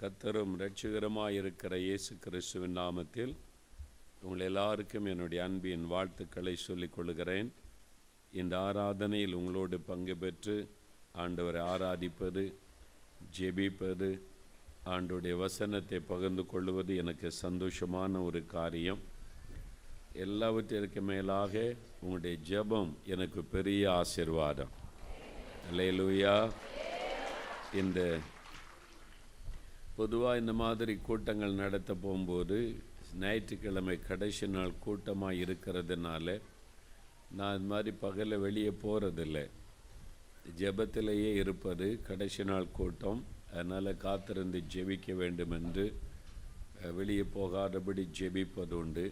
கத்தரும் இரட்சகரமாக இருக்கிற இயேசு கிறிஸ்துவின் நாமத்தில் உங்கள் எல்லாருக்கும் என்னுடைய அன்பின் வாழ்த்துக்களை சொல்லிக் கொள்கிறேன். இந்த ஆராதனையில் உங்களோடு பங்கு பெற்று ஆண்டவரை ஆராதிப்பது ஜெபிப்பது ஆண்டுடைய வசனத்தை பகிர்ந்து கொள்வது எனக்கு சந்தோஷமான ஒரு காரியம். எல்லாவற்றிற்கு மேலாக உங்களுடைய ஜெபம் எனக்கு பெரிய ஆசிர்வாதம். அல்லேலூயா இந்த பொதுவாக இந்த மாதிரி கூட்டங்கள் நடத்த போகும்போது ஞாயிற்றுக்கிழமை கடைசி நாள் கூட்டமாக இருக்கிறதுனால நான் இது மாதிரி பகலில் வெளியே போகிறதில்ல ஜெபத்திலேயே இருப்பது கடைசி நாள் கூட்டம். அதனால் காத்திருந்து ஜெபிக்க வேண்டும் என்று வெளியே போகாதபடி ஜெபிப்பது உண்டு.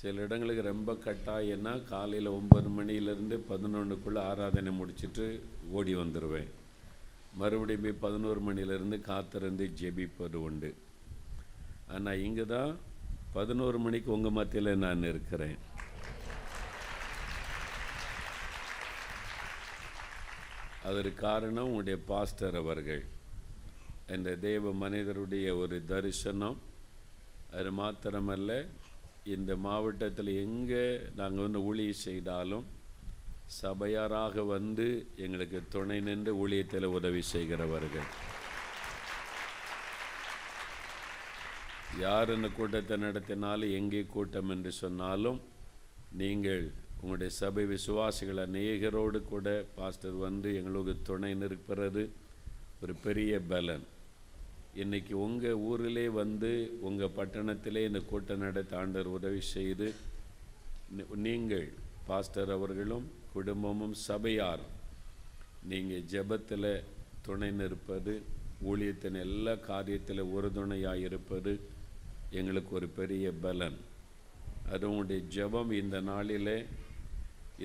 சில இடங்களுக்கு ரொம்ப கட்டாயன்னா காலையில் ஒம்பது மணியிலேருந்து பதினொன்றுக்குள்ளே ஆராதனை முடிச்சிட்டு ஓடி வந்துடுவேன் மறுபடியும் போய் பதினோரு மணிலேருந்து காத்திருந்து ஜெபிப்பது உண்டு. ஆனால் இங்கே தான் பதினோரு மணிக்கு உங்கள் மத்தியில் நான் இருக்கிறேன். அதற்கு காரணம் உங்களுடைய பாஸ்டர் அவர்கள். இந்த தேவ மனிதருடைய ஒரு தரிசனம். அது மாத்திரமல்ல இந்த மாவட்டத்தில் எங்கே நாங்கள் வந்து ஊழியம் செய்தாலும் சபையாராக வந்து எங்களுக்கு துணை நின்று ஊழியத்தில் உதவி செய்கிறவர்கள். யார் இந்த கூட்டத்தை நடத்தினாலும் எங்கே கூட்டம் என்று சொன்னாலும் நீங்கள் உங்களுடைய சபை விசுவாசிகள் அநேகரோடு கூட பாஸ்டர் வந்து எங்களுக்கு துணை நிற்கிறது. ஒரு பெரிய பலன். இன்றைக்கி உங்கள் ஊரிலே வந்து உங்கள் பட்டணத்திலே இந்த கூட்டம் நடத்த ஆண்டர் உதவி செய்து நீங்கள் பாஸ்டர் அவர்களும் குடும்பமும் சபையார் நீங்கள் ஜெபத்தில் துணை நிற்பது ஊழியத்தின் எல்லா காரியத்தில் உறுதுணையாக இருப்பது எங்களுக்கு ஒரு பெரிய பலன். அது உங்களுடைய ஜெபம் இந்த நாளிலே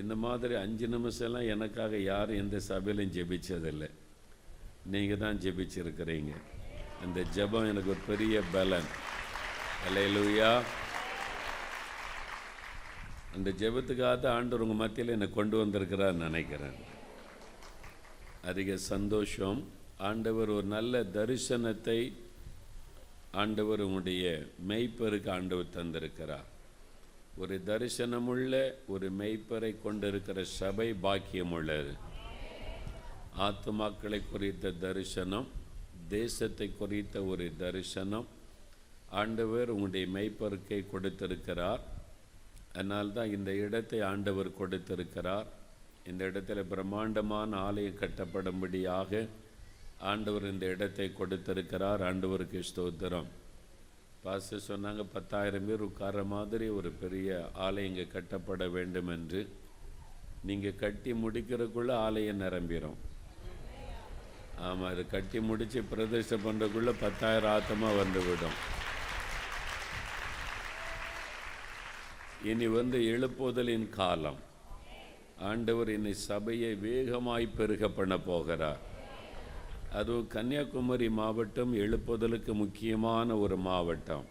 இந்த மாதிரி அஞ்சு நிமிஷம்லாம் எனக்காக யாரும் எந்த சபையிலும் ஜெபிச்சதில்லை. நீங்கள் தான் ஜெபிச்சிருக்கிறீங்க. அந்த ஜெபம் எனக்கு ஒரு பெரிய பலன். அலையலூயா அந்த ஜெபத்துக்காக தான் ஆண்டவர் உங்கள் மத்தியில் என்னை கொண்டு வந்திருக்கிறான்னு நினைக்கிறேன். அதிக சந்தோஷம். ஆண்டவர் ஒரு நல்ல தரிசனத்தை ஆண்டவர் உங்களுடைய மெய்ப்பருக்கு ஆண்டவர் தந்திருக்கிறார். ஒரு தரிசனமுள்ள ஒரு மெய்ப்பரை கொண்டிருக்கிற சபை பாக்கியம் உள்ளது. ஆத்துமாக்களை குறித்த தரிசனம் தேசத்தை குறித்த ஒரு தரிசனம் ஆண்டவர் உங்களுடைய மெய்ப்பருக்கை கொடுத்திருக்கிறார். அதனால் தான் இந்த இடத்தை ஆண்டவர் கொடுத்திருக்கிறார். இந்த இடத்துல பிரம்மாண்டமான ஆலயம் கட்டப்படும்படியாக ஆண்டவர் இந்த இடத்தை கொடுத்திருக்கிறார். ஆண்டவருக்கு ஸ்தோத்திரம். பாஸ்டர் சொன்னாங்க பத்தாயிரம் பேர் உட்கார மாதிரி ஒரு பெரிய ஆலயம் இங்கே கட்டப்பட வேண்டும் என்று நீங்கள் கட்டி முடிக்கிறதுக்குள்ளே ஆலயம் நிரம்பிடும் ஆமாம் அது கட்டி முடித்து பிரதிஷ்டை பண்ணுறதுக்குள்ளே பத்தாயிரம் ஆத்தமாக வந்துவிடும். இனி வந்து எழுப்புதலின் காலம். ஆண்டவர் இன்னை சபையை வேகமாய் பெருக பண்ண போகிறார். அதுவும் கன்னியாகுமரி மாவட்டம் எழுப்புதலுக்கு முக்கியமான ஒரு மாவட்டம்.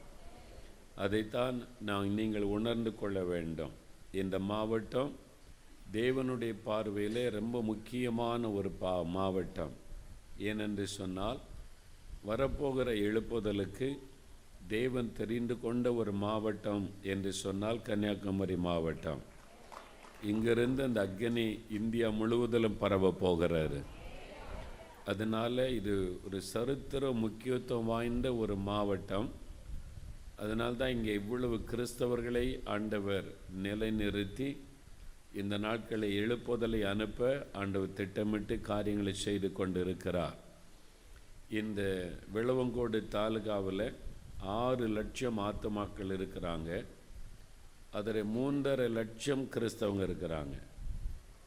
அதைத்தான் நான் நீங்கள் உணர்ந்து கொள்ள வேண்டும். இந்த மாவட்டம் தேவனுடைய பார்வையிலே ரொம்ப முக்கியமான ஒரு பா மாவட்டம். ஏனென்று சொன்னால் வரப்போகிற எழுப்புதலுக்கு தேவன் தெரிந்து கொண்ட ஒரு மாவட்டம் என்று சொன்னால் கன்னியாகுமரி மாவட்டம். இங்கிருந்து அந்த அக்னி இந்தியா முழுவதிலும் பரவ போகிறாரு. அதனால் இது ஒரு சரித்திர முக்கியத்துவம் வாய்ந்த ஒரு மாவட்டம். அதனால்தான் இங்கே இவ்வளவு கிறிஸ்தவர்களை ஆண்டவர் நிலைநிறுத்தி இந்த நாட்களை எழுப்புதலை அனுப்ப ஆண்டவர் திட்டமிட்டு காரியங்களை செய்து கொண்டிருக்கிறார். இந்த விளவங்கோடு தாலுகாவில் ஆறு லட்சம் ஆத்மாக்கள் இருக்கிறாங்க. அதில் மூன்றரை லட்சம் கிறிஸ்தவங்க இருக்கிறாங்க.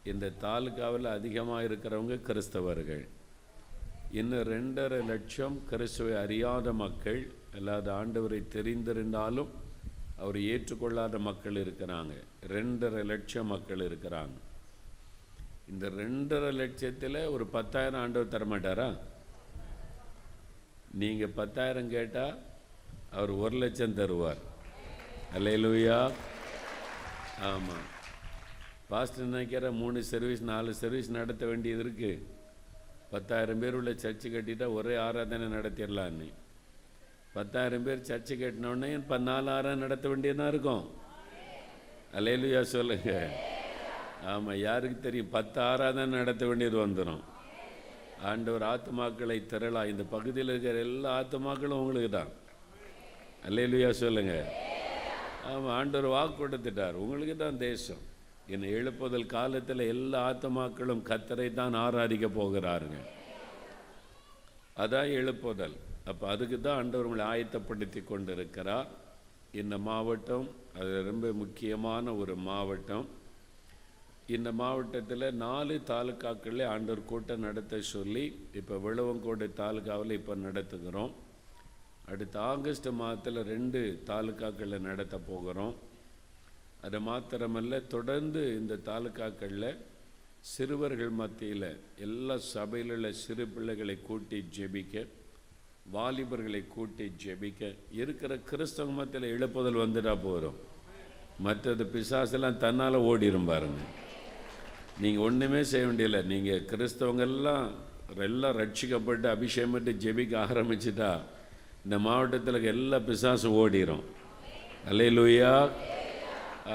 இந்த தாலுகாவில் அதிகமாக இருக்கிறவங்க கிறிஸ்தவர்கள். இன்னும் ரெண்டரை லட்சம் கிறிஸ்துவை அறியாத மக்கள் அல்லாத ஆண்டவரை தெரிந்திருந்தாலும் அவர் ஏற்றுக்கொள்ளாத மக்கள் இருக்கிறாங்க. ரெண்டரை லட்சம் மக்கள் இருக்கிறாங்க. இந்த ரெண்டரை லட்சத்தில் ஒரு பத்தாயிரம் ஆண்டவர் தரமாட்டாரா? நீங்கள் பத்தாயிரம் கேட்டால் அவர் ஒரு லட்சம் தருவார். அல்லேலூயா. ஆமாம் பாஸ்டர் நினைக்கிற மூணு சர்வீஸ் நாலு சர்வீஸ் நடத்த வேண்டியது இருக்குது பத்தாயிரம் பேர் உள்ள சர்ச்சு கட்டிட்டா ஒரே ஆராதனை நடத்திடலான்னு. பத்தாயிரம் பேர் சர்ச்சு கட்டினோடனே பதினாலு ஆறாம் நடத்த வேண்டியதாக இருக்கும். அலையிலுயா சொல்லுங்க. ஆமாம் யாருக்கு தெரியும்? பத்து ஆறாதான் நடத்த வேண்டியது வந்துடும் ஆண்டவர் ஆத்துமாக்களை திரளா. இந்த பகுதியில் இருக்கிற எல்லா ஆத்துமாக்களும் உங்களுக்கு தான். அல்லையிலையா சொல்லுங்க. ஆமாம் ஆண்டவர் வாக்கு கொடுத்துட்டார் உங்களுக்கு தான் தேசம். என்னை எழுப்புதல் காலத்தில் எல்லா ஆத்துமாக்களும் கத்தரை தான் ஆராதிக்க போகிறாருங்க. அதான் எழுப்புதல். அப்போ அதுக்கு தான் ஆண்டவர் உங்களை ஆயத்தப்படுத்தி கொண்டு இருக்கிறார் இந்த மாவட்டம் அது ரொம்ப முக்கியமான ஒரு மாவட்டம். இந்த மாவட்டத்தில் நாலு தாலுக்காக்களில் ஆண்டவர் கூட்டம் நடத்த சொல்லி இப்போ விழுவங்கோடு தாலுக்காவில் இப்போ நடத்துகிறோம். அடுத்த ஆகஸ்ட் மாதத்தில் ரெண்டு தாலுக்காக்களில் நடத்த போகிறோம். அது மாத்திரமல்ல தொடர்ந்து இந்த தாலுக்காக்களில் சிறுவர்கள் மத்தியில் எல்லா சபையில் உள்ள சிறு பிள்ளைகளை கூட்டி ஜெபிக்க வாலிபர்களை கூட்டி ஜெபிக்க இருக்கிற கிறிஸ்தவ மத்தியில் எழுப்புதல் வந்துட்டா போகிறோம் மற்றது பிசாசெல்லாம் தன்னால் ஓடிரும் பாருங்க. நீங்கள் ஒன்றுமே செய்ய வேண்டியதில்லை. நீங்கள் கிறிஸ்தவங்கள்லாம் எல்லாம் ரட்சிக்கப்பட்டு அபிஷேகம் பண்ணி ஜெபிக்க ஆரம்பிச்சிட்டா இந்த மாவட்டத்தில் இருக்க எல்லா பிசாசும் ஓடிரும். அல்லையிலூயா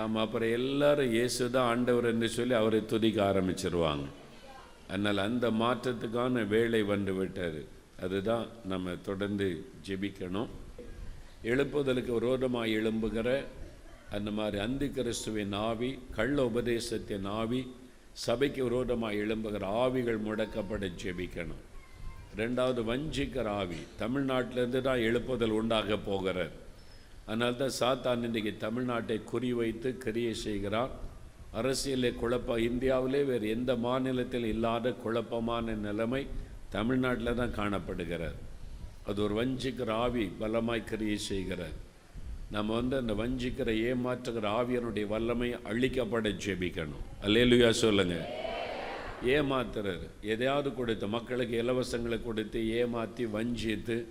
ஆமாம் அப்புறம் எல்லாரும் இயேசு தான் ஆண்டவர் என்று சொல்லி அவரை துதிக்க ஆரம்பிச்சிருவாங்க. அதனால் அந்த மாற்றத்துக்கான வேலை வந்து விட்டார் அதுதான் நம்ம தொடர்ந்து ஜெபிக்கணும். எழுப்புதலுக்கு விரோதமாக எழும்புகிற அந்த மாதிரி அந்தி கிறிஸ்துவின் ஆவி கள்ள உபதேசத்தின் ஆவி சபைக்கு விரோதமாக எழும்புகிற ஆவிகள் முடக்கப்பட ஜெபிக்கணும். ரெண்டாவது வஞ்சிக்கிற ஆவி. தமிழ்நாட்டிலேருந்து தான் எழுப்புதல் உண்டாக போகிறார் அதனால தான் சாத்தான் இன்றைக்கி தமிழ்நாட்டை குறிவைத்து கிரியை செய்கிறான். அரசியலை குழப்ப இந்தியாவிலே வேறு எந்த மாநிலத்தில் இல்லாத குழப்பமான நிலைமை தமிழ்நாட்டில் தான் காணப்படுகிறார் அது ஒரு வஞ்சிக்கிற ஆவி பலமாய் கிரியை செய்கிறார் நம்ம வந்து அந்த வஞ்சிக்கிற ஏமாற்றுகிற ஆவியனுடைய வல்லமை அழிக்கப்பட ஜெபிக்கணும். அல்லேலுயா சொல்லுங்கள் ஏமாத்துறாரு. எதையாவது கொடுத்து மக்களுக்கு இலவசங்களை கொடுத்து ஏமாற்றி வஞ்சித்து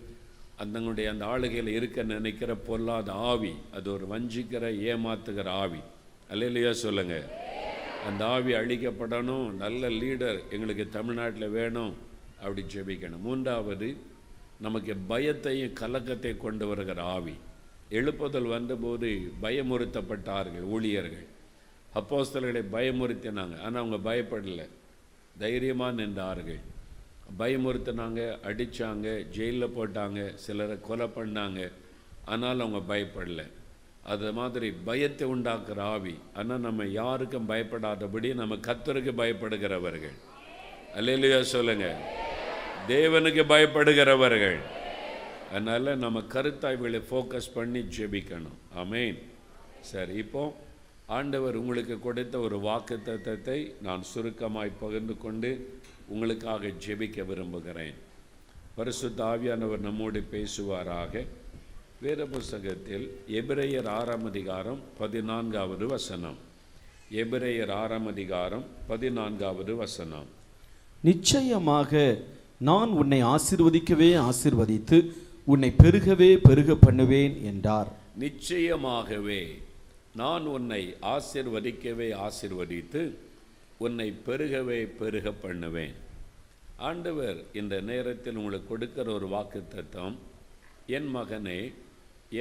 அந்தங்களுடைய அந்த ஆளுகையில் இருக்க நினைக்கிற பொல்லாத ஆவி அது ஒரு வஞ்சிக்கிற ஏமாத்துகிற ஆவி. அல்லையோ சொல்லுங்கள் அந்த ஆவி அழிக்கப்படணும் நல்ல லீடர் எங்களுக்கு தமிழ்நாட்டில் வேணும் அப்படி ஜெபிக்கணும். மூன்றாவது நமக்கு பயத்தையும் கலக்கத்தையும் கொண்டு வருகிற ஆவி. எழுப்புதல் வந்தபோது பயமுறுத்தப்பட்டார்கள் ஊழியர்கள். அப்போஸ்தலர்களை பயமுறுத்தினாங்க. ஆனால் அவங்க பயப்படலை. தைரியமாக நின்றார்கள். பயமுறுத்தினாங்க அடித்தாங்க ஜெயிலில் போட்டாங்க சிலரை கொலை பண்ணாங்க. ஆனால் அவங்க பயப்படலை. அது மாதிரி பயத்தை உண்டாக்குற ஆவி. ஆனால் நம்ம யாருக்கும் பயப்படாதபடி நம்ம கத்தருக்கு பயப்படுகிறவர்கள். அல்லையா சொல்லுங்க. தேவனுக்கு பயப்படுகிறவர்கள். அதனால் நம்ம கருத்தாய்வுகளை ஃபோக்கஸ் பண்ணி ஜெபிக்கணும். அமேன் சரி இப்போது ஆண்டவர் உங்களுக்கு கொடுத்த ஒரு வாக்கு தத்தத்தை நான் சுருக்கமாய் பகிர்ந்து கொண்டு உங்களுக்காக ஜெபிக்க விரும்புகிறேன். பரிசுத்த ஆவியானவர் நம்மோடு பேசுவாராக. வேத புஸ்தகத்தில் எபிரேயர் ஆறாம் அதிகாரம் பதினான்காவது வசனம். எபிரேயர் ஆறாம் அதிகாரம் பதினான்காவது வசனம். நிச்சயமாக நான் உன்னை ஆசீர்வதிக்கவே ஆசீர்வதித்து உன்னை பெருகவே பெருக பண்ணுவேன் என்றார். நிச்சயமாகவே. நான் உன்னை ஆசிர்வதிக்கவே ஆசிர்வதித்து உன்னை பெருகவே பெருக பண்ணுவேன். ஆண்டவர் இந்த நேரத்தில் உங்களுக்கு கொடுக்கிற ஒரு வாக்குத்தத்தம் என் மகனே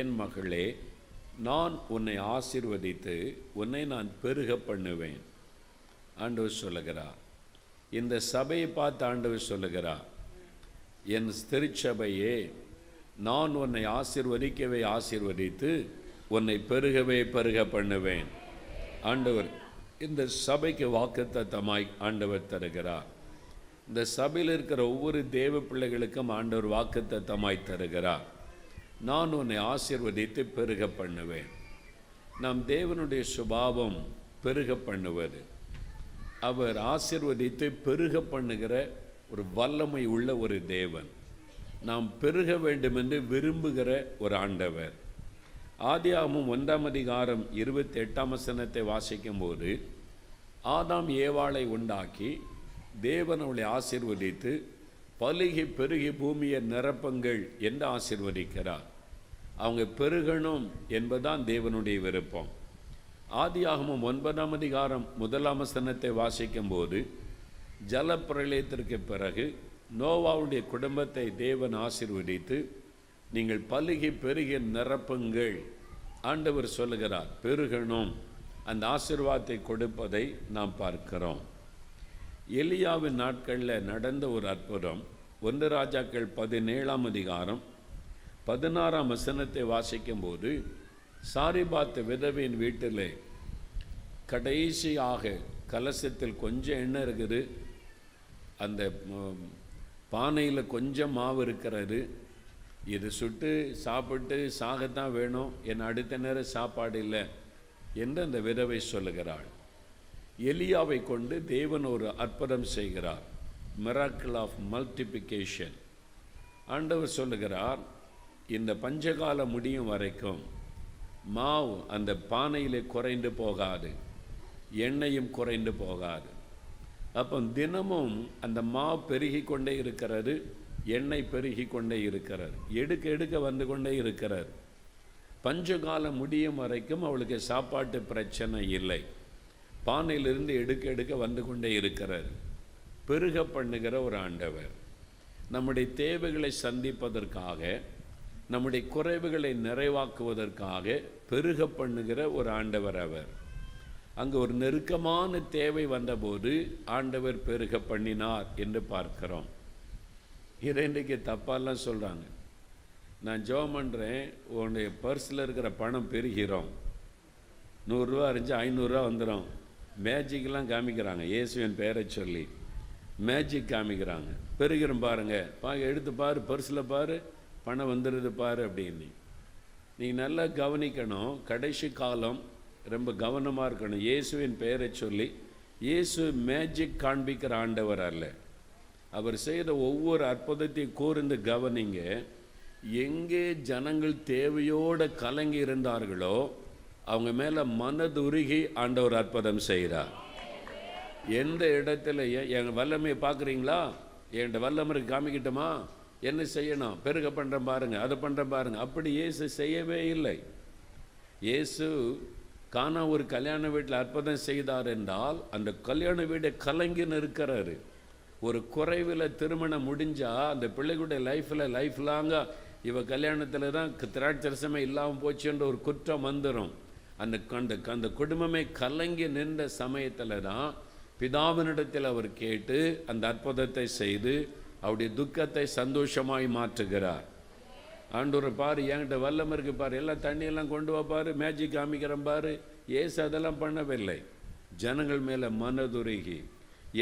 என் மகளே நான் உன்னை ஆசிர்வதித்து உன்னை நான் பெருக பண்ணுவேன். ஆண்டவர் சொல்லுகிறார். இந்த சபையை பார்த்து ஆண்டவர் சொல்லுகிறார். என் திருச்சபையே நான் உன்னை ஆசிர்வதிக்கவே ஆசிர்வதித்து உன்னை பெருகவே பெருக பண்ணுவேன். ஆண்டவர் இந்த சபைக்கு வாக்குத்தத்தமாய் ஆண்டவர் தருகிறார். இந்த சபையில் இருக்கிற ஒவ்வொரு தேவ பிள்ளைகளுக்கும் ஆண்டவர் வாக்குத்தத்தமாய் தருகிறார். நான் உன்னை ஆசிர்வதித்து பெருக பண்ணுவேன். நாம் தேவனுடைய சுபாவம் பெருக பண்ணுவது. அவர் ஆசிர்வதித்து பெருக பண்ணுகிற ஒரு வல்லமை உள்ள ஒரு தேவன். நாம் பெருக வேண்டும் என்று விரும்புகிற ஒரு ஆண்டவர். ஆதியாகமும் ஒன்றாம் அதிகாரம் இருபத்தி எட்டாம் வசனத்தை வாசிக்கும் போது ஆதாம் ஏவாளை உண்டாக்கி தேவன் அவளை ஆசிர்வதித்து பலுகி பெருகி பூமியை நிரப்புங்கள் என்று ஆசிர்வதிக்கிறார். அவங்க பெருகணும் என்பதுதான் தேவனுடைய விருப்பம். ஆதியாகமும் ஒன்பதாம் அதிகாரம் முதலாம் வசனத்தை வாசிக்கும் போது ஜலப்பிரளயத்திற்கு பிறகு நோவாவுடைய குடும்பத்தை தேவன் ஆசிர்வதித்து நீங்கள் பலுகி பெருகி நிரப்புங்கள். ஆண்டவர் சொல்லுகிறார் பெருகணும். அந்த ஆசிர்வாதத்தை கொடுப்பதை நாம் பார்க்கிறோம். எலியாவின் நாட்களில் நடந்த ஒரு அற்புதம் ஒன்று ராஜாக்கள் பதினேழாம் அதிகாரம் பதினாறாம் வசனத்தை வாசிக்கும்போது சாரிபாத் விதவியின் வீட்டிலே கடைசியாக கலசத்தில் கொஞ்சம் எண்ணெய் இருக்குது அந்த பானையில் கொஞ்சம் மாவு இருக்கிறது இது சுட்டு சாப்பிட்டு சாகத்தான் வேணும். என் அடுத்த நேரம் சாப்பாடு இல்லை என்று அந்த விதவை சொல்லுகிறாள். எலியாவை கொண்டு தேவன் ஒரு அற்புதம் செய்கிறார். மிராக்கிள் ஆஃப் மல்டிபிகேஷன் ஆண்டவர் சொல்லுகிறார் இந்த பஞ்சகால முடியும் வரைக்கும் மாவு அந்த பானையிலே குறைந்து போகாது. எண்ணெயும் குறைந்து போகாது. அப்போ தினமும் அந்த மாவு பெருகி கொண்டே இருக்கிறது. எண்ணெய் பெருகி கொண்டே இருக்கிறார். எடுக்க எடுக்க வந்து கொண்டே இருக்கிறார். பஞ்சகாலம் முடியும் வரைக்கும் அவளுக்கு சாப்பாட்டு பிரச்சனை இல்லை. பானையிலிருந்து எடுக்க எடுக்க வந்து கொண்டே இருக்கிறார். பெருக பண்ணுகிற ஒரு ஆண்டவர். நம்முடைய தேவைகளை சந்திப்பதற்காக நம்முடைய குறைவுகளை நிறைவாக்குவதற்காக பெருக பண்ணுகிற ஒரு ஆண்டவர் அவர். அங்கு ஒரு நெருக்கமான தேவை வந்தபோது ஆண்டவர் பெருக பண்ணினார் என்று பார்க்கிறோம். இதை தப்பாலாம் சொல்கிறாங்க நான் ஜெபம் பண்ணுறேன் உன்னுடைய பர்ஸில் இருக்கிற பணம் பெருகிறோம். நூறுரூவா இருந்துச்சு ஐநூறுரூவா வந்துடும் மேஜிக்லாம் காமிக்கிறாங்க. இயேசுவின் பெயரை சொல்லி. மேஜிக் காமிக்கிறாங்க. பெருகிறோம் பாருங்கள் பா எடுத்து பாரு பர்ஸில் பாரு பணம் வந்துடுது பாரு அப்படின்னு. நீங்கள் நல்லா கவனிக்கணும். கடைசி காலம் ரொம்ப கவனமாக இருக்கணும். இயேசுவின் பெயரை சொல்லி இயேசு மேஜிக் காண்பிக்கிற ஆண்டவர் அல்ல. அவர் செய்த ஒவ்வொரு அற்புதத்தையும் கூர்ந்து கவனிங்க. எங்கே ஜனங்கள் தேவையோடு கலங்கி இருந்தார்களோ அவங்க மேலே மனதுருகி ஆண்டவர் அற்புதம் செய்கிறார் எந்த இடத்துல என் வல்லமையை பார்க்குறீங்களா? என்கிட்ட வல்லமருக்கு காமிக்கிட்டோமா? என்ன செய்யணும்? பெருக பண்ணுறேன் பாருங்கள் அதை பண்ணுறேன் பாருங்கள் அப்படி இயேசு செய்யவே இல்லை. இயேசு காணா ஒரு கல்யாண வீட்டில் அற்புதம் செய்தார் என்றால் அந்த கல்யாண வீடை கலங்கின்னு நிற்கிறாரு. ஒரு குறைவில் திருமணம் முடிஞ்சால் அந்த பிள்ளைகளுடைய லைஃப்பில் லைஃப் லாங்காக இவ கல்யாணத்தில் தான் திராட்சரசமே இல்லாமல் போச்சுன்ற ஒரு குற்றம் வந்துடும் அந்த அந்த அந்த குடும்பமே கலங்கி நின்ற சமயத்தில் தான் பிதாவினிடத்தில் அவர் கேட்டு அந்த அற்புதத்தை செய்து அவருடைய துக்கத்தை சந்தோஷமாய் மாற்றுகிறார். ஆண்டவர் பாரு என்கிட்ட வல்லம் இருக்கு பாரு எல்லாம் தண்ணியெல்லாம் கொண்டு வா பாரு மேஜிக் காமிக்கிறேன் பாரு. ஏசு அதெல்லாம் பண்ணவில்லை. ஜனங்கள் மேலே மனதுருகி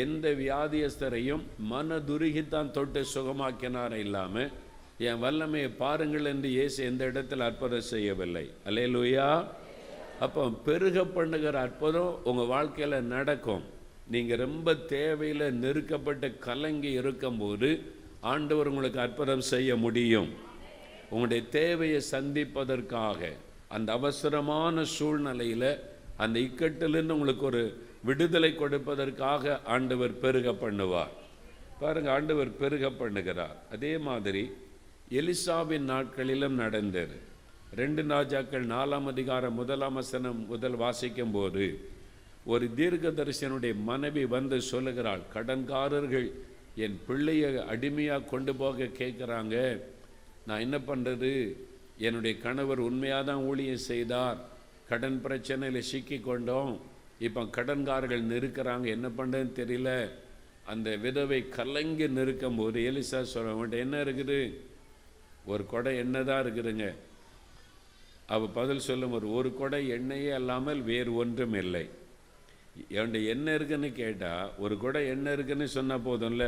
எந்த வியாதியஸ்தரையும் மனதுருகித்தான் தொட்டு சுகமாக்கினார் இல்லாமல் என் வல்லமையை பாருங்கள் என்று இயேசு எந்த இடத்தில் அற்புதம் செய்யவில்லை. அல்லேலூயா. அப்போ பெருக பண்ணுகிற அற்புதம் உங்கள் வாழ்க்கையில் நடக்கும். நீங்கள் ரொம்ப தேவையில் நெருக்கப்பட்டு கலங்கி இருக்கும்போது ஆண்டவர் உங்களுக்கு அற்புதம் செய்ய முடியும். உங்களுடைய தேவையை சந்திப்பதற்காக அந்த அவசரமான சூழ்நிலையில் அந்த இக்கட்டிலிருந்து உங்களுக்கு ஒரு விடுதலை கொடுப்பதற்காக ஆண்டவர் பெருக பண்ணுவார். பாருங்க ஆண்டவர் பெருக பண்ணுகிறார். அதே மாதிரி எலிசாவின் நாட்களிலும் நடந்தது. ரெண்டு ராஜாக்கள் நாலாம் அதிகாரம் முதலாம் வசனம் முதல் வாசிக்கும் போது ஒரு தீர்க்கதரிசனுடைய மனைவி வந்து சொல்லுகிறாள் கடன்காரர்கள் என் பிள்ளையை அடிமையாக கொண்டு போக கேட்குறாங்க. நான் என்ன பண்ணுறது என்னுடைய கணவர் உண்மையாக தான் ஊழியம் செய்தார். கடன் பிரச்சனையில் சிக்கி கொண்டோம். இப்போ கடன்காரர்கள் நெருக்கிறாங்க என்ன பண்ணுறதுன்னு தெரியல. அந்த விதவை கலங்கி நெருக்கும் போது எலிசா சொல்ல என்ன இருக்குது? ஒரு கொடை எண்ணெய் தான் இருக்குதுங்க. அவள் பதில் சொல்லும் ஒரு ஒரு கொடை எண்ணெயே அல்லாமல் வேறு ஒன்றும் இல்லை. என்கிட்ட எண்ணெய் இருக்குன்னு கேட்டால் ஒரு கொடை எண்ணெய் இருக்குன்னு சொன்னால் போதும்ல.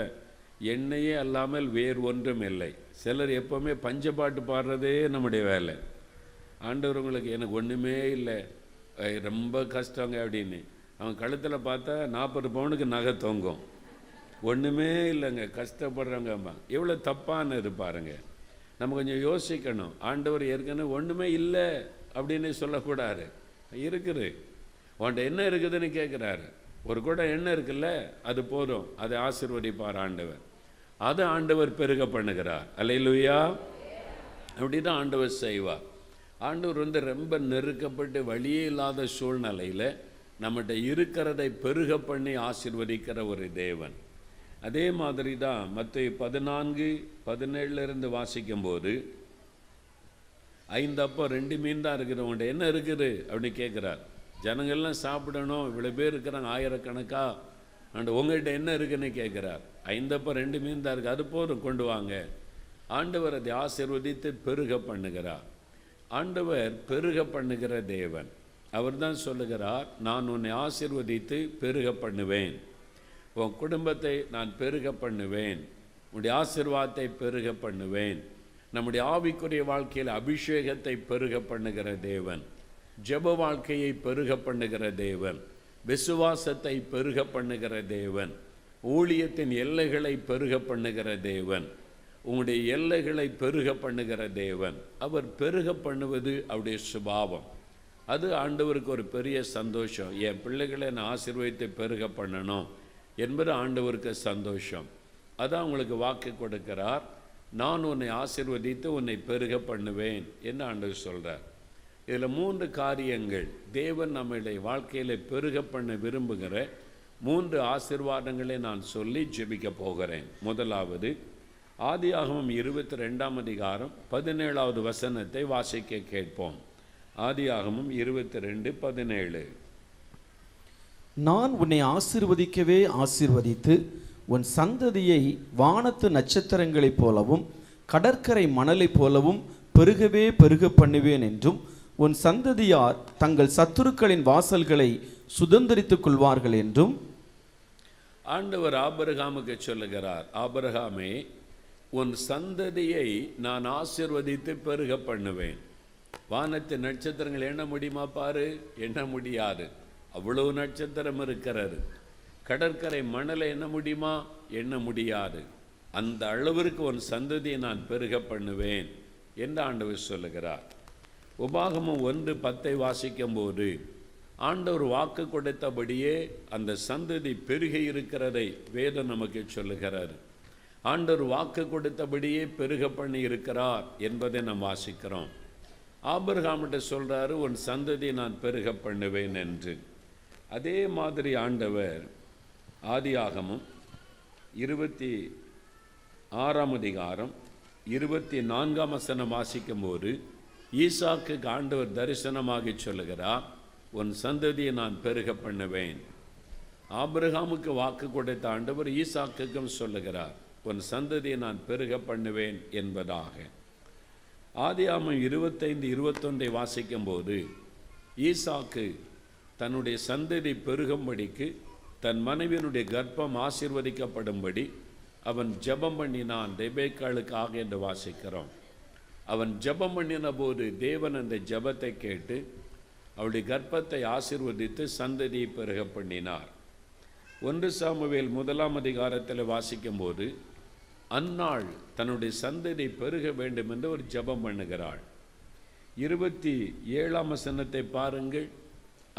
எண்ணெயே அல்லாமல் வேறு ஒன்றும் இல்லை. சிலர் எப்போவுமே பஞ்சப்பாட்டு பாடுறதே நம்முடைய வேலை. ஆண்டவர் உங்களுக்கு எனக்கு ஒன்றுமே இல்லை. ரொம்ப கஷ்டங்க அப்படின்னு. அவன் கழுத்தில் பார்த்தா நாற்பது பவுனுக்கு நகை தொங்கும். ஒன்றுமே இல்லைங்க கஷ்டப்படுறவங்கம்மா. எவ்வளோ தப்பானது பாருங்க. நம்ம கொஞ்சம் யோசிக்கணும். ஆண்டவர் ஏற்கனவே ஒன்றுமே இல்லை அப்படின்னு சொல்லக்கூடாது. இருக்குது. உன்ட்ட என்ன இருக்குதுன்னு கேட்குறாரு ஒரு கூட என்ன இருக்குல்ல அது போதும். அதை ஆசீர்வதிப்பார் ஆண்டவர். அதை ஆண்டவர் பெருக பண்ணுகிறார். அல்லையிலுயா அப்படி தான் ஆண்டவர் செய்வார். ஆண்டவர் வந்து ரொம்ப நெருக்கப்பட்டு வழியே இல்லாத சூழ்நிலையில் நம்மகிட்ட இருக்கிறதை பெருக பண்ணி ஆசிர்வதிக்கிற ஒரு தேவன். அதே மாதிரி தான் மற்ற பதினான்கு பதினேழுல இருந்து வாசிக்கும்போது ஐந்து அப்போ ரெண்டு மீன் தான் இருக்கிறவங்கள்ட்ட என்ன இருக்குது? அப்படின்னு கேட்குறார். ஜனங்கள்லாம் சாப்பிடணும் இவ்வளோ பேர் இருக்கிறாங்க ஆயிரக்கணக்கா. அண்ட் உங்கள்கிட்ட என்ன இருக்குன்னு கேட்குறார். ஐந்தப்போ ரெண்டு மீன் தான் இருக்குது அது போதும் கொண்டு வாங்க. ஆண்டவர் அதை ஆசிர்வதித்து பெருக பண்ணுகிறார். ஆண்டவர் பெருக பண்ணுகிற தேவன். அவர் தான் சொல்லுகிறார் நான் உன்னை ஆசிர்வதித்து பெருக பண்ணுவேன். உன் குடும்பத்தை நான் பெருக பண்ணுவேன். உன்னுடைய ஆசிர்வாதத்தை பெருக பண்ணுவேன். நம்முடைய ஆவிக்குரிய வாழ்க்கையில் அபிஷேகத்தை பெருக பண்ணுகிற தேவன். ஜெப வாழ்க்கையை பெருக பண்ணுகிற தேவன். விசுவாசத்தை பெருக பண்ணுகிற தேவன். ஊழியத்தின் எல்லைகளை பெருக பண்ணுகிற தேவன். உங்களுடைய எல்லைகளை பெருக பண்ணுகிற தேவன். அவர் பெருக பண்ணுவது அவருடைய சுபாவம். அது ஆண்டவருக்கு ஒரு பெரிய சந்தோஷம். என் பிள்ளைகளை நான் ஆசீர்வதித்து பெருக பண்ணணும் என்பது ஆண்டவருக்கு சந்தோஷம். அதான் உங்களுக்கு வாக்கு கொடுக்கிறார். நான் உன்னை ஆசிர்வதித்து உன்னை பெருக பண்ணுவேன் என்று ஆண்டவர் சொல்கிறார் இதில் மூன்று காரியங்கள் தேவன் நம்மளுடைய வாழ்க்கையில் பெருக பண்ண விரும்புகிற மூன்று ஆசிர்வாதங்களை நான் சொல்லி ஜெபிக்க போகிறேன். முதலாவது ஆதியாகமம் இருபத்தி ரெண்டாம் அதிகாரம் பதினேழாவது வசனத்தை வாசிக்க கேட்போம். ஆதியாகமம் இருபத்தி ரெண்டு பதினேழு. நான் உன்னை ஆசீர்வதிக்கவே ஆசீர்வதித்து உன் சந்ததியை வானத்து நட்சத்திரங்களைப் போலவும் கடற்கரை மணலைப் போலவும் பெருகவே பெருக பண்ணுவேன் என்றும் உன் சந்ததியார் தங்கள் சத்துருக்களின் வாசல்களை சுதந்தரித்துக் கொள்வார்கள் என்றும். ஆண்டவர் ஆபிரகாமுக்கு சொல்லுகிறார் ஆபிரகாமே உன் சந்ததியை நான் ஆசீர்வதித்து பெருக பண்ணுவேன். வானத்து நட்சத்திரங்கள் எண்ண முடியுமா பாரு? எண்ண முடியாது. அவ்வளவு நட்சத்திரம் இருக்கிறது. கடற்கரை மணலை எண்ண முடியுமா? எண்ண முடியாது. அந்த அளவிற்கு உன் சந்ததியை நான் பெருக பண்ணுவேன் என்று ஆண்டவர் சொல்லுகிறார். உபாகமம் ஒன்று பத்தை வாசிக்கும்போது ஆண்டவர் வாக்கு கொடுத்தபடியே அந்த சந்ததி பெருகி இருக்கிறதை வேதம் நமக்கு சொல்லுகிறார் ஆண்டவர் வாக்கு கொடுத்தபடியே பெருக பண்ணி இருக்கிறார் என்பதை நாம் வாசிக்கிறோம். ஆபிரகாமிட்ட சொல்கிறாரு உன் சந்ததியை நான் பெருக பண்ணுவேன் என்று. அதே மாதிரி ஆண்டவர் ஆதியாகமும் இருபத்தி ஆறாம் அதிகாரம் இருபத்தி நான்காம் வசனம் வாசிக்கும்போது ஈசாக்கு ஆண்டவர் தரிசனமாகி சொல்லுகிறார் உன் சந்ததியை நான் பெருக பண்ணுவேன். ஆபிரகாமுக்கு வாக்கு கொடுத்த ஆண்டவர் ஈசாக்குக்கும் சொல்லுகிறார் உன் சந்ததியை நான் பெருக பண்ணுவேன் என்பதாக. ஆதியாமம் இருபத்தைந்து இருபத்தொன்றை வாசிக்கும்போது ஈசாக்கு தன்னுடைய சந்ததி பெருகும்படிக்கு தன் மனைவியினுடைய கர்ப்பம் ஆசீர்வதிக்கப்படும்படி அவன் ஜெபம் பண்ணினான். ரெபேக்காளுக்காக என்று வாசிக்கிறோம். அவன் ஜெபம் பண்ணின போது தேவன் அந்த ஜபத்தை கேட்டு அவளுடைய கர்ப்பத்தை ஆசிர்வதித்து சந்ததியை பெருக பண்ணினார். ஒன்று சாமுவேல் முதலாம் அதிகாரத்தில் வாசிக்கும்போது அந்நாள் தன்னுடைய சந்ததி பெருக வேண்டும் என்று ஒரு ஜெபம் பண்ணுகிறாள். இருபத்தி ஏழாம் வசனத்தை பாருங்கள்.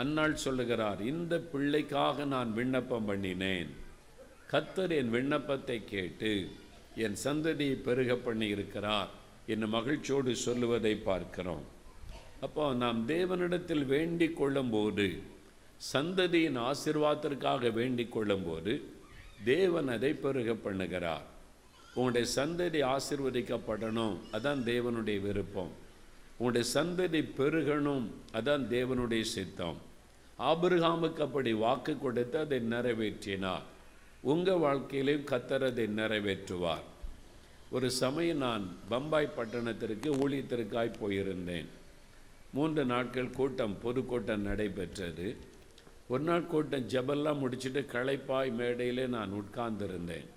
அன்னாள் சொல்லுகிறார் இந்த பிள்ளைக்காக நான் விண்ணப்பம் பண்ணினேன். கத்தர் என் விண்ணப்பத்தை கேட்டு என் சந்ததியை பெருக பண்ணி இருக்கிறார் என்று மகிழ்ச்சியோடு சொல்லுவதை பார்க்கிறோம். அப்போ நாம் தேவனிடத்தில் வேண்டிக் கொள்ளும்போது சந்ததியின் ஆசிர்வாதத்திற்காக வேண்டிக் கொள்ளும்போது தேவன் அதை பெருக பண்ணுகிறார். உங்களுடைய சந்ததி ஆசிர்வதிக்கப்படணும் அதான் தேவனுடைய விருப்பம். உங்களுடைய சந்ததி பெருகணும் அதான் தேவனுடைய சித்தம். ஆபிரகாமுக்கு அப்படி வாக்கு கொடுத்து அதை நிறைவேற்றினார். உங்கள் வாழ்க்கையிலையும் கத்தர் அதை நிறைவேற்றுவார். ஒரு சமயம் நான் பம்பாய் பட்டணத்திற்கு ஊழியத்திற்காய் போயிருந்தேன். மூன்று நாட்கள் கூட்டம் பொதுக்கூட்டம் நடைபெற்றது. ஒரு நாள் கூட்டம் ஜபெல்லாம் முடிச்சுட்டு களைப்பாய் மேடையிலே நான் உட்கார்ந்திருந்தேன்.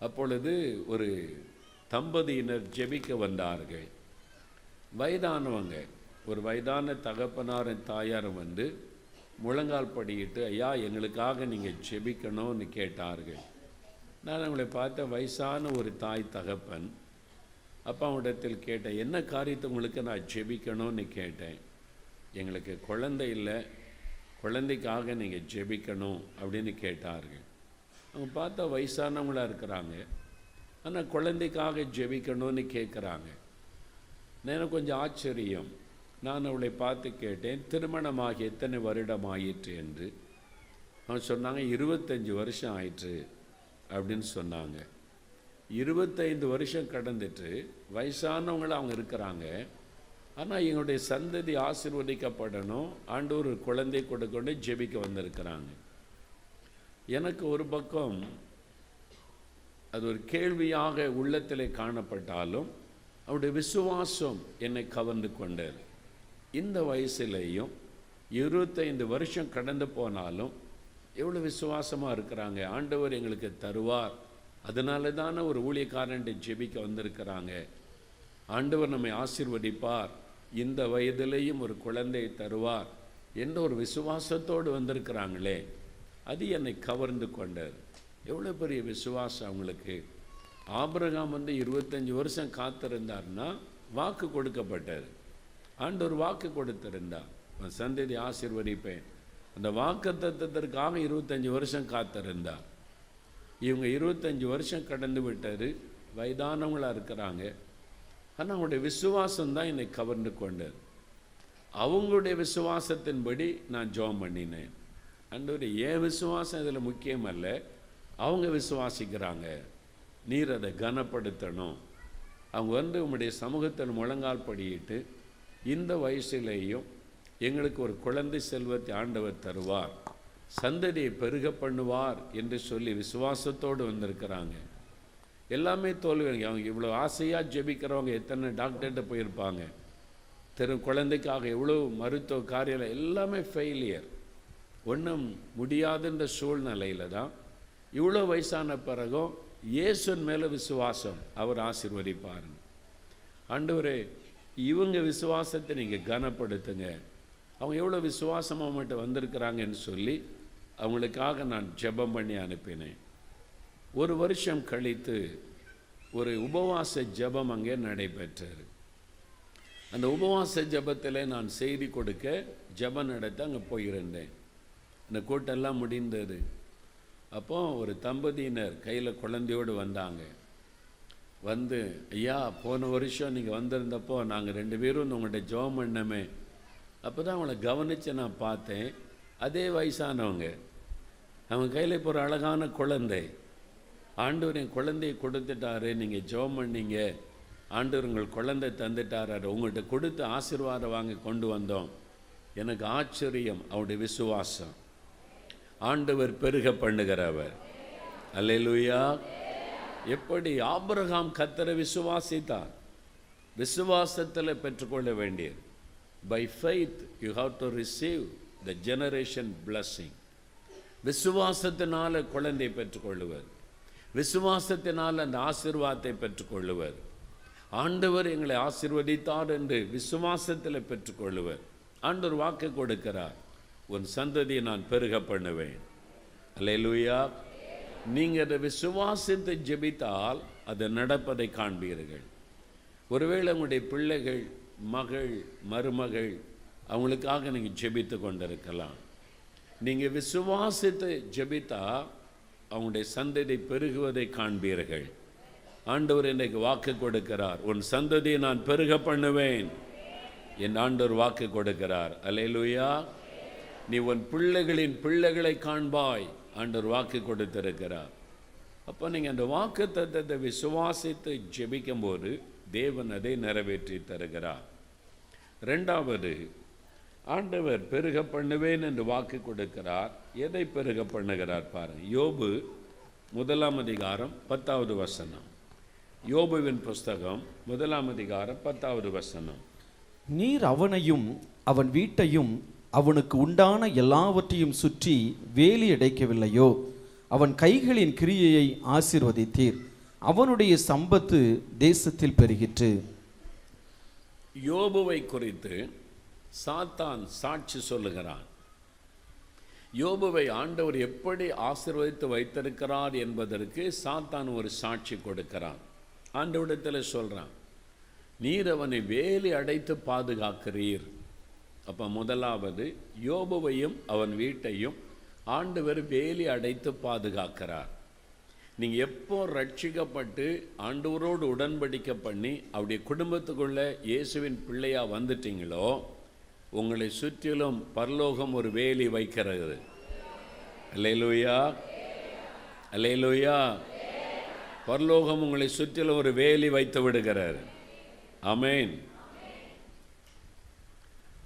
அப்பொழுது ஒரு தம்பதியினர் ஜெபிக்க வந்தார்கள். வயதானவங்க. ஒரு வயதான தகப்பனாரின் தாயாரும் வந்து முழங்கால் படியிட்டு ஐயா எங்களுக்காக நீங்கள் ஜெபிக்கணும்னு கேட்டார்கள். நான் அவங்களை பார்த்த வயசான ஒரு தாய் தகப்பன் அப்பாவிடத்தில் கேட்டேன் என்ன காரியத்தை உங்களுக்கு நான் ஜெபிக்கணும்னு கேட்டேன். எங்களுக்கு குழந்தை இல்லை. குழந்தைக்காக நீங்கள் ஜெபிக்கணும் அப்படின்னு கேட்டார்கள். அவங்க பார்த்தா வயசானவங்களா இருக்கிறாங்க. ஆனால் குழந்தைக்காக ஜெபிக்கணும்னு கேட்குறாங்க எனக்கு கொஞ்சம் ஆச்சரியம். நான் அவளை பார்த்து கேட்டேன் திருமணமாகி எத்தனை வருடம் ஆயிற்று? என்று. அவன் சொன்னாங்க இருபத்தஞ்சி வருஷம் ஆயிற்று. அப்படின்னு சொன்னாங்க. இருபத்தைந்து வருஷம் கடந்துட்டு வயசானவங்கள அவங்க இருக்கிறாங்க. ஆனால் எங்களுடைய சந்ததி ஆசிர்வதிக்கப்படணும். ஆண்டு ஒரு குழந்தை கொடுக்கணும் ஜெபிக்க வந்திருக்கிறாங்க. எனக்கு ஒரு பக்கம் அது ஒரு கேள்வியாக உள்ளத்திலே காணப்பட்டாலும் அவருடைய விசுவாசம் என்னை கவர்ந்து கொண்டது. இந்த வயசுலேயும் இருபத்தைந்து வருஷம் கடந்து போனாலும் எவ்வளோ விசுவாசமாக இருக்கிறாங்க. ஆண்டவர் எங்களுக்கு தருவார். அதனால தானே ஒரு ஊழியக்காரன்ட்டு ஜெபிக்க வந்திருக்கிறாங்க. ஆண்டவர் நம்மை ஆசிர்வதிப்பார். இந்த வயதிலேயும் ஒரு குழந்தை தருவார். என்ற ஒரு விசுவாசத்தோடு வந்திருக்கிறாங்களே. அது என்னை கவர்ந்து கொண்டது. எவ்வளோ பெரிய விசுவாசம் அவங்களுக்கு. ஆபிரகாம் வந்து இருபத்தஞ்சி வருஷம் காத்திருந்தார்னா வாக்கு கொடுக்கப்பட்டது. ஆண்டவர் வாக்கு கொடுத்திருந்தார். உன் சந்ததி ஆசீர்வதிப்பேன். அந்த வாக்கு தத்துவத்திற்காக இருபத்தஞ்சி வருஷம் காத்திருந்தார். இவங்க இருபத்தஞ்சி வருஷம் கடந்து விட்டார் வயதானவங்களாக இருக்கிறாங்க. ஆனால் அவங்களுடைய விசுவாசம் தான் என்னை கவர்ந்து கொண்டது. அவங்களுடைய விசுவாசத்தின்படி நான் ஜெபம் பண்ணினேன். அண்டவர் என் விசுவாசம் இதில் முக்கியம் அல்ல? அவங்க விசுவாசிக்கிறாங்க. நீர் அதை கனப்படுத்தணும். அவங்க வந்து உங்களுடைய சமூகத்தில் முழங்கால் படியிட்டு இந்த வயசுலேயும் எங்களுக்கு ஒரு குழந்தை செல்வத்தை ஆண்டவர் தருவார். சந்ததியை பெருக பண்ணுவார் என்று சொல்லி விசுவாசத்தோடு வந்திருக்கிறாங்க. எல்லாமே தோல்வி அவங்க இவ்வளோ ஆசையாக ஜெபிக்கிறவங்க எத்தனை டாக்டர்கிட்ட போயிருப்பாங்க. தெரு குழந்தைக்காக எவ்வளோ மருத்துவ காரியம் எல்லாமே ஃபெயிலியர் ஒன்றும் முடியாதுன்ற சூழ்நிலையில் தான் இவ்வளோ வயசான பிறகும் இயேசுன் மேலே விசுவாசம். அவர் ஆசீர்வதிப்பாருங்க ஆண்டவரே இவங்க விசுவாசத்தை நீங்கள் கனப்படுத்துங்க. அவங்க எவ்வளோ விசுவாசமாக மட்டும் வந்திருக்கிறாங்கன்னு சொல்லி அவங்களுக்காக நான் ஜெபம் பண்ணி அனுப்பினேன். ஒரு வருஷம் கழித்து ஒரு உபவாச ஜெபம் அங்கே நடைபெற்றது. அந்த உபவாச ஜெபத்தில் நான் செய்தி கொடுக்க ஜெபம் நடத்த அங்கே போயிருந்தேன். இந்த கூட்டெல்லாம் முடிந்தது. அப்போ ஒரு தம்பதியினர் கையில் குழந்தையோடு வந்தாங்க. வந்து ஐயா போன வருஷம் நீங்கள் வந்திருந்தப்போ நாங்கள் ரெண்டு பேரும் உங்கள்கிட்ட ஜெபம் பண்ணமே. அப்போ தான் அவங்கள கவனித்து நான் பார்த்தேன். அதே வயசானவங்க. அவங்க கையில் இப்போ ஒரு அழகான குழந்தை. ஆண்டவர் என் குழந்தையை கொடுத்துட்டாரு நீங்கள் ஜெபம் பண்ணீங்க. ஆண்டவர் உங்கள் குழந்தை தந்துட்டாரு. உங்கள்கிட்ட கொடுத்து ஆசீர்வாதம் வாங்கி கொண்டு வந்தோம். எனக்கு ஆச்சரியம் அவருடைய விசுவாசம். ஆண்டவர் பெருக பண்ணுகிறவர். அல்லேலூயா. எப்படி ஆபிரகாம் கத்தரை விசுவாசித்தார்? விசுவாசத்தில் பெற்றுக்கொள்ள வேண்டியது. By faith you have to receive the generation blessing விசுவாசத்தினால குழந்தை பெற்றுக்கொள்ளுவர். விசுவாசத்தினால் அந்த ஆசிர்வாதத்தை பெற்றுக்கொள்ளுவர். ஆண்டவர் எங்களை ஆசீர்வதித்தார் என்று விசுவாசத்தில் பெற்றுக்கொள்ளுவர். ஆண்டவர் வாக்கு கொடுக்கிறார். உன் சந்ததியை நான் பெருக பண்ணுவேன். அல்லேலூயா. நீங்கள் அதை விசுவாசித்து ஜெபித்தால் அது நடப்பதை காண்பீர்கள். ஒருவேளை உங்களுடைய பிள்ளைகள் மகள் மருமகள் அவங்களுக்காக நீங்கள் ஜெபித்து கொண்டிருக்கலாம். நீங்கள் விசுவாசித்து ஜெபித்தா அவங்களுடைய சந்ததி பெருகுவதை காண்பீர்கள். ஆண்டவர் இன்றைக்கு வாக்கு கொடுக்கிறார். உன் சந்ததியை நான் பெருக பண்ணுவேன். என் ஆண்டவர் வாக்கு கொடுக்கிறார். அல்லேலூயா. நீ உன் பிள்ளைகளின் பிள்ளைகளை காண்பாய் ஆண்டவர் வாக்கு கொடுத்திருக்கிறார். அப்போ நீங்கள் அந்த வாக்கு தத்தத்தை விசுவாசித்து ஜெபிக்கும்போது தேவன் அதை நிறைவேற்றி தருகிறார். ரெண்டாவது ஆண்டவர் பெருக பண்ணுவேன் என்று வாக்கு கொடுக்கிறார். எதை பெருக பண்ணுகிறார் பாருங்கள் யோபு முதலாம் அதிகாரம் பத்தாவது வசனம். யோபுவின் புஸ்தகம் முதலாம் அதிகாரம் பத்தாவது வசனம். நீர் அவனையும் அவன் வீட்டையும் அவனுக்கு உண்டான எல்லாவற்றையும் சுற்றி வேலி அடைக்கவில்லையோ? அவன் கைகளின் கிரியையை ஆசிர்வதித்தீர். அவனுடைய சம்பத்து தேசத்தில் பெருகிற்று. யோபுவை குறித்து சாத்தான் சாட்சி சொல்லுகிறான். யோபுவை ஆண்டவர் எப்படி ஆசிர்வதித்து வைத்திருக்கிறார் என்பதற்கு சாத்தான் ஒரு சாட்சி கொடுக்கிறான். ஆண்டவரிடத்தில் சொல்கிறான் நீர் அவனை வேலி அடைத்து பாதுகாக்கிறீர். அப்போ முதலாவது யோபுவையும் அவன் வீட்டையும் ஆண்டவர் வேலி அடைத்து பாதுகாக்கிறார். நீங்கள் எப்போ ரட்சிக்கப்பட்டு ஆண்டவரோடு உடன்படிக்கை பண்ணி அவருடைய குடும்பத்துக்குள்ளே இயேசுவின் பிள்ளையாக வந்துட்டீங்களோ உங்களை சுற்றிலும் பரலோகம் ஒரு வேலி வைக்கிறது. அல்லேலூயா. அல்லேலூயா. பரலோகம் உங்களை சுற்றிலும் ஒரு வேலி வைத்து விடுகிறார். அமேன்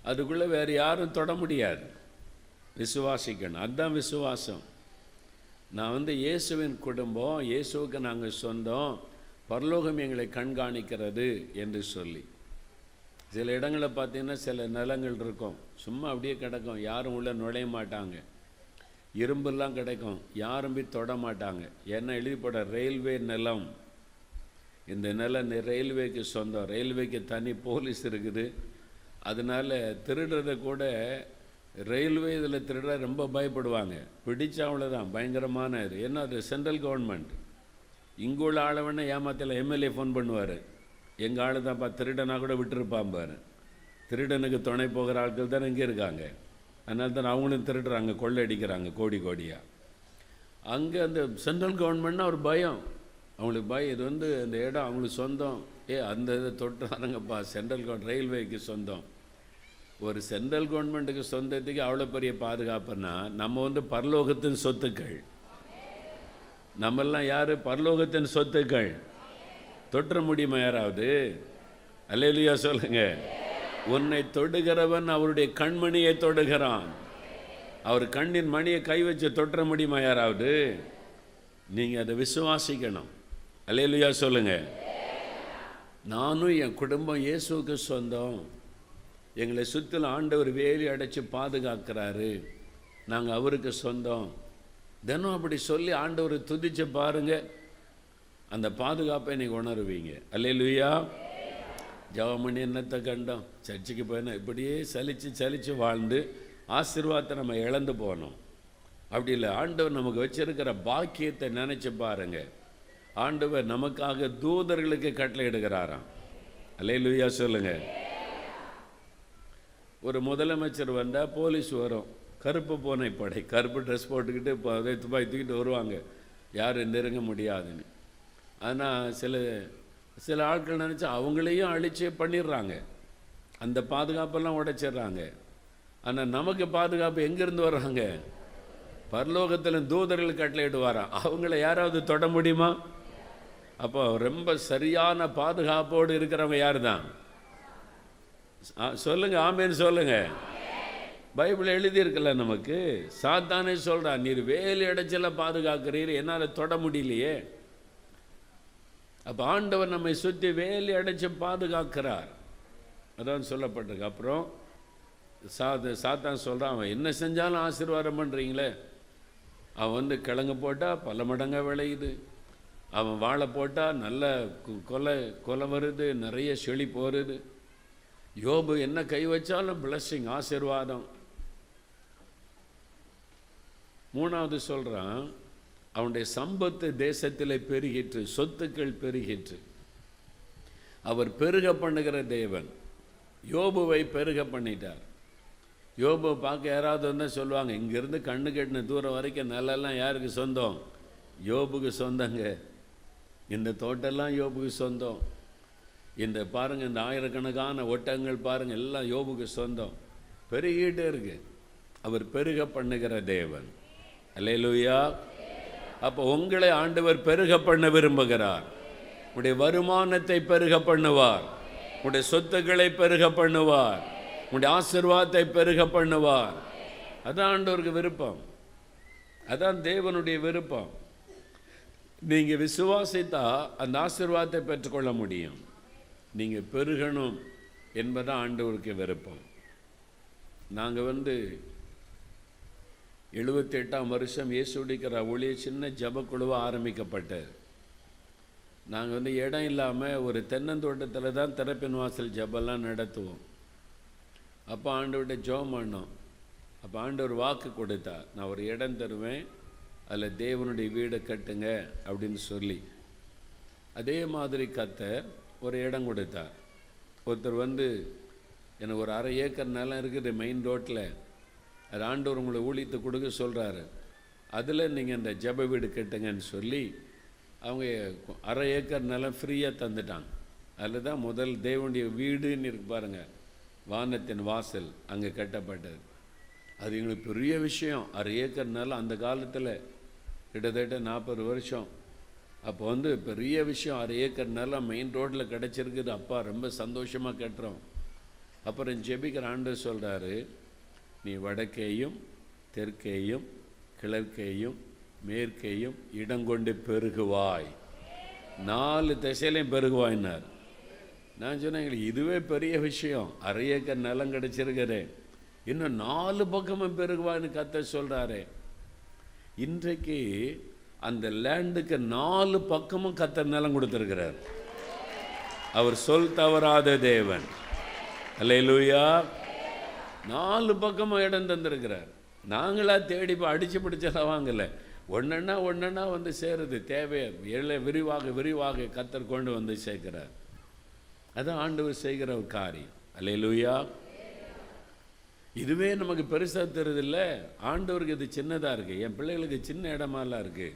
அதுக்குள்ளே வேறு யாரும் தொட முடியாது. விசுவாசிக்கணும். அதுதான் விசுவாசம். நான் வந்து இயேசுவின் குடும்பம் இயேசுவுக்கு நாங்கள் சொந்தம் பரலோகம் எங்களை கண்காணிக்கிறது என்று சொல்லி. சில இடங்களில் பார்த்தீங்கன்னா சில நிலங்கள் இருக்கும். சும்மா அப்படியே கிடக்கும். யாரும் உள்ளே நுழைய மாட்டாங்க. இரும்பெல்லாம் கிடைக்கும். யாரும் போய் தொட மாட்டாங்க. ஏன்னா எழுதி போட ரயில்வே நிலம். இந்த நிலம் ரயில்வேக்கு சொந்தம். ரயில்வேக்கு தனி போலீஸ் இருக்குது. அதனால திருடுறதை கூட ரயில்வே இதில் திருட ரொம்ப பயப்படுவாங்க. பிடிச்சா அவ்வளோதான் பயங்கரமான இது. ஏன்னா அது சென்ட்ரல் கவர்மெண்ட் இங்கே ஆளை வேணால் ஏமாத்தில் எம்எல்ஏ ஃபோன் பண்ணுவார். எங்கள் ஆள் தான்ப்பா திருடனா கூட விட்டுருப்பான் பாரு. திருடனுக்கு துணை போகிற ஆட்கள் தானே இங்கே இருக்காங்க. அதனால தான் அவங்களும் திருடுறாங்க கொள்ளடிக்கிறாங்க கோடி கோடியாக அங்கே அந்த சென்ட்ரல் கவர்மெண்ட்னா ஒரு பயம். அவங்களுக்கு பயம் இது வந்து அந்த இடம் அவங்களுக்கு சொந்தம். ஏ அந்த இதை தொட்டுறாருங்கப்பா சென்ட்ரல் கவர்மெண்ட் ரயில்வேக்கு சொந்தம். ஒரு சென்ட்ரல் கவர்மெண்ட்டுக்கு சொந்தத்துக்கு அவ்வளோ பெரிய பாதுகாப்புன்னா நம்ம வந்து பரலோகத்தின் சொத்துக்கள். நம்மெல்லாம் யார்? பரலோகத்தின் சொத்துக்கள். தொற்ற முடியுமா யாராவது? அல்லேலுயா சொல்லுங்க. உன்னை தொடுகிறவன் அவருடைய கண்மணியை தொடுகிறான். அவர் கண்ணின் மணியை கை வச்சு தொற்ற முடியுமா யாராவது? நீங்கள் அதை விசுவாசிக்கணும். அல்லேலுயா சொல்லுங்க. நானும் என் குடும்பம் இயேசுவுக்கு சொந்தம். எங்களை சுற்றிலும் ஆண்டவர் வேலி அடைச்சி பாதுகாக்கிறாரு. நாங்கள் அவருக்கு சொந்தம். தினம் அப்படி சொல்லி ஆண்டவர் துதிச்சு பாருங்க. அந்த பாதுகாப்பை நீங்கள் உணருவீங்க. அல்லேலுயா. ஜவமணி என்னத்தை கண்டோம்? சர்ச்சுக்கு போயினா இப்படியே சலித்து சலித்து வாழ்ந்து ஆசீர்வாதத்தை நம்ம இழந்து போனோம். அப்படி இல்லை ஆண்டவர் நமக்கு வச்சிருக்கிற பாக்கியத்தை நினச்சி பாருங்க. ஆண்டவர் நமக்காக தூதர்களுக்கு கட்டளை எடுக்கிறாராம் அல்லேலுயா சொல்லுங்கள் ஒரு முதலமைச்சர் வந்தால் போலீஸ் வரும். கருப்பு பூனை படை கருப்பு ட்ரெஸ் போட்டுக்கிட்டு இப்போ அதை துப்பாக்கி தூக்கிட்டு வருவாங்க. யாரும் நெருங்க முடியாதுன்னு. ஆனால் சில சில ஆட்கள் நினச்சா அவங்களையும் அழிச்சே பண்ணிடுறாங்க. அந்த பாதுகாப்பெல்லாம் உடைச்சிடுறாங்க. ஆனால் நமக்கு பாதுகாப்பு எங்கேருந்து வர்றாங்க? பரலோகத்தில் தூதர்கள் கட்டளையிட்டு வரான். அவங்கள யாராவது தொட முடியுமா? அப்போ ரொம்ப சரியான பாதுகாப்போடு இருக்கிறவங்க யார் தான் சொல்லுங்க ஆமேன்னு சொல்லுங்க. பைபிள் எழுதியிருக்கல நமக்கு? சாத்தானே சொல்கிறா நீர் வேலு இடைச்சல பாதுகாக்கிறீர் என்னால் தொட முடியலையே. அப்போ ஆண்டவர் நம்மை சுற்றி வேலி அடைச்சு பாதுகாக்கிறார். அதான் சொல்லப்பட்டிருக்கு. அப்புறம் சாத சாத்தான் சொல்கிறான் அவன் என்ன செஞ்சாலும் ஆசீர்வாதம் பண்ணுறீங்களே அவன் வந்து கிழங்கு போட்டால் பல மடங்காக விளையுது. அவன் வாழை போட்டால் நல்ல கொலை கொலை வருது நிறைய செழிப்பு வருது. யோபு என்ன கை வச்சாலும் பிளஸ்ஸிங் ஆசீர்வாதம். மூணாவது சொல்கிறான் அவனுடைய சம்பத்து தேசத்தில் பெருகிற்று சொத்துக்கள் பெருகிற்று. அவர் பெருக பண்ணுகிற தேவன். யோபுவை பெருக பண்ணிட்டார். யோபு பார்க்க யாராவது வந்தால் சொல்லுவாங்க இங்கேருந்து கண்ணு கட்டின தூரம் வரைக்கும் நிலெல்லாம் யாருக்கு சொந்தம்? யோபுக்கு சொந்தங்க. இந்த தோட்டெல்லாம் யோபுக்கு சொந்தம். இந்த பாருங்கள் இந்த ஆயிரக்கணக்கான ஒட்டங்கள் பாருங்கள் எல்லாம் யோபுக்கு சொந்தம். பெருகிட்டே இருக்கு. அவர் பெருக பண்ணுகிற தேவன். அல்லேலூயா. அப்போ உங்களை ஆண்டவர் பெருக பண்ண விரும்புகிறார். உடைய வருமானத்தை பெருக பண்ணுவார். உடைய சொத்துக்களை பெருக பண்ணுவார். உடைய ஆசிர்வாதத்தை பெருக பண்ணுவார். அதான் ஆண்டவருக்கு விருப்பம். அதான் தேவனுடைய விருப்பம். நீங்கள் விசுவாசித்தா அந்த ஆசிர்வாதத்தை பெற்றுக்கொள்ள முடியும். நீங்கள் பெருகணும் என்பதான் ஆண்டவருக்கு விருப்பம். நாங்கள் வந்து எழுபத்தி எட்டாம் வருஷம் இயேசுடிக்கிற ஒளிய சின்ன ஜபக்குழுவாக ஆரம்பிக்கப்பட்டது. நாங்கள் வந்து இடம் இல்லாமல் ஒரு தென்னந்தோட்டத்தில் தான் திறப்பின் வாசல் ஜபெல்லாம் நடத்துவோம். அப்போ ஆண்டவர்கிட்ட ஜெபம் பண்ணோம். அப்போ ஆண்டவர் வாக்கு கொடுத்தா நான் ஒரு இடம் தருவேன் அதில் தேவனுடைய வீடை கட்டுங்க அப்படின்னு சொல்லி. அதே மாதிரி கத்தர் ஒரு இடம் கொடுத்தார் ஒருத்தர் வந்து எனக்கு ஒரு அரை ஏக்கர் நிலம் இருக்குது மெயின் ரோட்டில் அது ஆண்டவர் உங்களை ஊழித்து கொடுக்க சொல்கிறாரு அதில் நீங்கள் இந்த ஜெப வீடு கட்டுங்கன்னு சொல்லி அவங்க அரை ஏக்கர் நிலம் ஃப்ரீயாக தந்துட்டாங்க. அதில் தான் முதல் தேவனுடைய வீடுன்னு இருக்கு பாருங்கள் வானத்தின் வாசல் அங்கே கட்டப்பட்டது. அது எங்களுக்கு பெரிய விஷயம். அரை ஏக்கர் நிலம் அந்த காலத்தில் கிட்டத்தட்ட நாற்பது வருஷம். அப்போ வந்து பெரிய விஷயம் அரை ஏக்கர் நிலம் மெயின் ரோட்டில் கிடச்சிருக்குது. அப்பா ரொம்ப சந்தோஷமாக கட்டுறோம். அப்புறம் ஜெபிக்கிற ஆண்டு சொல்கிறாரு நீ வடக்கேயும் தெற்கேயும் கிழக்கேயும் மேற்கேயும் இடங்கொண்டு பெருகுவாய். நாலு திசையிலையும் பெருகுவாயினார். நான் சொன்னேன் எங்களுக்கு இதுவே பெரிய விஷயம். அரை ஏக்கர் நிலம் கிடச்சிருக்கிறேன் இன்னும் நாலு பக்கமும் பெருகுவான்னு கத்த சொல்கிறாரே இன்றைக்கு அந்த லேண்டுக்கு நாலு பக்கமும் கத்தர் நிலம் கொடுத்துருக்கிறார். அவர் சொல் தவறாத தேவன். அல்லையிலூயா நாலு பக்கமும் இடம் தந்திருக்கிறார். நாங்களாக தேடி போய் அடித்து பிடிச்செல்லாம் வாங்கலை. ஒன்றுன்னா ஒன்றுன்னா வந்து சேருது. தேவையை எல்லை விரிவாக விரிவாக கத்தர் கொண்டு வந்து சேர்க்கிறார். அதான் ஆண்டவர் செய்கிற ஒரு காரியம். அல்லையிலூயா இதுவே நமக்கு பெருசாக தெரியுதில்ல. ஆண்டவருக்கு இது சின்னதாக இருக்குது என் பிள்ளைகளுக்கு சின்ன இடமாலாம் இருக்குது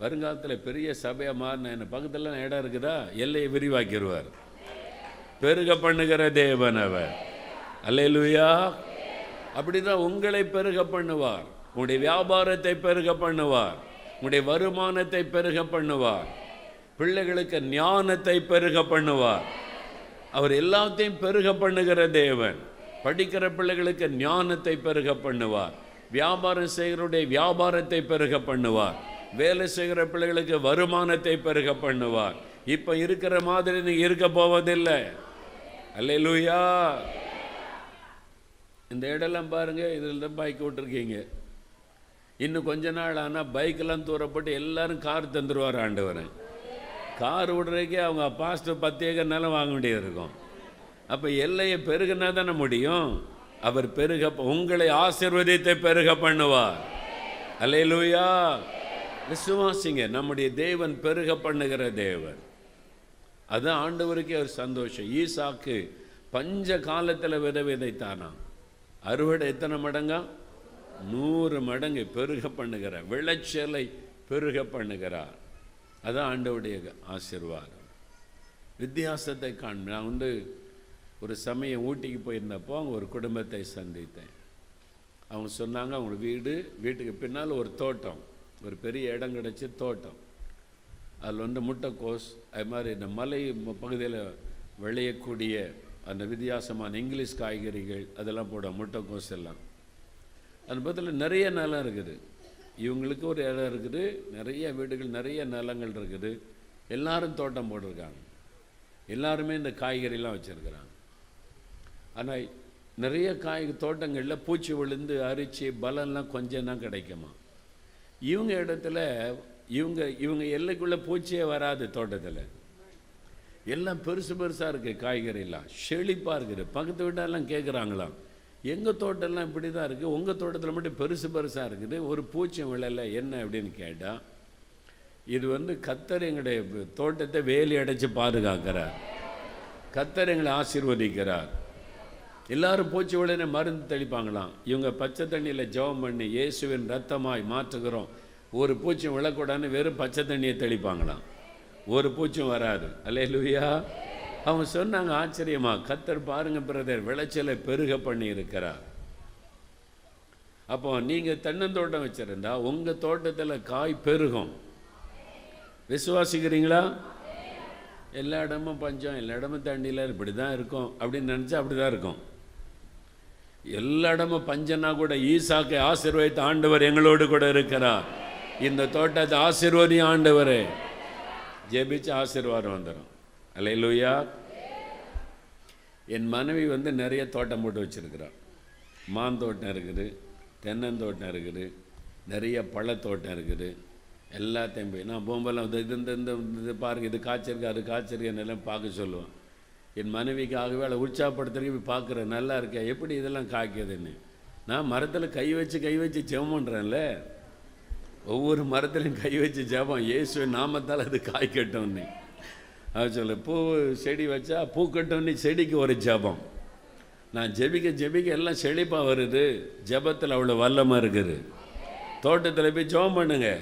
வருங்காலத்தில் பெரிய சபையாக மாறின என்ன பக்கத்தில் இடம் இருக்குதா? எல்லையை விரிவாக்கிடுவார். பெருக பண்ணுகிற தேவன் அவர். அல்லேலூயா. அப்படிதான் உங்களை பெருக பண்ணுவார். உங்களுடைய வியாபாரத்தை பெருக பண்ணுவார். உங்களுடைய வருமானத்தை பெருக பண்ணுவார். பிள்ளைகளுக்கு ஞானத்தை பெருக பண்ணுவார். அவர் எல்லாத்தையும் பெருக பண்ணுகிற தேவன். படிக்கிற பிள்ளைகளுக்கு ஞானத்தை பெருக பண்ணுவார். வியாபாரம் செய்கிறவருடைய வியாபாரத்தை பெருக பண்ணுவார். வேலை செய்கிற பிள்ளைகளுக்கு வருமானத்தை பெருக பண்ணுவார். இப்போ இருக்கிற மாதிரி நீங்கள் இருக்க போவதில்லை. அல்லேலூயா. இந்த இடம்லாம் பாருங்கள் இதில் தான் பைக் விட்டுருக்கீங்க இன்னும் கொஞ்ச நாள் ஆனால் பைக்கெல்லாம் தூரப்பட்டு எல்லாரும் கார் தந்துடுவார் ஆண்டவரன் கார் விடுறதுக்கே அவங்க பாஸ்ட்டு பத்து ஏக்கர் நிலம் வாங்க வேண்டியது இருக்கும் அப்போ எல்லையை பெருகுனா தானே முடியும்? அவர் பெருக உங்களை ஆசிர்வதித்தை பெருக பண்ணுவார். அல்லேலூயா. விசுவாசிங்க நம்முடைய தேவன் பெருக பண்ணுகிற தேவன். அதுதான் ஆண்டவருக்கே ஒரு சந்தோஷம். ஈசாக்கு பஞ்ச காலத்தில் வித விதைத்தானா? அறுவடை எத்தனை மடங்கா? நூறு மடங்கு பெருக பண்ணுகிறார் விளைச்சலை பெருக பண்ணுகிறார். அதான் ஆண்டவருடைய ஆசீர்வாதம். வித்தியாசத்தை காண் நான் வந்து ஒரு சமயம் ஊட்டிக்கு போயிருந்தப்போ அவங்க ஒரு குடும்பத்தை சந்தித்தேன். அவங்க சொன்னாங்க அவங்க வீடு வீட்டுக்கு பின்னால் ஒரு தோட்டம். ஒரு பெரிய இடம் கிடச்சி தோட்டம். அதில் வந்து முட்டைக்கோஸ் அது மாதிரி இந்த மலை பகுதியில் விளையக்கூடிய அந்த வித்தியாசமான இங்கிலீஷ் காய்கறிகள் அதெல்லாம் போடும் முட்டைக்கோஸ் எல்லாம். அது பக்கத்தில் நிறைய நிலம் இருக்குது. இவங்களுக்கு ஒரு இடம் இருக்குது நிறைய வீடுகள் நிறைய நிலங்கள் இருக்குது. எல்லாரும் தோட்டம் போட்டிருக்காங்க. எல்லாருமே இந்த காய்கறிலாம் வச்சுருக்கிறாங்க. ஆனால் நிறைய காய் தோட்டங்களில் பூச்சி விழுந்து அரிச்சு பலம்லாம் கொஞ்சம் தான் கிடைக்குமா? இவங்க இடத்துல இவங்க இவங்க எல்லைக்குள்ளே பூச்சியே வராது தோட்டத்தில். எல்லாம் பெருசு பெருசாக இருக்குது காய்கறிலாம். செழிப்பாக இருக்குது. பக்கத்து வீட்டெல்லாம் கேட்குறாங்களாம் எங்கள் தோட்டம்லாம் இப்படி தான் இருக்குது உங்கள் தோட்டத்தில் மட்டும் பெருசு பெருசாக இருக்குது. ஒரு பூச்சி விழலை என்ன அப்படின்னு கேட்டால் இது வந்து கத்தர் எங்களுடைய தோட்டத்தை வேலி அடைச்சி பாதுகாக்கிறார். கத்தர் எங்களை ஆசீர்வதிக்கிறார். எல்லாரும் பூச்சி உடனே மருந்து தெளிப்பாங்களாம். இவங்க பச்சை தண்ணியில் ஜெபம் பண்ணி இயேசுவின் ரத்தமாய் மாற்றுகிறோம். ஒரு பூச்சியும் விழக்கூடாதுன்னு வெறும் பச்சை தண்ணியை தெளிப்பாங்களாம். ஒரு பூச்சும் வராது. அல்லே லூயா அவங்க சொன்னாங்க ஆச்சரியமா கத்தர் பாருங்க பிரதர் விளைச்சலை பெருக பண்ணி இருக்கிறார் அப்போ நீங்கள் தென்னந்தோட்டம் வச்சிருந்தா உங்கள் தோட்டத்தில் காய் பெருகும். விசுவாசிக்கிறீங்களா? எல்லா இடமும் பஞ்சம் எல்லா இடமும் தண்ணியில் இப்படி தான் இருக்கும். அப்படின்னு நினச்சா அப்படி தான் இருக்கும். எல்லா இடமும் பஞ்சனா கூட ஈசாக்கை ஆசீர்வதித்த ஆண்டவர் எங்களோடு கூட இருக்கிறார். இந்த தோட்டத்தை ஆசீர்வதி ஆண்டவர். ஜெபிச்சு ஆசீர்வாதம் வந்துடும் அல்லையிலூயா என் மனைவி வந்து நிறைய தோட்டம் போட்டு வச்சிருக்கிறாள் மாந்தோட்டம் இருக்குது தென்னந்தோட்டம் இருக்குது நிறைய பழத்தோட்டம் இருக்குது. எல்லாத்தையும் போய் நான் போகும்போதெல்லாம் இது இது இந்த இந்த இது பாருங்கள் இது காய்ச்சிருக்கு அது காய்ச்சிருக்கு எல்லாம் பார்க்க சொல்லுவேன். என் மனைவிக்காகவே அவளை உற்சாகப்படுத்துறதுக்கு போய் பார்க்குறேன். நல்லா இருக்கே. எப்படி இதெல்லாம் காய்க்குதுன்னு? நான் மரத்தில் கை வச்சு கை வச்சு ஜெபம் பண்ணுறேன்ல ஒவ்வொரு மரத்துலையும் கை வச்சு ஜெபம். இயேசு நாமத்தால் அது காய்க்கட்டும்னு. அது சொல்ல பூ செடி வச்சா பூக்கட்டும்னு செடிக்கு ஒரு ஜெபம். நான் ஜெபிக்க ஜெபிக்க எல்லாம் செழிப்பாக வருது. ஜெபத்தில் அவ்வளோ வல்லமாக இருக்குது. தோட்டத்தில் போய் ஜெபம் பண்ணுங்கள்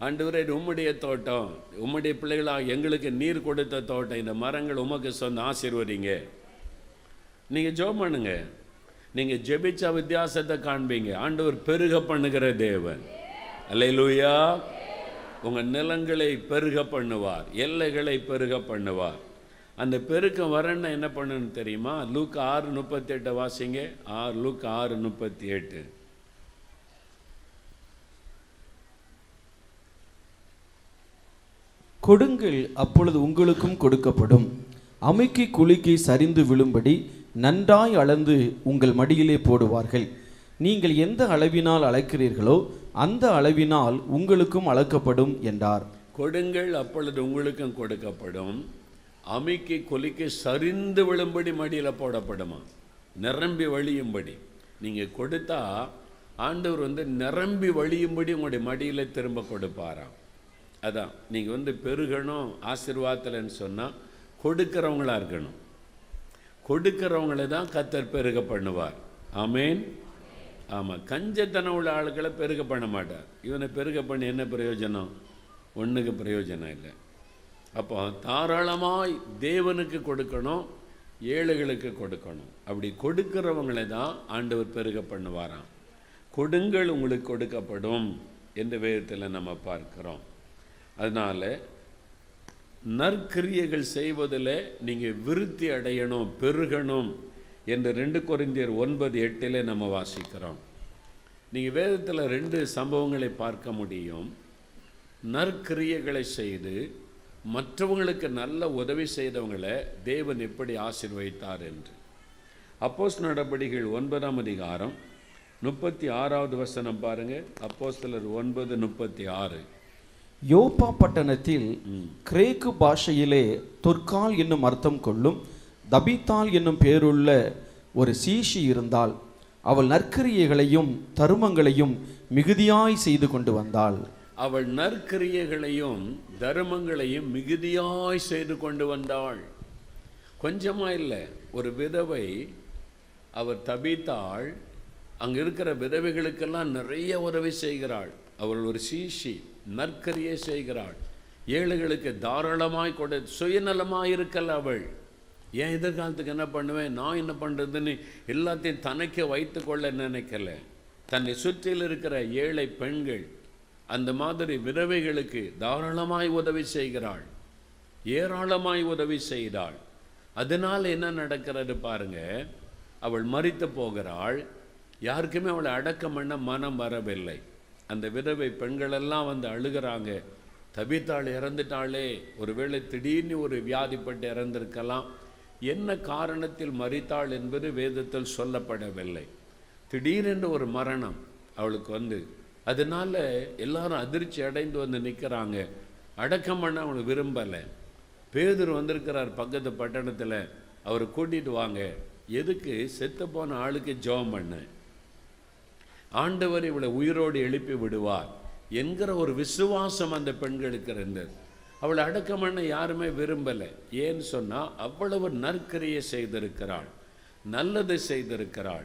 ஆண்டவரே உம்முடைய தோட்டம். உம்முடைய பிள்ளைகளாக எங்களுக்கு நீர் கொடுத்த தோட்டம். இந்த மரங்கள் உமக்கு சொந்த ஆசீர்வதிங்க. நீங்கள் ஜோ பண்ணுங்க. நீங்கள் ஜெபிச்ச வித்தியாசத்தை காண்பீங்க. ஆண்டவர் பெருக பண்ணுகிற தேவன். அல்லேலூயா. உங்கள் நிலங்களை பெருக பண்ணுவார். எல்லைகளை பெருக பண்ணுவார். அந்த பெருக்கம் வரணும்னா என்ன பண்ணுன்னு தெரியுமா? லூக் ஆறு முப்பத்தி எட்டை வாசிங்க. ஆறு லூக் ஆறு முப்பத்தி எட்டு கொடுங்கள் அப்பொழுது உங்களுக்கும் கொடுக்கப்படும். அமுக்கி குலுக்கி சரிந்து விழும்படி நன்றாய் அளந்து உங்கள் மடியிலே போடுவார்கள். நீங்கள் எந்த அளவினால் அளக்கிறீர்களோ அந்த அளவினால் உங்களுக்கும் அளக்கப்படும் என்றார். கொடுங்கள் அப்பொழுது உங்களுக்கும் கொடுக்கப்படும். அமைக்கு குலுக்கி சரிந்து விழும்படி மடியில் போடப்படுமா? நிரம்பி வழியும்படி. நீங்கள் கொடுத்தா ஆண்டவர் வந்து நிரம்பி வழியும்படி உங்களுடைய மடியில் திரும்ப கொடுப்பாராம். அதான். நீங்கள் வந்து பெருகணும் ஆசீர்வாதத்தில்னு சொன்னால் கொடுக்கிறவங்களாக இருக்கணும். கொடுக்கிறவங்களை தான் கத்தர் பெருக பண்ணுவார். ஆமேன். ஆமாம் கஞ்சத்தனம் உள்ள ஆளுக்களை பெருக பண்ண மாட்டார். இவனை பெருக பண்ணி என்ன பிரயோஜனம்? ஒன்றுக்கு பிரயோஜனம் இல்லை. அப்போ தாராளமாய் தேவனுக்கு கொடுக்கணும் ஏழைகளுக்கு கொடுக்கணும். அப்படி கொடுக்கிறவங்களை தான் ஆண்டவர் பெருக பண்ணுவாராம். கொடுங்கள் உங்களுக்கு கொடுக்கப்படும் என்ற விதத்தில் நம்ம பார்க்கிறோம். அதனால் நற்கிரியைகள் செய்வதில் நீங்கள் விருத்தி அடையணும் பெருகணும் என்று ரெண்டு குறைந்தியர் ஒன்பது எட்டில் நம்ம வாசிக்கிறோம். நீங்கள் வேதத்தில் ரெண்டு சம்பவங்களை பார்க்க முடியும். நற்கிரியைகளை செய்து மற்றவங்களுக்கு நல்ல உதவி செய்தவங்களை தேவன் எப்படி ஆசிர்வதித்தார் என்று. அப்போஸ் நடபடிகள் ஒன்பதாம் அதிகாரம் முப்பத்தி ஆறாவது வசனம் பாருங்கள் அப்போஸ்தலர் ஒன்பது முப்பத்தி ஆறு. யோப்பா பட்டணத்தில் கிரேக்கு பாஷையிலே தொற்கால் என்னும் அர்த்தம் கொள்ளும் தபித்தால் என்னும் பேருள்ள ஒரு சீஷி இருந்தால் அவள் நற்கிரியைகளையும் தருமங்களையும் மிகுதியாய் செய்து கொண்டு வந்தாள். அவள் நற்கிரியைகளையும் தர்மங்களையும் மிகுதியாய் செய்து கொண்டு வந்தாள். கொஞ்சமா இல்லை ஒரு விதவை அவர் தபித்தாள் அங்கே இருக்கிற விதவைகளுக்கெல்லாம் நிறைய உதவி செய்கிறாள். அவள் ஒரு சீஷி. நற்கரியை செய்கிறாள். ஏழைகளுக்கு தாராளமாய் கொடு சுயநலமாக இருக்கல அவள். ஏன் எதிர்காலத்துக்கு என்ன பண்ணுவேன்? நான் என்ன பண்ணுறதுன்னு எல்லாத்தையும் தனக்கே வைத்து கொள்ள நினைக்கல. தன்னை சுற்றியில் இருக்கிற ஏழை பெண்கள் அந்த மாதிரி விதவைகளுக்கு தாராளமாய் உதவி செய்கிறாள். ஏராளமாய் உதவி செய்தாள். அதனால் என்ன நடக்கிறது பாருங்க. அவள் மறித்து போகிறாள். யாருக்குமே அவளை அடக்கம் பண்ண மனம் வரவில்லை. அந்த விதவை பெண்களெல்லாம் வந்து அழுகிறாங்க. தபித்தாள் இறந்துட்டாளே ஒருவேளை திடீர்னு ஒரு வியாதிப்பட்டு இறந்திருக்கலாம். என்ன காரணத்தில் மறித்தாள் என்பது வேதத்தில் சொல்லப்படவில்லை. திடீரென்று ஒரு மரணம் அவளுக்கு வந்து அதனால எல்லாரும் அதிர்ச்சி அடைந்து வந்து நிற்கிறாங்க அடக்கம் பண்ண அவனுக்கு விரும்பலை. பேதர் வந்திருக்கிறார் பக்கத்து பட்டணத்தில் அவரை கூட்டிகிட்டு வாங்க. எதுக்கு செத்து போன ஆளுக்கு ஜெபம் பண்ணேன் ஆண்டவர் இவளை உயிரோடு எழுப்பி விடுவார் என்கிற ஒரு விசுவாசம் அந்த பெண்களுக்கு இருந்தது. அவளை அடக்கம் பண்ண யாருமே விரும்பலை. ஏன்னு சொன்னால் அவ்வளவு நற்கரியை செய்திருக்கிறாள். நல்லதை செய்திருக்கிறாள்.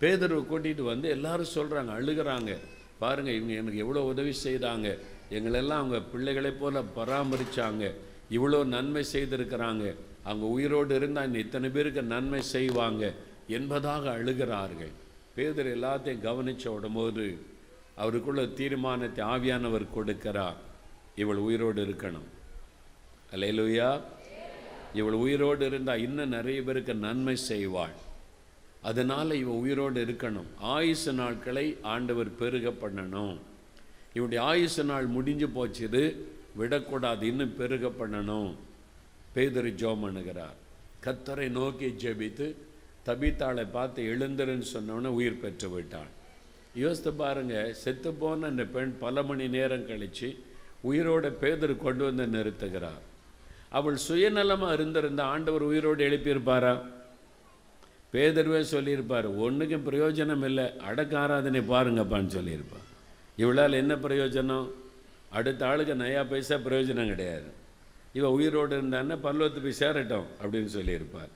பேதர்வை கூட்டிகிட்டு வந்து எல்லாரும் சொல்கிறாங்க அழுகிறாங்க. பாருங்க இவங்க எனக்கு எவ்வளோ உதவி செய்தாங்க. எங்களெல்லாம் அவங்க பிள்ளைகளைப் போல் பராமரித்தாங்க இவ்வளோ நன்மை செய்திருக்கிறாங்க. அவங்க உயிரோடு இருந்தால் இத்தனை பேருக்கு நன்மை செய்வாங்க என்பதாக அழுகிறார்கள். பேதர் எல்லாத்தையும் கவனிச்ச உடம்போது அவருக்குள்ள தீர்மானத்தை ஆவியானவர் கொடுக்கிறார். இவள் உயிரோடு இருக்கணும். அலையலுயா இவள் உயிரோடு இருந்தால் இன்னும் நிறைய பேருக்கு நன்மை செய்வாள். அதனால் இவள் உயிரோடு இருக்கணும். ஆயுசு நாட்களை ஆண்டவர் பெருக பண்ணணும். இவருடைய ஆயுசு நாள் முடிஞ்சு போச்சுது விடக்கூடாது இன்னும் பெருக பண்ணணும். பேதர் ஜோம் அணுகிறார். கத்தரை நோக்கி ஜெபித்து தபித்தாளை பார்த்து எழுந்துருன்னு சொன்னோன்னே உயிர் பெற்று விட்டாள் யோசித்து பாருங்க செத்து போன அந்த பெண் பல மணி நேரம் கழித்து உயிரோட பேதர் கொண்டு வந்து நிறுத்துகிறார். அவள் சுயநலமாக இருந்திருந்த ஆண்டவர் உயிரோடு எழுப்பியிருப்பாரா? பேதர்வே சொல்லியிருப்பார் ஒன்றுக்கும் பிரயோஜனம் இல்லை அடக்க ஆராதனை பாருங்கப்பான்னு சொல்லியிருப்பார். இவளால் என்ன பிரயோஜனம்? அடுத்த ஆளுக்கு நயா பைசா பிரயோஜனம் கிடையாது. இவள் உயிரோடு இருந்தான்னா பல்லவத்து போய் சேரட்டும் அப்படின்னு சொல்லியிருப்பார்.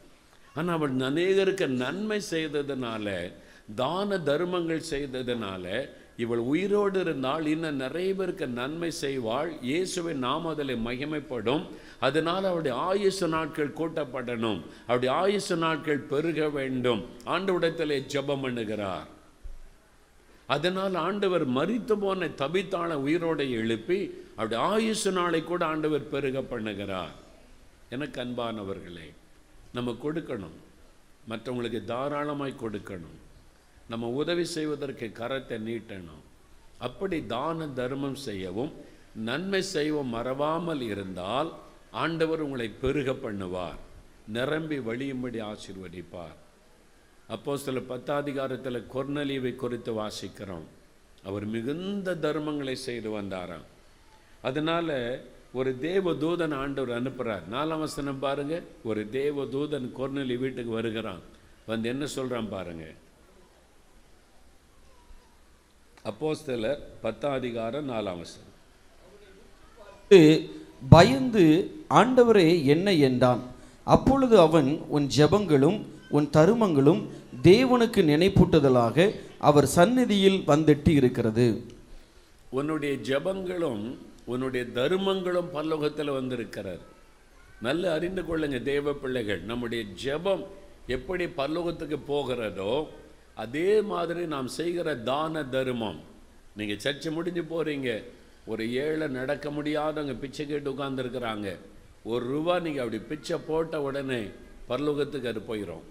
ஆனால் அவள் அநேகருக்கு நன்மை செய்ததுனால தான தர்மங்கள் செய்ததுனால இவள் உயிரோடு இருந்தால் இன்னும் நிறைய பேருக்கு நன்மை செய்வாள். இயேசுவை நாம் அதில் மகிமைப்படும். அதனால் அவருடைய ஆயுசு நாட்கள் கூட்டப்படணும். அவருடைய ஆயுசு நாட்கள் பெருக வேண்டும். ஆண்டவிடத்திலே ஜபம் பண்ணுகிறார். அதனால் ஆண்டவர் மறித்து போன தபித்தாள உயிரோடு எழுப்பி அவருடைய ஆயுசு நாளை கூட ஆண்டவர் பெருக பண்ணுகிறார். எனக்கு அன்பானவர்களே நம்ம கொடுக்கணும். மற்றவங்களுக்கு தாராளமாய் கொடுக்கணும். நம்ம உதவி செய்வதற்கு கரத்தை நீட்டணும். அப்படி தான தர்மம் செய்யவும் நன்மை செய்யவும் மறவாமல் இருந்தால் ஆண்டவர் உங்களை பெருக பண்ணுவார். நிரம்பி வழியும்படி ஆசீர்வதிப்பார். அப்போ சில பத்தாதிகாரத்தில் கொர்னலிவை குறித்து வாசிக்கிறோம். அவர் மிகுந்த தர்மங்களை செய்து வந்தாராம். அதனால் ஒரு தேவ தூதன் ஆண்டவர் அனுப்புறார். நாலாம் வசனம் பாருங்க. ஒரு தேவ தூதன் கொர்னலி வீட்டுக்கு வருகிறான். வந்து என்ன சொல்றான் பாருங்க. அப்போஸ்தலர் பத்தாம் அதிகாரம் நாலாம் வசனம். பயந்து ஆண்டவரே என்ன என்றான். அப்பொழுது அவன் உன் ஜெபங்களும் உன் தருமங்களும் தேவனுக்கு நினைப்பூட்டுதலாக அவர் சந்நிதியில் வந்தெட்டி இருக்கிறது உன்னுடைய ஜெபங்களும் உன்னுடைய தர்மங்களும் பல்லோகத்தில் வந்திருக்கிறார். நல்ல அறிந்து கொள்ளுங்க தேவ பிள்ளைகள். நம்முடைய ஜெபம் எப்படி பல்லோகத்துக்கு போகிறதோ அதே மாதிரி நாம் செய்கிற தான தர்மம். நீங்கள் சர்ச்சை முடிஞ்சு போகிறீங்க ஒரு ஏழை நடக்க முடியாதவங்க பிச்சை கேட்டு உட்காந்துருக்குறாங்க ஒரு ரூபா நீங்கள் அப்படி பிச்சை போட்ட உடனே பரலோகத்துக்கு அது போயிடும்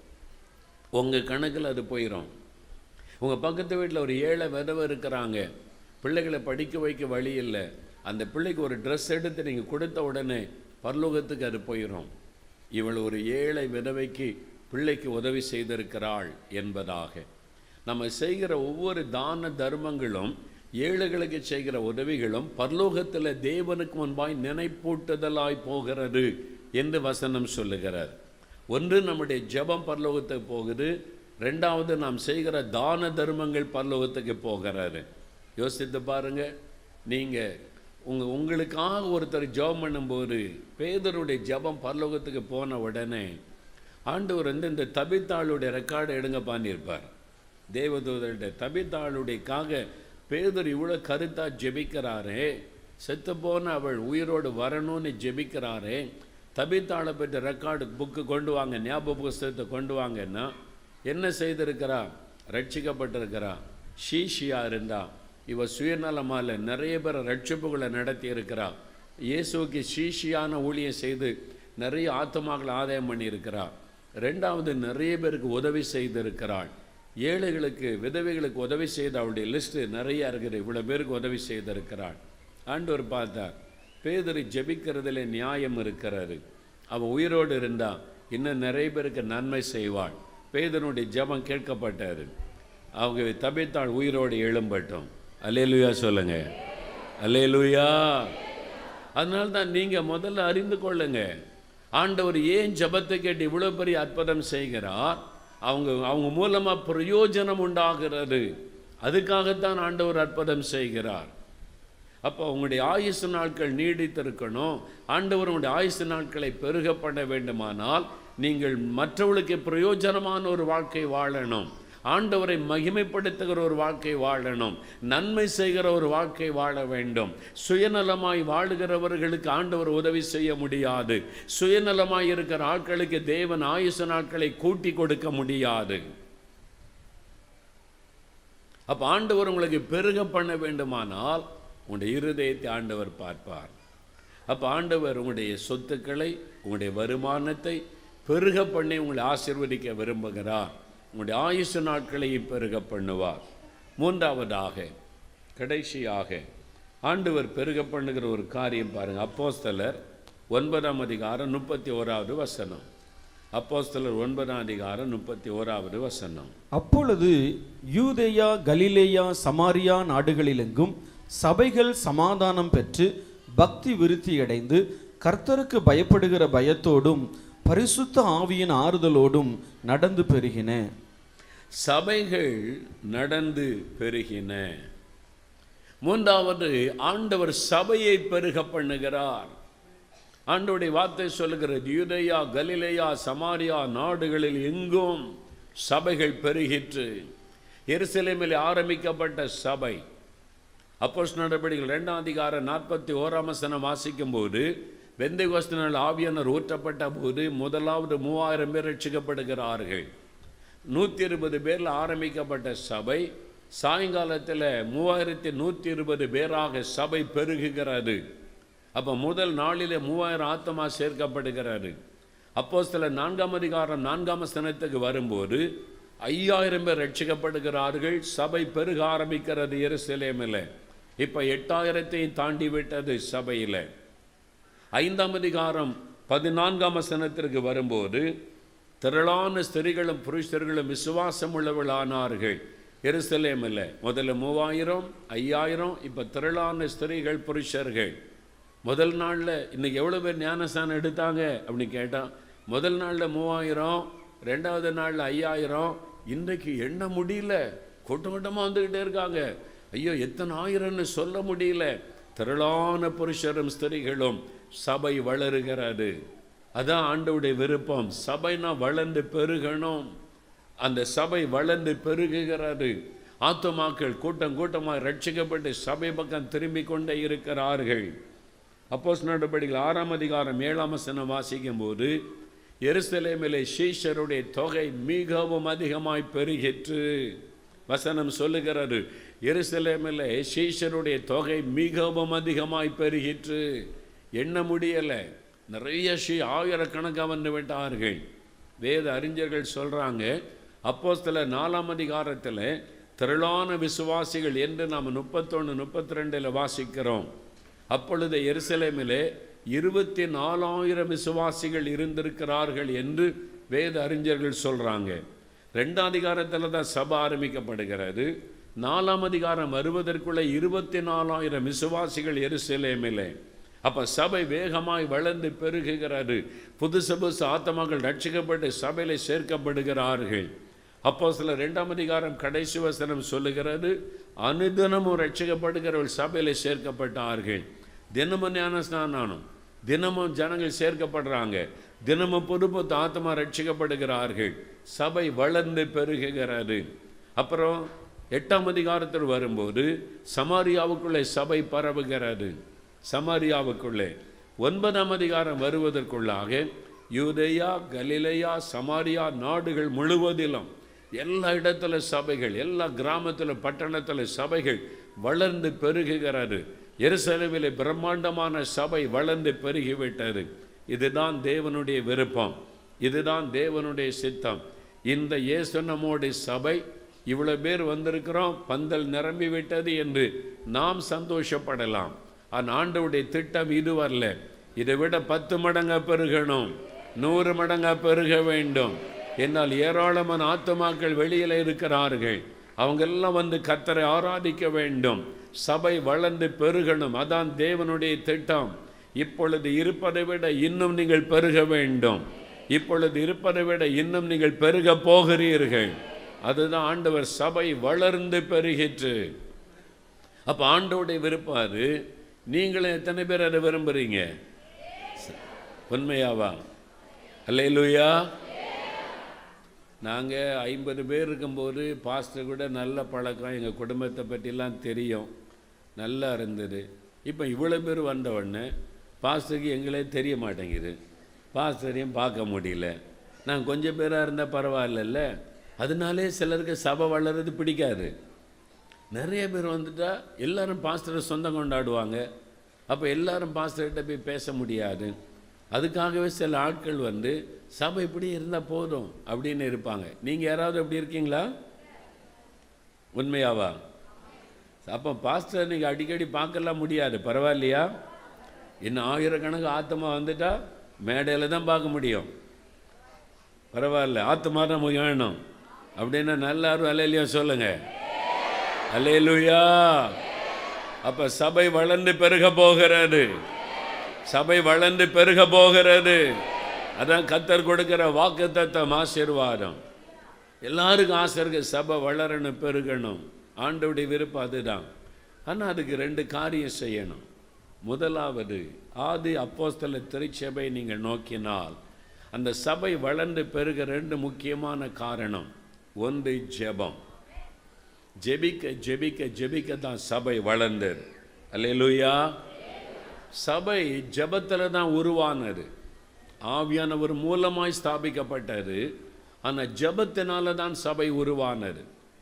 உங்கள் கணக்கில் அது போயிடும் உங்கள் பக்கத்து வீட்டில் ஒரு ஏழை விதவை இருக்கிறாங்க. பிள்ளைகளை படிக்க வைக்க வழி இல்லை. அந்த பிள்ளைக்கு ஒரு ட்ரெஸ் எடுத்து நீங்கள் கொடுத்த உடனே பரலோகத்துக்கு அது போயிடும் இவள் ஒரு ஏழை விதவைக்கு பிள்ளைக்கு உதவி செய்திருக்கிறாள் என்பதாக. நம்ம செய்கிற ஒவ்வொரு தான தர்மங்களும் ஏழைகளுக்கு செய்கிற உதவிகளும் பரலோகத்தில் தேவனுக்கு முன்பாய் நினைப்பூட்டுதலாய் போகிறது என்று வசனம் சொல்லுகிறார். ஒன்று நம்முடைய ஜெபம் பரலோகத்துக்கு போகுது. ரெண்டாவது நாம் செய்கிற தான தர்மங்கள் பரலோகத்துக்கு போகிறாரு. யோசித்து பாருங்கள் நீங்கள் உங்கள் உங்களுக்காக ஒருத்தர் ஜெபம் பண்ணும்போது பேதருடைய ஜெபம் பரலோகத்துக்கு போன உடனே ஆண்டவர் வந்து இந்த தபித்தாளுடைய ரெக்கார்டை எடுங்க பண்ணியிருப்பார். தேவதூதருடைய தபித்தாளுடையக்காக பேதர் இவ்வளோ கருத்தாக ஜெபிக்கிறாரே செத்து போன அவள் உயிரோடு வரணும்னு ஜெபிக்கிறாரே தபித்தாளை பற்றி ரெக்கார்டு புக்கு கொண்டு வாங்க ஞாபக புஸ்தகத்தை கொண்டு வாங்கன்னா என்ன செய்திருக்கிறா? ரட்சிக்கப்பட்டிருக்கிறா ஷீஷியாக இருந்தா. இவ சுயநலமால நிறைய பேர் ரட்சிப்புகளை நடத்தி இருக்கிறா இயேசுக்கு ஷீஷியான ஊழியம் செய்து நிறைய ஆத்மாக்களை ஆதாயம் பண்ணியிருக்கிறா. ரெண்டாவது நிறைய பேருக்கு உதவி செய்திருக்கிறாள். ஏழைகளுக்கு விதவைகளுக்கு உதவி செய்த அவளுடைய லிஸ்ட்டு நிறைய இருக்குது. இவ்வளோ பேருக்கு உதவி செய்திருக்கிறாள். ஆண்டவர் பார்த்தார் பேதர் ஜெபிக்கிறதுல நியாயம் இருக்கிறாரு. அவன் உயிரோடு இருந்தால் இன்னும் நிறைய பேருக்கு நன்மை செய்வாள். பேதனுடைய ஜெபம் கேட்கப்பட்டாரு. அவங்க தபித்தாள் உயிரோடு எழும்பட்டும். அலேலுயா சொல்லுங்க. அலேலுயா அதனால தான் நீங்கள் முதல்ல அறிந்து கொள்ளுங்க. ஆண்டவர் ஏன் ஜெபத்தை கேட்டு இவ்வளோ பெரிய அற்புதம் செய்கிறார்? அவங்க அவங்க மூலமாக பிரயோஜனம் உண்டாகிறது. அதுக்காகத்தான் ஆண்டவர் அற்புதம் செய்கிறார். அப்போ உங்களுடைய ஆயுசு நாட்கள் நீடித்திருக்கணும். ஆண்டவர் உங்களுடைய ஆயுசு நாட்களை பெருகப்பட வேண்டுமானால் நீங்கள் மற்றவர்களுக்கு பிரயோஜனமான ஒரு வாழ்க்கை வாழணும். ஆண்டவரை மகிமைப்படுத்துகிற ஒரு வாழ்க்கை வாழணும் நன்மை செய்கிற ஒரு வாழ்க்கை வாழ வேண்டும். சுயநலமாய் வாழுகிறவர்களுக்கு ஆண்டவர் உதவி செய்ய முடியாது. சுயநலமாய் இருக்கிற ஆட்களுக்கு தேவன் ஆயுச நாட்களை கூட்டி கொடுக்க முடியாது. அப்போ ஆண்டவர் உங்களுக்கு பெருக பண்ண வேண்டுமானால் உங்களுடைய இருதயத்தை ஆண்டவர் பார்ப்பார். அப்போ ஆண்டவர் உங்களுடைய சொத்துக்களை உங்களுடைய வருமானத்தை பெருக பண்ணி உங்களை ஆசிர்வதிக்க விரும்புகிறார். உங்களுடைய ஆயுசு நாட்களையும் பெருக பண்ணுவார். மூன்றாவதாக கடைசியாக ஆண்டவர் பெருக பண்ணுகிற ஒரு காரியம் பாருங்கள் அப்போஸ்தலர் ஒன்பதாம் அதிகாரம் முப்பத்தி ஓராவது வசனம். அப்போஸ்தலர் ஒன்பதாம் அதிகாரம் முப்பத்தி ஓராவது வசனம். அப்பொழுது யூதேயா கலிலேயா சமாரியா நாடுகளிலெங்கும் சபைகள் சமாதானம் பெற்று பக்தி விருத்தியடைந்து கர்த்தருக்கு பயப்படுகிற பயத்தோடும் பரிசுத்த ஆவியின் ஆறுதலோடும் நடந்து பெறுகினேன் சபைகள் நடந்து பெருகின. மூன்றாவது ஆண்டவர் சபையை பெருக பண்ணுகிறார். ஆண்டோடைய வார்த்தை சொல்லுகிறது யூதையா கலிலேயா சமாரியா நாடுகளில் எங்கும் சபைகள் பெருகிற்று. எருசலேமில் ஆரம்பிக்கப்பட்ட சபை. அப்போஸ் நடவடிக்கைகள் ரெண்டாம் அதிகாரம் நாற்பத்தி ஓராம் வசனம் வாசிக்கும் போது வெந்தை கோஸ்தினால் ஆவியானர் ஊற்றப்பட்ட போது முதலாவது மூவாயிரம் பேர் ரட்சிக்கப்படுகிறார்கள் நூற்றி இருபது பேரில் ஆரம்பிக்கப்பட்ட சபை சாயங்காலத்தில் மூவாயிரத்தி நூற்றி இருபது பேராக சபை பெருகுகிறது. அப்போ முதல் நாளிலே மூவாயிரம் ஆத்தமாக சேர்க்கப்படுகிறாரு அப்போ சில நான்காம் அதிகாரம் நான்காம் ஸ்தனத்துக்கு வரும்போது ஐயாயிரம் பேர் ரட்சிக்கப்படுகிறார்கள் சபை பெருக ஆரம்பிக்கிறது எருசலேமில். இப்போ எட்டாயிரத்தையும் தாண்டி விட்டது சபையில். ஐந்தாம் அதிகாரம் பதினான்காம் வசனத்திற்கு வரும்போது திரளான ஸ்திரிகளும் புருஷர்களும் விசுவாசம் உள்ளவர்களானார்கள். எருசலேமில் முதல்ல மூவாயிரம் ஐயாயிரம் இப்போ திரளான ஸ்திரீகள் புருஷர்கள். முதல் நாளில் இன்னைக்கு எவ்வளோ பேர் ஞானஸ்தானம் எடுத்தாங்க அப்படின்னு கேட்டால் முதல் நாளில் மூவாயிரம் ரெண்டாவது நாளில் ஐயாயிரம் இன்றைக்கு எண்ண முடியல? கூட்டம் கூட்டமாக வந்துக்கிட்டே இருக்காங்க. ஐயோ எத்தனை ஆயிரம்னு சொல்ல முடியல. திரளான புருஷரும் ஸ்திரீகளும் சபை வளருகிறது. அதான் ஆண்டவுடைய விருப்பம். சபைனா வளர்ந்து பெருகணும். அந்த சபை வளர்ந்து பெருகுகிறாரு ஆத்துமாக்கள் கூட்டம் கூட்டமாக ரட்சிக்கப்பட்டு சபை பக்கம் திரும்பி கொண்டே இருக்கிறார்கள். அப்போஸ் நடவடிக்கைகள் ஆறாம் அதிகாரம் ஏழாம் வசனம் வாசிக்கும் போது எருசலேமிலே சீஷருடைய தொகை மிகவும் அதிகமாய் பெருகிற்று. வசனம் சொல்லுகிறது எருசலேமிலே சீஷருடைய தொகை மிகவும் அதிகமாய் பெருகிற்று. எண்ண முடியலை. நிறைய ஸ்ரீ ஆயிரக்கணக்காக வந்து விட்டார்கள். வேத அறிஞர்கள் சொல்கிறாங்க அப்போ சில நாலாம் அதிகாரத்தில் திரளான விசுவாசிகள் என்று நாம் முப்பத்தொன்று முப்பத்தி ரெண்டில் வாசிக்கிறோம். அப்பொழுது எருசலேமிலே இருபத்தி நாலாயிரம் விசுவாசிகள் இருந்திருக்கிறார்கள் என்று வேத அறிஞர்கள் சொல்கிறாங்க ரெண்டாம் அதிகாரத்தில் தான் சபை ஆரம்பிக்கப்படுகிறது. நாலாம் அதிகாரம் வருவதற்குள்ளே இருபத்தி நாலாயிரம் விசுவாசிகள் எருசலேமிலே. அப்போ சபை வேகமாய் வளர்ந்து பெருகுகிறது. புதுசு புதுசு ஆத்மாக்கள் ரட்சிக்கப்பட்டு சபையில் சேர்க்கப்படுகிறார்கள். அப்போ சில ரெண்டாம் அதிகாரம் கடைசி வசனம் சொல்லுகிறது அனுதினமும் ரட்சிக்கப்படுகிறவர்கள் சபையில் சேர்க்கப்பட்டார்கள். தினமும் ஞான ஸ்நானம் தினமும் ஜனங்கள் சேர்க்கப்படுறாங்க. தினமும் புது புது ஆத்மா ரட்சிக்கப்படுகிறார்கள். சபை வளர்ந்து பெருகுகிறது. அப்புறம் எட்டாம் அதிகாரத்தில் வரும்போது சமாரியாவுக்குள்ளே சபை பரவுகிறது. சமாரியாவுக்குள்ளே. ஒன்பதாம் அதிகாரம் வருவதற்குள்ளாக யூதையா கலிலையா சமாரியா நாடுகள் முழுவதிலும் எல்லா இடத்துல சபைகள் எல்லா கிராமத்தில் பட்டணத்தில் சபைகள் வளர்ந்து பெருகுகிறது. எருசலவில் பிரம்மாண்டமான சபை வளர்ந்து பெருகிவிட்டது. இதுதான் தேவனுடைய விருப்பம். இதுதான் தேவனுடைய சித்தம். இந்த இயேசு நம்முடைய சபை இவ்வளோ பேர் வந்திருக்கிறோம் பந்தல் நிரம்பி விட்டது என்று நாம் சந்தோஷப்படலாம். ஆனால் ஆண்டவுடைய திட்டம் இது வரல. இதை விட பத்து மடங்காக பெருகணும். நூறு மடங்காக பெருக வேண்டும். என்னால் ஏராளமான ஆத்துமாக்கள் வெளியில் இருக்கிறார்கள். அவங்கெல்லாம் வந்து கத்தரை ஆராதிக்க வேண்டும். சபை வளர்ந்து பெருகணும். அதான் தேவனுடைய திட்டம். இப்பொழுது இருப்பதை விட இன்னும் நீங்கள் பெருக வேண்டும். இப்பொழுது இருப்பதை விட இன்னும் நீங்கள் பெருக போகிறீர்கள். அதுதான் ஆண்டவர் சபை வளர்ந்து பெருகிற்று. அப்போ ஆண்டோடைய விருப்பம் அது நீங்களும் எத்தனை பேர் அதை விரும்புகிறீங்க உண்மையாவா? அல்லையிலுயா நாங்கள் ஐம்பது பேர் இருக்கும்போது பாஸ்டர் கூட நல்ல பழக்கம். எங்கள் குடும்பத்தை பற்றிலாம் தெரியும். நல்லா இருந்தது. இப்போ இவ்வளோ பேர் வந்த உடனே பாஸ்டருக்கு எங்களே தெரிய மாட்டேங்குது. பாஸ்டரையும் பார்க்க முடியல. நான் கொஞ்சம் பேராக இருந்தால் பரவாயில்லல்ல. அதனாலே சிலருக்கு சபை வளர்றது பிடிக்காது. நிறைய பேர் வந்துட்டால் எல்லாரும் பாஸ்டரை சொந்தம் கொண்டாடுவாங்க. அப்போ எல்லாரும் பாஸ்டர்கிட்ட போய் பேச முடியாது. அதுக்காகவே சில ஆட்கள் வந்து சபை இப்படி இருந்தால் போதும் அப்படின்னு இருப்பாங்க. நீங்கள் யாராவது எப்படி இருக்கீங்களா? உண்மையாவா? அப்போ பாஸ்டர் நீங்கள் அடிக்கடி பார்க்கலாம் முடியாது. பரவாயில்லையா? இன்னும் ஆயிரக்கணக்கு ஆத்மா வந்துட்டால் மேடையில் தான் பார்க்க முடியும். பரவாயில்ல ஆத்மா தான் வேணும் அப்படின்னா நல்லாரும் அலையிலையா சொல்லுங்கள் அல்லேலூயா அப்ப சபை வளர்ந்து பெருக போகிறது. சபை வளர்ந்து பெருக போகிறது. அதான் கத்தர் கொடுக்கிற வாக்கு தத்தம் ஆசீர்வாதம். எல்லாருக்கும் ஆசை இருக்கு சபை வளரணும் பெருகணும். ஆண்டவுடைய விருப்பம் அதுதான். ஆனால் அதுக்கு ரெண்டு காரியம் செய்யணும். முதலாவது ஆதி அப்போஸ்தல திருச்சபை நீங்கள் நோக்கினால் அந்த சபை வளர்ந்து பெருக ரெண்டு முக்கியமான காரணம் ஒன்று ஜெபம். ஜெபிக்க ஜெபிக்க ஜெபிக்க தான் சபை வளர்ந்தது. அல்லையா சபை ஜெபத்தில் தான் உருவானது. ஆவியானவர் மூலமாய் ஸ்தாபிக்கப்பட்டது. ஆனால் ஜெபத்தினால தான் சபை உருவானது.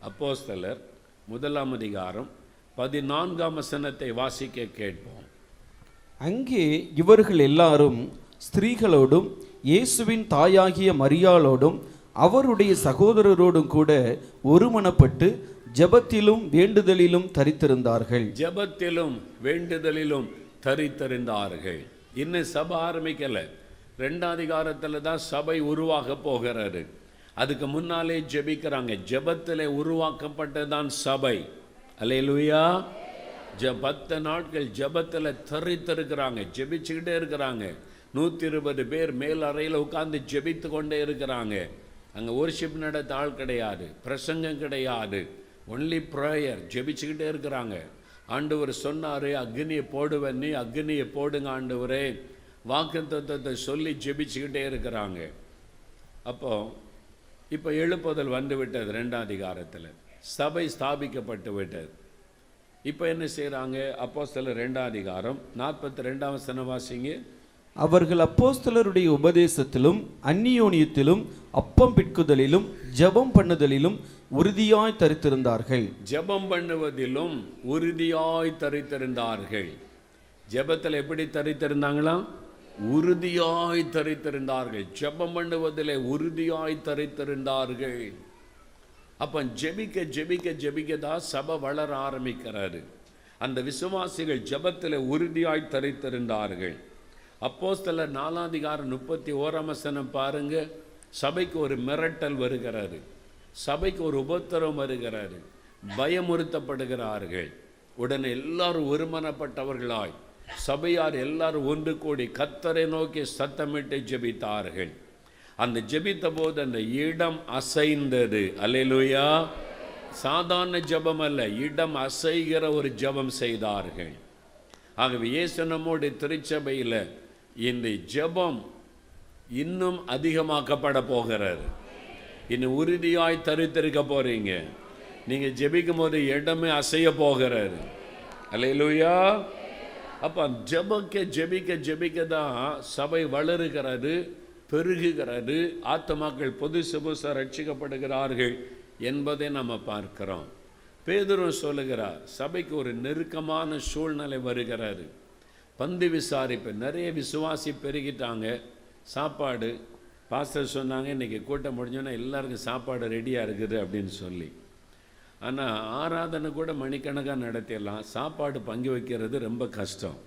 அப்போஸ்தலர் முதலாம் அதிகாரம் பதினான்காம் வசனத்தை வாசிக்க கேட்போம். அங்கே இவர்கள் எல்லாரும் ஸ்திரீகளோடும் இயேசுவின் தாயாகிய மரியாளோடும் அவருடைய சகோதரரோடும் கூட ஒருமனப்பட்டு ஜெபத்திலும் வேண்டுதலிலும் தரித்திருந்தார்கள். ஜெபத்திலும் வேண்டுதலிலும் தரித்திருந்தார்கள். இன்னும் சபை ஆரம்பிக்கல. ரெண்டாம் அதிகாரத்தில் தான் சபை உருவாக போகிறாரு அதுக்கு முன்னாலே ஜெபிக்கிறாங்க. ஜெபத்தில் உருவாக்கப்பட்டதான் சபை. அலையலுயா ஜ பத்து நாட்கள் ஜெபத்தில் தரித்திருக்கிறாங்க. ஜெபிச்சுக்கிட்டே இருக்கிறாங்க. நூற்றி இருபது பேர் மேல் அறையில் உட்காந்து ஜெபித்து கொண்டே இருக்கிறாங்க. அங்கே worship நடத்த ஆள் கிடையாது. பிரசங்கம் கிடையாது. ஒன்லி ப்ரேயர் ஜெபிச்சுக்கிட்டே இருக்கிறாங்க. ஆண்டவர் சொன்னார் அக்னியை போடுவேன் நீ அக்னியை போடுங்க ஆண்டவரே. வாக்கு தத்துவத்தை சொல்லி ஜெபிச்சுக்கிட்டே இருக்கிறாங்க. அப்போ இப்போ எழுப்புதல் வந்து விட்டது ரெண்டாம் அதிகாரத்தில். சபை ஸ்தாபிக்கப்பட்டு விட்டது. இப்போ என்ன செய்கிறாங்க அப்போ சில ரெண்டாம் அதிகாரம் நாற்பத்தி ரெண்டாம் சனவாசிங்க அவர்கள் அப்போஸ்தலருடைய உபதேசத்திலும் அந்நியோனியத்திலும் அப்பம் பிட்குதலிலும் ஜெபம் பண்ணுதலிலும் உறுதியாய் தரித்திருந்தார்கள். ஜெபம் பண்ணுவதிலும் உறுதியாய் தரித்திருந்தார்கள். ஜெபத்தில் எப்படி தரித்திருந்தாங்களாம் உறுதியாய் தரித்திருந்தார்கள். ஜெபம் பண்ணுவதிலே உறுதியாய் தரித்திருந்தார்கள். அப்போ ஜெபிக்க ஜெபிக்க ஜெபிக்க தான் சபை வளர ஆரம்பிக்கிறாரு அந்த விசுவாசிகள் ஜெபத்தில் உறுதியாய் தரித்திருந்தார்கள். அப்போஸ்தலர் நாலாதிகாரம் முப்பத்தி ஓராம் வசனம் பாருங்கள் சபைக்கு ஒரு மிரட்டல் வருகிறாரு சபைக்கு ஒரு உபத்திரம் வருகிறாரு பயமுறுத்தப்படுகிறார்கள். உடனே எல்லாரும் ஒருமனப்பட்டவர்களாய் சபையார் எல்லாரும் ஒன்று கூடி கத்தரை நோக்கி சத்தமிட்டு ஜெபித்தார்கள். அந்த ஜெபித்த போது அந்த இடம் அசைந்தது. அலையலுயா சாதாரண ஜபம் அல்ல இடம் அசைகிற ஒரு ஜெபம் செய்தார்கள். ஆகவே இயேசு நம்முடைய திருச்சபையில் இந்த ஜெபம் இன்னும் அதிகமாக்கப்பட போகிறார் இன்னும் உறுதியாய் தரித்திருக்க போகிறீங்க நீங்கள் ஜெபிக்கும் போது இடமே அசைய போகிறாரு அல்லேலூயா. அப்போ ஜெபக்க ஜெபிக்க ஜெபிக்க தான் சபை வளருகிறது பெருகுகிறது. ஆத்மாக்கள் பொது புதுசாக ரட்சிக்கப்படுகிறார்கள் என்பதை நம்ம பார்க்கிறோம். பேதுரும் சொல்லுகிறார் சபைக்கு ஒரு நெருக்கமான சூழ்நிலை வருகிறாரு பந்து விசாரிப்பு நிறைய விசுவாசி பெருகிட்டாங்க. சாப்பாடு. பாஸ்டர் சொன்னாங்க இன்றைக்கி கூட்டம் முடிஞ்சோன்னா எல்லாருக்கும் சாப்பாடு ரெடியாக இருக்குது அப்படின்னு சொல்லி. ஆனால் ஆராதனை கூட மணிக்கணக்காக நடத்திடலாம். சாப்பாடு பங்கு வைக்கிறது ரொம்ப கஷ்டம்.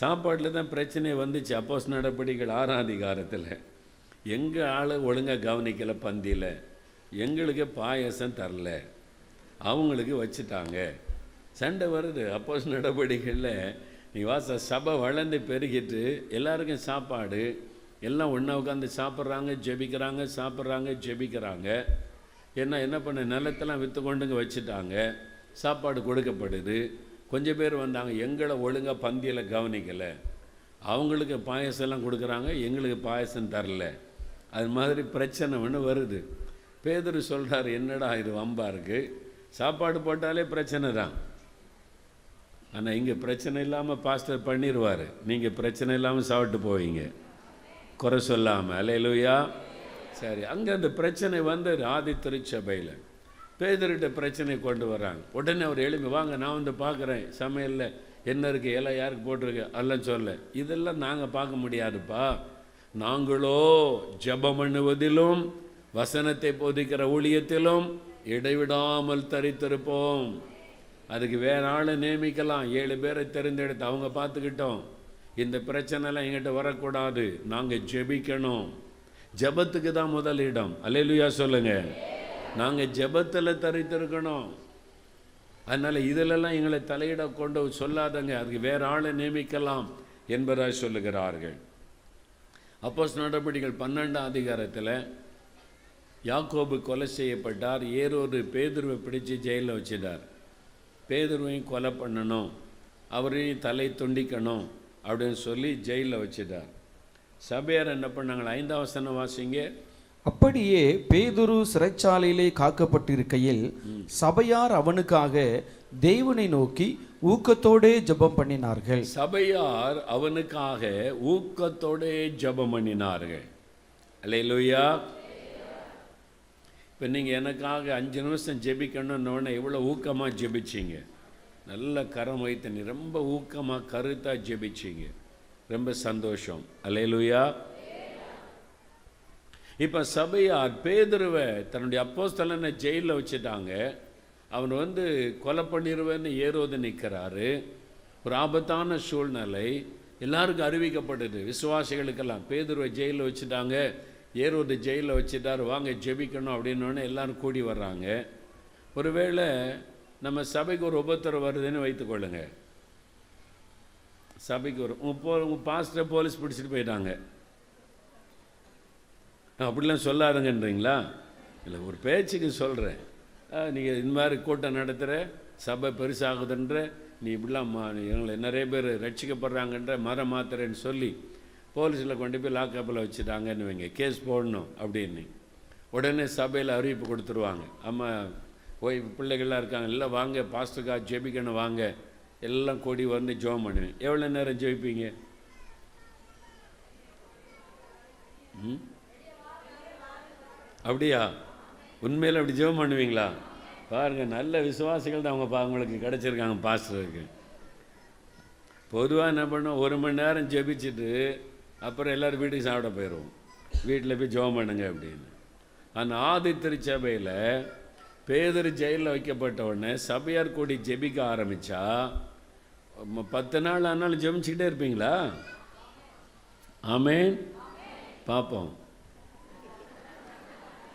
சாப்பாட்டில் தான் பிரச்சனை வந்துச்சு. அப்போஸ் நடவடிக்கைகள் ஆராதிகாரத்தில் எங்கள் ஆள் ஒழுங்காக கவனிக்கலை பந்தியில். எங்களுக்கு பாயசம் தரல. அவங்களுக்கு வச்சுட்டாங்க. சண்டை வருது. அப்போஸ் நடவடிக்கைகளில் நீ வாச சபை வளர்ந்து பெருகிட்டு எல்லாருக்கும் சாப்பாடு எல்லாம் ஒன்றா உட்காந்து சாப்பிட்றாங்க ஜெபிக்கிறாங்க சாப்பிட்றாங்க ஜெபிக்கிறாங்க. ஏன்னா என்ன பண்ண நிலத்தெல்லாம் விற்று கொண்டுங்க வச்சுட்டாங்க. சாப்பாடு கொடுக்கப்படுது. கொஞ்சம் பேர் வந்தாங்க எங்களை ஒழுங்காக பந்தியில் கவனிக்கலை. அவங்களுக்கு பாயசம்லாம் கொடுக்குறாங்க எங்களுக்கு பாயசம் தரல. அது மாதிரி பிரச்சனை ஒன்று வருது. பேதர் சொல்கிறார் என்னடா இது வம்பா இருக்குது சாப்பாடு போட்டாலே பிரச்சனை தான். ஆனால் இங்கே பிரச்சனை இல்லாமல் பாஸ்டர் பண்ணிடுவார் நீங்கள் பிரச்சனை இல்லாமல் சாப்பிட்டு போவீங்க. குறை சொல்லாமல் அலையலுயா சரி அங்கே அந்த பிரச்சனை வந்து ஆதி திருச்சபையில். பேதர்கிட்ட பிரச்சனை கொண்டு வராங்க. உடனே அவர் எழுப்பி வாங்க நான் வந்து பார்க்குறேன். சமையலில் என்ன இருக்குது எல்லாம் யாருக்கு போட்டிருக்கு? எல்லாம் சொல்ல இதெல்லாம் நாங்கள் பார்க்க முடியாதுப்பா. நாங்களோ ஜெபம் பண்ணுவதிலும் வசனத்தை போதிக்கிற ஊழியத்திலும் இடைவிடாமல் தரித்திருப்போம். அதுக்கு வேற ஆளை நியமிக்கலாம். ஏழு பேரை தெரிந்தெடுத்து அவங்க பார்த்துக்கிட்டோம். இந்த பிரச்சனைலாம் எங்கிட்ட வரக்கூடாது. நாங்கள் ஜெபிக்கணும். ஜெபத்துக்கு தான் முதல் இடம். சொல்லுங்கள் நாங்கள் ஜெபத்தில் தரித்திருக்கணும். அதனால் இதிலெல்லாம் எங்களை தலையிட கொண்டு சொல்லாதங்க. அதுக்கு வேற ஆளை நியமிக்கலாம் என்பதாக சொல்லுகிறார்கள். அப்போஸ் நடவடிக்கைகள் பன்னெண்டாம் அதிகாரத்தில் யாக்கோபு கொலை செய்யப்பட்டார். ஏறொரு பேதுருவை பிடிச்சு ஜெயிலில் வச்சிட்டார். பேதுருவையும் கொலை பண்ணணும். அவரையும் தலை துண்டிக்கணும். அப்படின்னு சொல்லி ஜெயிலில் வச்சிட்டார். சபையார் என்ன பண்ணாங்களா ஐந்தாம் வசனம் வாசிங்க. அப்படியே பேதுரு சிறைச்சாலையிலே காக்கப்பட்டிருக்கையில் சபையார் அவனுக்காக தேவனை நோக்கி ஊக்கத்தோடே ஜெபம் பண்ணினார்கள். சபையார் அவனுக்காக ஊக்கத்தோடே ஜெபம் பண்ணினார்கள். அல்லேலூயா. இப்போ நீங்கள் எனக்காக அஞ்சு நிமிஷம் ஜெபிக்கணும்னு உடனே எவ்வளோ ஊக்கமாக ஜெபிச்சீங்க? நல்ல கரம் வைத்து நீ ரொம்ப ஊக்கமாக கருத்தாக ஜெபிச்சிங்க. ரொம்ப சந்தோஷம். அலையலுயா இப்போ சபையார் பேதுருவை தன்னுடைய அப்போஸ்தலனை ஜெயிலில் வச்சுட்டாங்க. அவன் வந்து கொலை பண்ணிடுவேன்னு ஏறுவது நிற்கிறாரு ஒரு ஆபத்தான சூழ்நிலை. எல்லாருக்கும் அறிவிக்கப்படுது விசுவாசிகளுக்கெல்லாம் பேதுருவை ஜெயிலில் வச்சுட்டாங்க. ஏரோது ஜெயிலில் வச்சுட்டாரு. வாங்க ஜெபிக்கணும் அப்படின்னோடனே எல்லாரும் கூடி வர்றாங்க. ஒருவேளை நம்ம சபைக்கு ஒரு உபத்திரம் வருதுன்னு வைத்துக்கொள்ளுங்க சபைக்கு ஒரு உங்கள் போ உங்கள் பாஸ்டரை போலீஸ் பிடிச்சிட்டு போயிட்டாங்க. அப்படிலாம் சொல்லாதுங்கன்றீங்களா? இல்லை ஒரு பேச்சுக்கு சொல்கிறேன் நீங்கள் இந்த மாதிரி கூட்டம் நடத்துகிற சபை பெருசாகுதுன்ற நீ இப்படிலாம் மா எங்களை நிறைய பேர் ரட்சிக்கப்படுறாங்கன்ற மரம் மாத்திரன்னு சொல்லி போலீஸில் கொண்டு போய் லாக்கப்பில் வச்சுட்டாங்கன்னு வைங்க. கேஸ் போடணும் அப்படின்னு. உடனே சபையில் அறிவிப்பு கொடுத்துருவாங்க. அம்மா போய் பிள்ளைகள்லாம் இருக்காங்க. எல்லாம் வாங்க பாஸ்டருக்கா ஜெபிக்கணும் வாங்க. எல்லாம் கூடி வந்து ஜெபம் பண்ணுவேன் எவ்வளோ நேரம் ஜெபிப்பீங்க? அப்படியா? உண்மையில் அப்படி ஜெபம் பண்ணுவீங்களா? பாருங்கள் நல்ல விசுவாசிகள் தான் அவங்க அவங்களுக்கு கிடச்சிருக்காங்க பாஸ்டருக்கு. பொதுவாக என்ன பண்ணுவோம் ஒரு மணி நேரம் ஜெபிச்சுட்டு அப்புறம் எல்லோரும் வீட்டுக்கு சாப்பிட போயிடுவோம். வீட்டில் போய் ஜெபம் பண்ணுங்க அப்படின்னு. ஆனால் ஆதி திருச்சபையில் பேதர் ஜெயிலில் வைக்கப்பட்ட உடனே சபையார் கூடி ஜெபிக்க ஆரம்பித்தா பத்து நாள் ஆனாலும் ஜெபிச்சுக்கிட்டே இருப்பீங்களா? ஆமேன். பார்ப்போம்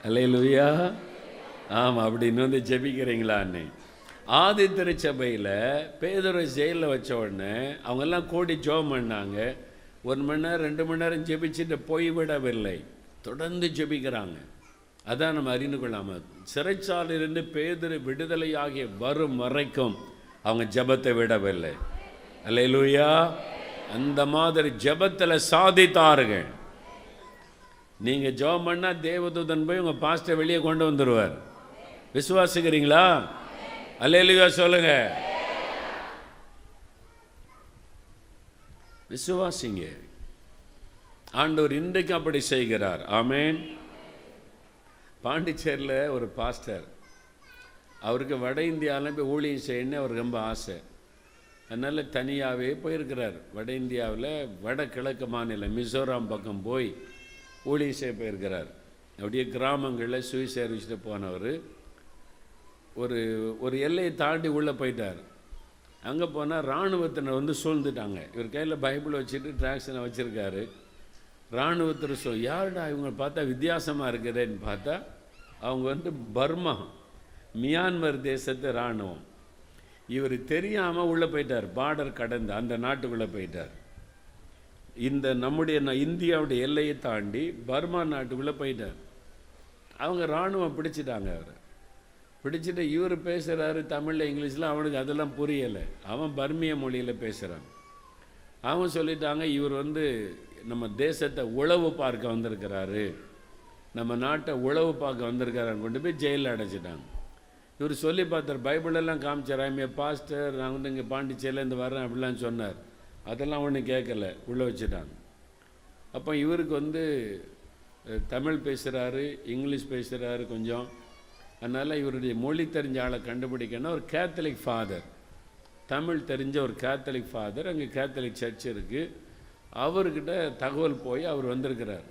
அல்லையிலுயா ஆமாம் அப்படின்னு வந்து ஜெபிக்கிறீங்களான்னு ஆதி திருச்சபையில் பேதரை ஜெயிலில் வச்ச உடனே அவங்கெல்லாம் கூடி ஜெபம் பண்ணாங்க. ஒரு மணி நேரம் ரெண்டு மணி நேரம் ஜெபிச்சுட்டு போய்விடவில்லை தொடர்ந்து ஜெபிக்கிறாங்க. அதான் நம்ம அறிந்து கொள்ளாமல் சிறைச்சாலிலிருந்து பேதர் விடுதலையாகிய வரும் வரைக்கும் அவங்க ஜெபத்தை விடவில்லை. அல்லையிலுயா அந்த மாதிரி ஜபத்தில் சாதித்தார்கள். நீங்கள் ஜெபம் பண்ணால் தேவதூதன் போய் உங்கள் பாஸ்டை வெளியே கொண்டு வந்துடுவார் விசுவாசிக்கிறீங்களா? அல்லையிலுயா சொல்லுங்க. விசுவாசிங்க. ஆண்டவர் இன்றைக்கு அப்படி செய்கிறார். ஆமேன். பாண்டிச்சேரியில் ஒரு பாஸ்டர். அவருக்கு வட இந்தியாவில் போய் ஊழியம் செய்யணும்னு அவருக்கு ரொம்ப ஆசை. அதனால் தனியாகவே போயிருக்கிறார். வட இந்தியாவில் வடகிழக்கு மாநிலம் மிசோராம் பக்கம் போய் ஊழியம் செய்ய போயிருக்கிறார். அப்படியே கிராமங்களில் சுவிசேரிச்சுட்டு போனவர். ஒரு ஒரு எல்லையை தாண்டி உள்ளே போயிட்டார். அங்கே போனால் இராணுவத்தினர் வந்து சூழ்ந்துட்டாங்க. இவர் கையில் பைபிள் வச்சுட்டு டிராக்ஷனை வச்சுருக்காரு. இராணுவத்தில் சொல் யாருடா இவங்க பார்த்தா வித்தியாசமாக இருக்குதுன்னு பார்த்தா அவங்க வந்து பர்மா மியான்மர் தேசத்து இராணுவம் இவர் தெரியாமல் உள்ளே போயிட்டார் பார்டர் கடந்து அந்த நாட்டுக்குள்ளே போயிட்டார். இந்த நம்முடைய இந்தியாவுடைய எல்லையை தாண்டி பர்மா நாட்டுக்குள்ளே போயிட்டார். அவங்க இராணுவம் பிடிச்சிட்டாங்க அவரை. பிடிச்சிட்டு இவர் பேசுகிறாரு தமிழில் இங்கிலீஷில் அவனுக்கு அதெல்லாம் புரியலை. அவன் பர்மிய மொழியில் பேசுகிறான் அவன் சொல்லிட்டாங்க இவர் வந்து நம்ம தேசத்தை உளவு பார்க்க வந்திருக்கிறாரு. நம்ம நாட்டை உளவு பார்க்க வந்திருக்கிறான்னு கொண்டு போய் ஜெயிலில் அடைச்சிட்டாங்க. இவர் சொல்லி பார்த்தார் பைபிளெல்லாம் காமிச்சார் ஏ பாஸ்டர் நான் வந்து இங்கே பாண்டிச்சேரியிலேருந்து வரேன் அப்படிலாம் சொன்னார். அதெல்லாம் ஒன்றும் கேட்கல உள்ளே வச்சுட்டாங்க. அப்போ இவருக்கு வந்து தமிழ் பேசுகிறாரு இங்கிலீஷ் பேசுகிறாரு கொஞ்சம். அதனால் இவருடைய மொழி தெரிஞ்ச ஆளை கண்டுபிடிக்கணும். ஒரு கேத்தலிக் ஃபாதர் தமிழ் தெரிஞ்ச ஒரு கேத்தலிக் ஃபாதர் அங்கே கேத்தலிக் சர்ச் இருக்குது அவர்கிட்ட தகவல் போய் அவர் வந்திருக்கிறார்.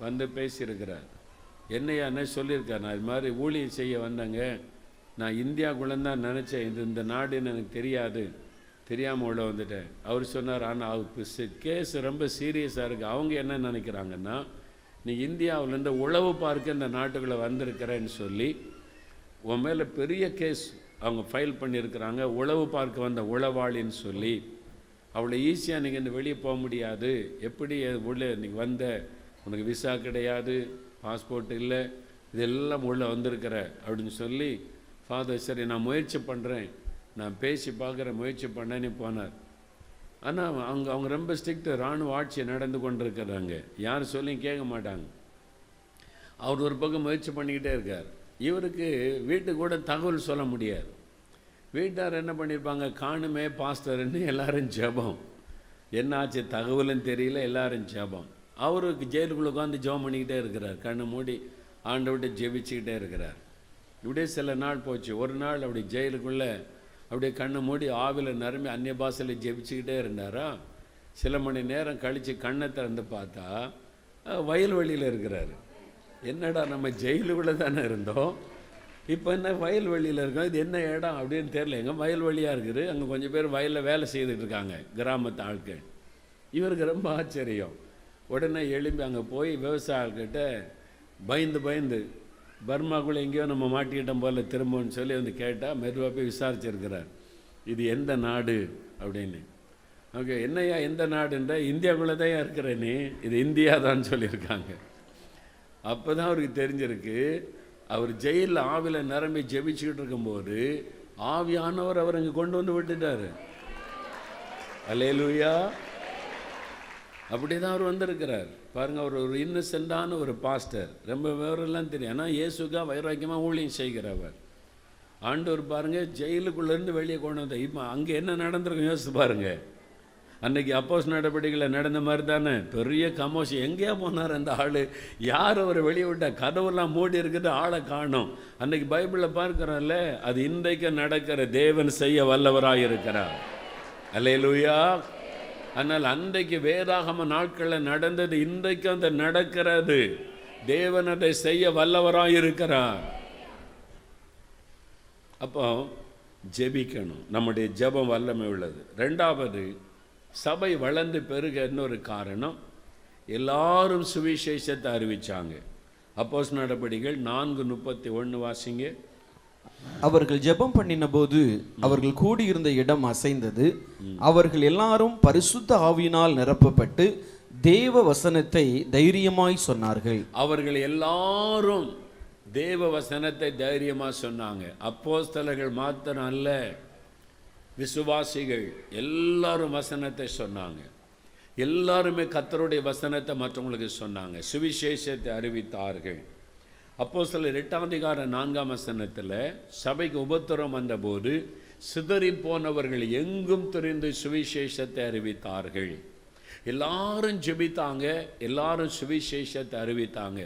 வந்து பேசியிருக்கிறார். என்னையா என்ன சொல்லியிருக்கார் நான் இது மாதிரி ஊழியம் செய்ய வந்தேங்க. நான் இந்தியாக்குள்ளே தான் நினச்சேன். இது இந்த நாடுன்னு எனக்கு தெரியாது. தெரியாமல் உள்ள வந்துட்டேன். அவர் சொன்னார் ஆனால் அவருக்கு கேஸ் ரொம்ப சீரியஸாக இருக்குது அவங்க என்ன நினைக்கிறாங்கன்னா நீ இந்தியாவிலேருந்து உழவு பார்க்க இந்த நாட்டுக்குள்ளே வந்திருக்கிறேன்னு சொல்லி உன் மேலே பெரிய கேஸ் அவங்க ஃபைல் பண்ணியிருக்கிறாங்க. உழவு பார்க்க வந்த உளவாளின்னு சொல்லி அவ்வளோ ஈஸியாக நீங்கள் இந்த வெளியே போக முடியாது. எப்படி உள்ளே நீங்கள் வந்த? உனக்கு விசா கிடையாது பாஸ்போர்ட் இல்லை இதெல்லாம் உள்ளே வந்திருக்கிற அப்படின்னு சொல்லி ஃபாதர் சரி நான் முயற்சி பண்ணுறேன் நான் பேசி பார்க்குற முயற்சி பண்ணேன்னு போனார். ஆனால் அவங்க அவங்க ரொம்ப ஸ்ட்ரிக்ட் இராணுவ ஆட்சி நடந்து கொண்டிருக்கிறாங்க யார் சொல்லியும் கேட்க மாட்டாங்க. அவர் ஒரு பக்கம் முயற்சி பண்ணிக்கிட்டே இருக்கார். இவருக்கு வீட்டுக்கு கூட தகவல் சொல்ல முடியாது. வீட்டார் என்ன பண்ணியிருப்பாங்க காணுமே பாஸ்டர்னு எல்லாரும் ஜபம். என்னாச்சு? தகவலும் தெரியல எல்லாரும் ஜபம். அவருக்கு ஜெயிலுக்குள்ளே உட்காந்து ஜபம் பண்ணிக்கிட்டே இருக்கிறார். கண்ணு மூடி ஆண்டை விட்டு ஜெபிச்சுக்கிட்டே இருக்கிறார். இப்படியே சில நாள் போச்சு. ஒரு நாள் அப்படி ஜெயிலுக்குள்ளே அப்படியே கண்ணை மூடி ஆவில நிரம்பி அந்நிய பாசையில் ஜெபிச்சுக்கிட்டே இருந்தாரா? சில மணி நேரம் கழித்து கண்ணை திறந்து பார்த்தா வயல்வெளியில் இருக்கிறாரு. என்னடா நம்ம ஜெயிலுக்குள்ளே தானே இருந்தோம்? இப்போ என்ன வயல்வெளியில் இருக்கோம். இது என்ன இடம் அப்படின்னு தெரியல. எங்க வயல்வெளியாக இருக்குது. அங்கே கொஞ்சம் பேர் வயலில் வேலை செய்துட்டு இருக்காங்க கிராமத்து ஆட்கள். இவருக்கு ரொம்ப ஆச்சரியம். உடனே எழும்பி அங்கே போய் விவசாயிகிட்ட பயந்து பயந்து பர்மாக்குள்ளே எங்கேயோ நம்ம மாட்டிக்கிட்டோம் போல திரும்பன்னு சொல்லி வந்து கேட்டால் மெதுவாக போய் விசாரிச்சிருக்கிறார். இது எந்த நாடு? அப்படின்னு. ஓகே என்னய்யா எந்த நாடுன்ற? இந்தியாவுக்குள்ளே தான் இருக்கிறேனே இது இந்தியா தான் சொல்லியிருக்காங்க. அப்போ தான் அவருக்கு தெரிஞ்சிருக்கு அவர் ஜெயிலில் ஆவியில் நிரம்பி ஜெபிச்சுக்கிட்டு இருக்கும்போது ஆவியானவர் அவர் அங்கே கொண்டு வந்து விட்டுட்டார். அலேலுயா அப்படி தான் அவர் வந்திருக்கிறார். பாருங்க அவர் ஒரு இன்னசென்டான ஒரு பாஸ்டர். ரொம்ப விவரம்லாம் தெரியும். ஆனால் இயேசுக்கா வைராக்கியமாக ஊழியம் செய்கிறவர். ஆண்டவர் பாருங்கள் ஜெயிலுக்குள்ளேருந்து வெளியே கொண்டு வந்த இப்போ அங்கே என்ன நடந்திருக்கும்? யோசிச்சு பாருங்கள் அன்னைக்கு அப்போஸ் நடவடிக்கைகளை நடந்த மாதிரி தானே. பெரிய கமோஷி. எங்கேயா போனார் அந்த ஆள்? யார் அவரை வெளியே விட்டா? கதவெல்லாம் மூடி இருக்குது ஆளை காணும். அன்னைக்கு பைபிளில் பார்க்குறோம்ல அது இன்றைக்கு நடக்கிற தேவன் செய்ய வல்லவராக இருக்கிறார். அல்லேலூயா. ஆனால் அன்றைக்கு வேதாகம நாட்களில் நடந்தது இன்றைக்கு அந்த நடக்கிறது. தேவன் அதை செய்ய வல்லவராக இருக்கிறார். அப்போ ஜெபிக்கணும். நம்முடைய ஜெபம் வல்லமை உள்ளது. ரெண்டாவது சபை வளர்ந்து பெருக இன்னொரு காரணம் எல்லாரும் சுவிசேஷத்தை அறிவிச்சாங்க. அப்போஸ் நடபடிகள் நான்கு முப்பத்தி ஒன்று வாசிங்க. அவர்கள் ஜெபம் பண்ணின போது அவர்கள் கூடியிருந்த இடம் அசைந்தது. அவர்கள் எல்லாரும் பரிசுத்த ஆவியினால் நிரப்பப்பட்டு தேவ வசனத்தை தைரியமாய் சொன்னார்கள். அவர்கள் எல்லாரும் தேவ வசனத்தை தைரியமாக சொன்னாங்க. அப்போஸ்தலர்கள் மாத்திரம் அல்ல விசுவாசிகள் எல்லாரும் வசனத்தை சொன்னாங்க. எல்லாருமே கத்தருடைய வசனத்தை மற்றவங்களுக்கு சொன்னாங்க. சுவிசேஷத்தை அறிவித்தார்கள். அப்போ சில எட்டாம் நான்காம் வசனத்தில் சபைக்கு உபத்திரம் வந்தபோது சிதறி போனவர்கள் எங்கும் தெரிந்து சுவிசேஷத்தை அறிவித்தார்கள். எல்லாரும் ஜெபித்தாங்க எல்லாரும் சுவிசேஷத்தை அறிவித்தாங்க.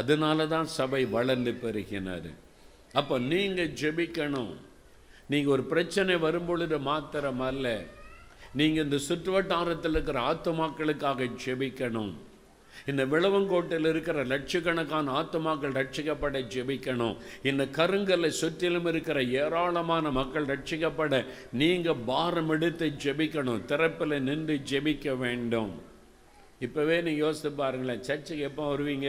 அதனால தான் சபை வளர்ந்து பெறுகினார் அப்போ நீங்கள் ஜெபிக்கணும். நீங்கள் ஒரு பிரச்சனை வரும்பொழுது மாத்திரம் அல்ல நீங்கள் இந்த சுற்றுவட்டாரத்தில் இருக்கிற ஆத்துமாக்களுக்காக ஜெபிக்கணும். இந்த விளவங்கோட்டில் இருக்கிற லட்சக்கணக்கான ஆத்துமாக்கள் ரட்சிக்கப்பட ஜெபிக்கணும். இந்த கருங்கலை சுற்றிலும் இருக்கிற ஏராளமான மக்கள் ரட்சிக்கப்பட நீங்கள் பாரம் எடுத்து ஜெபிக்கணும். திறப்பில் நின்று ஜெபிக்க வேண்டும். இப்போவே நீங்கள் யோசித்து பாருங்களேன் சர்ச்சுக்கு எப்போ வருவீங்க?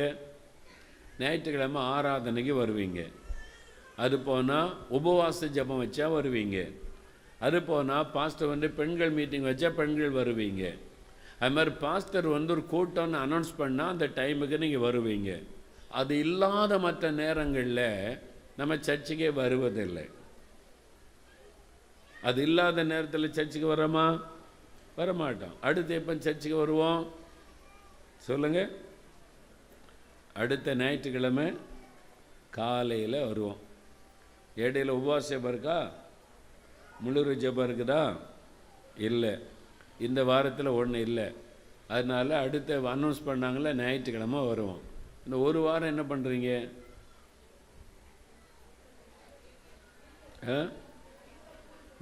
ஞாயிற்றுக்கிழமை ஆராதனைக்கு வருவீங்க. அது போனால் உபவாச ஜெபம் வச்சா வருவீங்க. அது போனால் பாஸ்டர் வந்து பெண்கள் மீட்டிங் வச்சா பெண்கள் வருவீங்க. அது மாதிரி பாஸ்டர் வந்து ஒரு கூட்டம்னு அனௌன்ஸ் பண்ணால் அந்த டைமுக்கு நீங்கள் வருவீங்க. அது இல்லாத மற்ற நேரங்களில் நம்ம சர்ச்சுக்கே வருவதில்லை. அது இல்லாத நேரத்தில் சர்ச்சுக்கு வரோமா வரமாட்டோம். அடுத்து எப்போ சர்ச்சுக்கு வருவோம்? சொல்லுங்க. அடுத்த ஞாயிற்றுக்கிழமை காலையில் வருவோம். இடையில் உபவாச ஜெபம் இருக்கா? முழுறு ஜபம் இருக்குதா? இல்லை. இந்த வாரத்தில் ஒன்றும் இல்லை. அதனால் அடுத்த அனௌன்ஸ் பண்ணாங்களே? ஞாயிற்றுக்கிழமை வருவோம். இந்த ஒரு வாரம் என்ன பண்ணுறீங்க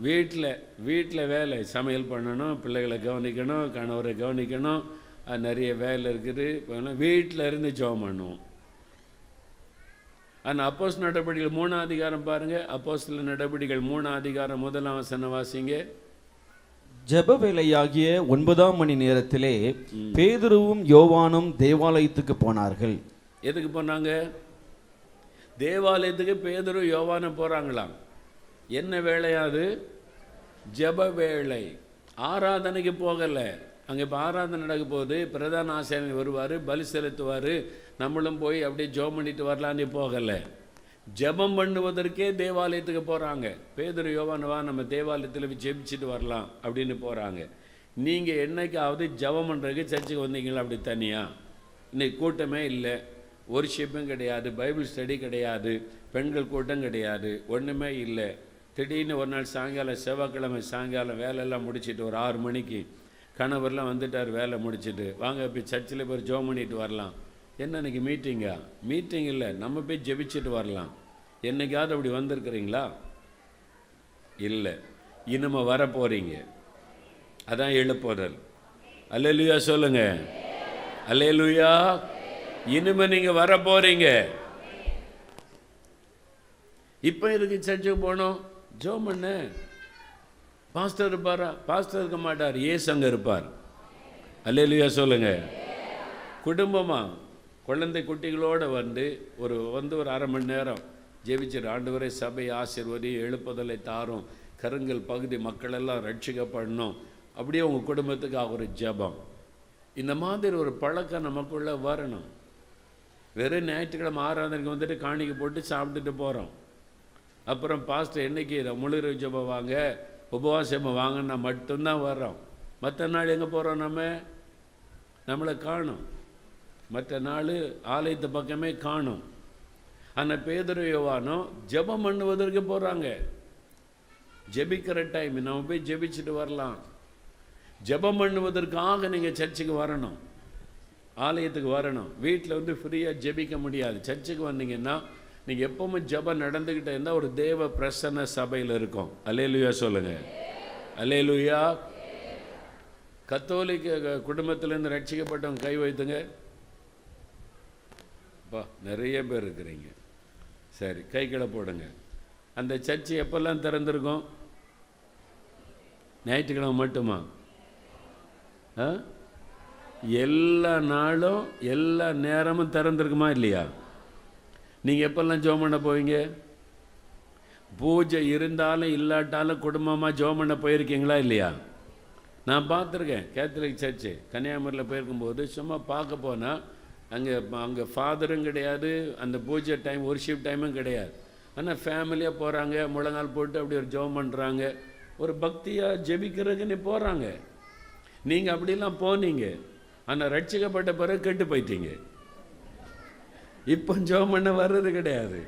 வீட்டில் வீட்டில் வேலை. சமையல் பண்ணணும் பிள்ளைகளை கவனிக்கணும் கணவரை கவனிக்கணும். அது நிறைய வேலை இருக்குது. இப்போ வீட்டில் இருந்து ஜெபம் பண்ணுவோம். ஆனால் அப்போஸ் நடவடிக்கைகள் மூணாம் அதிகாரம் பாருங்க. அப்போஸ் நடவடிக்கைகள் மூணாம் அதிகாரம் முதலாம் வசனம் வாசிங்க. ஜெப வேலையாகிய ஒன்பதாம் மணி நேரத்திலே பேதுருவும் யோவானும் தேவாலயத்துக்கு போனார்கள். எதுக்கு போனாங்க? தேவாலயத்துக்கு பேதுரு யோவானம் போகிறாங்களாம் என்ன வேலையாது ஜெப வேலை ஆராதனைக்கு போகலை. அங்கே இப்போ ஆராதனை நடக்க போகுது. பிரதான ஆசிரியர் வருவார் பலி செலுத்துவார். நம்மளும் போய் அப்படியே ஜெபம் பண்ணிட்டு வரலான்னு போகலை. ஜெபம் பண்ணுவதற்கே தேவாலயத்துக்கு போகிறாங்க பேதர் யோவானவா நம்ம தேவாலயத்தில் ஜெபிச்சுட்டு வரலாம் அப்படின்னு போகிறாங்க நீங்கள் என்னைக்காவது ஜெபம் பண்ணுறதுக்கு சர்ச்சுக்கு வந்தீங்களா? அப்படி தனியாக இன்னைக்கு கூட்டமே இல்லை. ஒரு ஷிப்பும் கிடையாது பைபிள் ஸ்டடி கிடையாது பெண்கள் கூட்டம் கிடையாது ஒன்றுமே இல்லை. திடீர்னு ஒரு நாள் சாயங்காலம் செவ்வாய்க்கிழமை சாயங்காலம் வேலையெல்லாம் முடிச்சிட்டு ஒரு ஆறு மணிக்கு கணவர்லாம் வந்துட்டார் வேலை முடிச்சிட்டு. வாங்க போய் சர்ச்சில் போய் ஜோம் பண்ணிட்டு வரலாம். என்ன இன்னைக்கு மீட்டிங்கா மீட்டிங் இல்லை நம்ம போய் ஜெபிச்சுட்டு வரலாம். என்னைக்காவது அப்படி வந்திருக்கிறீங்களா? இல்லை. இனிமே வர போறீங்க அதான் எழுப்புதல். அல்லேலூயா சொல்லுங்க. அல்லேலூயா. இனிமே நீங்க வர போறீங்க இப்போ இருக்கு சர்ச்சுக்கு போனோம்? ஜோ பண்ண. பாஸ்டர் இருப்பாரா? பாஸ்டர் இருக்க மாட்டார். ஏசு அங்கே இருப்பார். அல்லேலூயா சொல்லுங்க. குடும்பமாக குழந்தை குட்டிகளோட வந்து ஒரு வந்து ஒரு அரை மணி நேரம் ஜெபிச்சிரு. ஆண்டவரே சபை ஆசீர்வதி எழுப்புதலை தாரும். கருங்கல் பகுதி மக்களெல்லாம் ரட்சிக்கப்படணும். அப்படியே உங்கள் குடும்பத்துக்காக ஒரு ஜெபம். இந்த மாதிரி ஒரு பழக்கம் நமக்குள்ளே வரணும். வெறும் ஞாயிற்றுக்கிழமை ஆராதனைக்கு வந்துட்டு காணிக்கை போட்டு சாப்பிட்டுட்டு போகிறோம் அப்புறம் பாஸ்டர் என்னைக்கு முழுகிற ஜெபம் வாங்க? உபவாசம் வாங்கன்னா மட்டும்தான் வர்றோம். மற்ற நாள் எங்கே போகிறோம் நம்ம? நம்மளை காணும். மற்ற நாள் ஆலயத்து பக்கமே காணும். ஆனால் பேதுரு யோவானோ ஜெபம் பண்ணுவதற்கு போகிறாங்க ஜெபிக்கிற டைம் நம்ம போய் ஜெபிச்சுட்டு வரலாம். ஜெபம் பண்ணுவதற்காக நீங்கள் சர்ச்சுக்கு வரணும். ஆலயத்துக்கு வரணும். வீட்டில் வந்து ஃப்ரீயாக ஜெபிக்க முடியாது. சர்ச்சுக்கு வந்தீங்கன்னா நீங்கள் எப்போவுமே ஜெபம் நடந்துக்கிட்டே இருந்தால் ஒரு தேவ பிரசன்ன சபையில் இருக்கும். அலேலுயா சொல்லுங்கள் அலேலுயா கத்தோலிக்க குடும்பத்திலேருந்து ரட்சிக்கப்பட்டவங்க கை வைத்துங்க. அப்பா நிறைய பேர் இருக்கிறீங்க. சரி கை கீழே போடுங்க. அந்த சர்ச்சு எப்போல்லாம் திறந்துருக்கும்? ஞாயிற்றுக்கிழமை மட்டுமா? ஆ? எல்லா நாளும் எல்லா நேரமும் திறந்துருக்குமா இல்லையா? நீங்கள் எப்போல்லாம் ஜோம் பண்ண போவீங்க? பூஜை இருந்தாலும் இல்லாட்டாலும் குடும்பமாக ஜோம் பண்ண போயிருக்கீங்களா இல்லையா? நான் பார்த்துருக்கேன் கேத்தலிக் சர்ச்சு கன்னியாகுமரியில் போயிருக்கும்போது சும்மா பார்க்க போனால் அங்கே அங்கே ஃபாதரும் கிடையாது அந்த பூஜை டைம் ஒர்ஷிப் டைமும் கிடையாது. ஆனால் ஃபேமிலியாக போகிறாங்க முழங்கால் போட்டு அப்படி ஒரு ஜெபம் பண்ணுறாங்க ஒரு பக்தியாக ஜெபிக்கிறதுக்குன்னு போகிறாங்க நீங்கள் அப்படிலாம் போனீங்க. ஆனால் ரட்சிக்கப்பட்ட பிறகு கெட்டு போயிட்டீங்க. இப்போ ஜெபம் பண்ண வர்றது கிடையாது.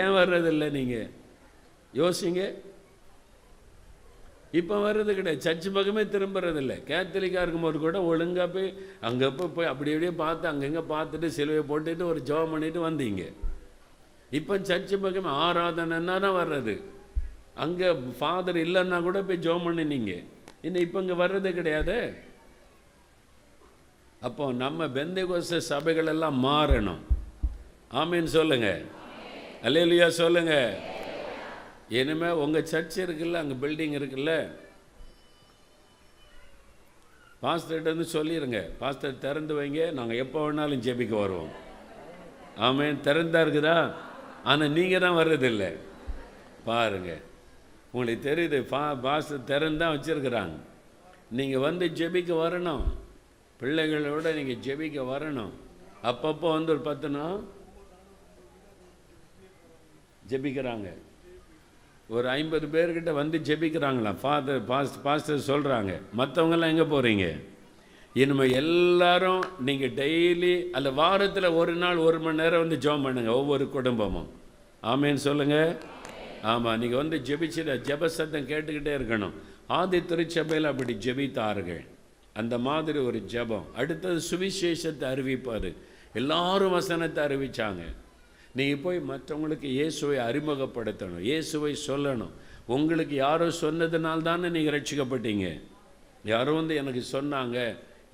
ஏன் வர்றதில்லை நீங்கள் யோசிங்க. இப்போ வர்றது கிடையாது. சர்ச்சு பக்கமே திரும்புறதில்லை. கேத்தலிக்காக இருக்கும்போது கூட ஒழுங்காக போய் அங்கே போய் போய் அப்படி அப்படியே பார்த்து அங்கங்கே பார்த்துட்டு சிலுவையை போட்டுட்டு ஒரு ஜோம் பண்ணிட்டு வந்தீங்க. இப்போ சர்ச்சு பக்கமே ஆராதனைன்னா தான் வர்றது. அங்கே ஃபாதர் இல்லைன்னா கூட போய் ஜோம் பண்ணினீங்க. இன்னும் இப்போ இங்கே வர்றது கிடையாது. அப்போ நம்ம பெந்தைகோச சபைகள் எல்லாம் மாறணும். ஆமீன் சொல்லுங்கள் அல்லேலுயா சொல்லுங்கள் இனிமேல் உங்கள் சர்ச் இருக்குல்ல அங்கே பில்டிங் இருக்குல்ல? பாஸ்டர்கிட்ட வந்து சொல்லிடுங்க பாஸ்டர் திறந்து வைங்க. நாங்கள் எப்போ வேணாலும் ஜெபிக்க வருவோம். ஆமாம் திறந்தா இருக்குதா? ஆனால் நீங்கள் தான் வர்றதில்லை. பாருங்கள் உங்களுக்கு தெரியுது பா பாஸ்டர் திறந்தான் வச்சுருக்குறாங்க. நீங்கள் வந்து ஜெபிக்க வரணும். பிள்ளைகளோட நீங்கள் ஜெபிக்க வரணும். அப்பப்போ வந்து ஒரு பத்து நாள் ஜெபிக்கிறாங்க. ஒரு ஐம்பது பேர்கிட்ட வந்து ஜெபிக்கிறாங்களாம். ஃபாதர் பாஸ்ட் பாஸ்டர் சொல்கிறாங்க மற்றவங்கெல்லாம் எங்கே போகிறீங்க இனிமேல் எல்லாரும் நீங்கள் டெய்லி அல்ல வாரத்தில் ஒரு நாள் ஒரு மணி நேரம் வந்து ஜெபம் பண்ணுங்கள் ஒவ்வொரு குடும்பமும். ஆமேன்னு சொல்லுங்கள் ஆமாம் நீங்கள் வந்து ஜெபிச்சிட ஜெப சத்தம் கேட்டுக்கிட்டே இருக்கணும். ஆதி திருச்சபையில் அப்படி ஜெபித்தார்கள். அந்த மாதிரி ஒரு ஜெபம். அடுத்தது சுவிசேஷத்தை அறிவிப்பார். எல்லாரும் வசனத்தை அறிவிச்சாங்க. நீங்கள் போய் மற்றவங்களுக்கு இயேசுவை அறிமுகப்படுத்தணும் இயேசுவை சொல்லணும். உங்களுக்கு யாரோ சொன்னதுனால தானே நீங்கள் ரட்சிக்கப்பட்டீங்க. யாரோ வந்து எனக்கு சொன்னாங்க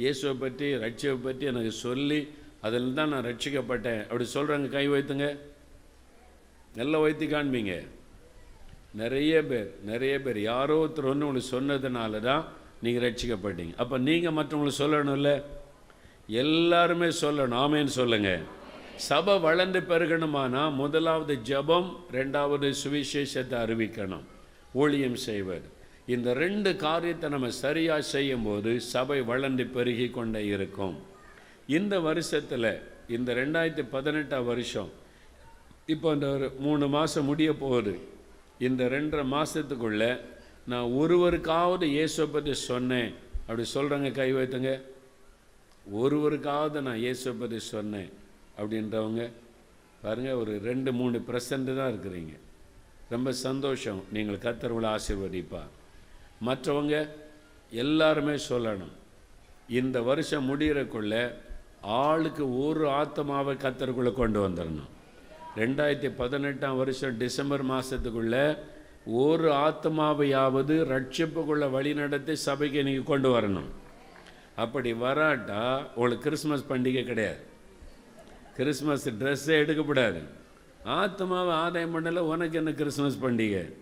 இயேசுவை பற்றி ரட்சியை பற்றி எனக்கு சொல்லி அதில் தான் நான் ரட்சிக்கப்பட்டேன். அப்படி சொல்கிறாங்க கை வைத்துங்க. நல்ல வைத்து காண்பீங்க. நிறைய பேர் நிறைய பேர் யாரோ ஒருத்தர் ஒன்று உங்களுக்கு சொன்னதுனால தான் நீங்கள் ரட்சிக்கப்பட்டீங்க. அப்போ நீங்கள் மற்றவங்களுக்கு சொல்லணும்ல? எல்லாருமே சொல்லணும். ஆமேன்னு சொல்லுங்கள் சபை வளர்ந்து பெருகணுமானா முதலாவது ஜெபம் ரெண்டாவது சுவிசேஷத்தை அறிவிக்கணும். ஊழியம் செய்வது. இந்த ரெண்டு காரியத்தை நம்ம சரியாக செய்யும்போது சபை வளர்ந்து பெருகி கொண்டே இருக்கும். இந்த வருஷத்தில் இந்த ரெண்டாயிரத்தி பதினெட்டாம் வருஷம் இப்போ இந்த ஒரு மூணு மாதம் முடிய போகுது. இந்த ரெண்டரை மாதத்துக்குள்ளே நான் ஒருவருக்காவது இயேசுவை பற்றி சொன்னேன். அப்படி சொல்கிறேங்க கை வைத்துங்க. ஒருவருக்காவது நான் இயேசுவை பற்றி சொன்னேன். அப்படின்றவங்க பாருங்கள் ஒரு ரெண்டு மூணு பர்சன்ட் தான் இருக்கிறீங்க. ரொம்ப சந்தோஷம். நீங்கள் கத்தர்களை ஆசீர்வதிப்பா மற்றவங்க எல்லாருமே சொல்லணும் இந்த வருஷம் முடிகிறக்குள்ள ஆளுக்கு ஒரு ஆத்மாவை கத்தருக்குள்ளே கொண்டு வந்துடணும். ரெண்டாயிரத்தி பதினெட்டாம் வருஷம் டிசம்பர் மாதத்துக்குள்ளே ஒரு ஆத்மாவையாவது ரட்சிப்புக்குள்ள வழிநடத்தி சபைக்கு நீங்கள் கொண்டு வரணும். அப்படி வராட்டா உங்களுக்கு கிறிஸ்மஸ் பண்டிகை கிடையாது. கிறிஸ்மஸ் ட்ரெஸ்ஸே எடுக்கப்படாது. ஆத்மாவை ஆதாயம் பண்ணல உனக்கு என்ன கிறிஸ்மஸ் பண்டிகை?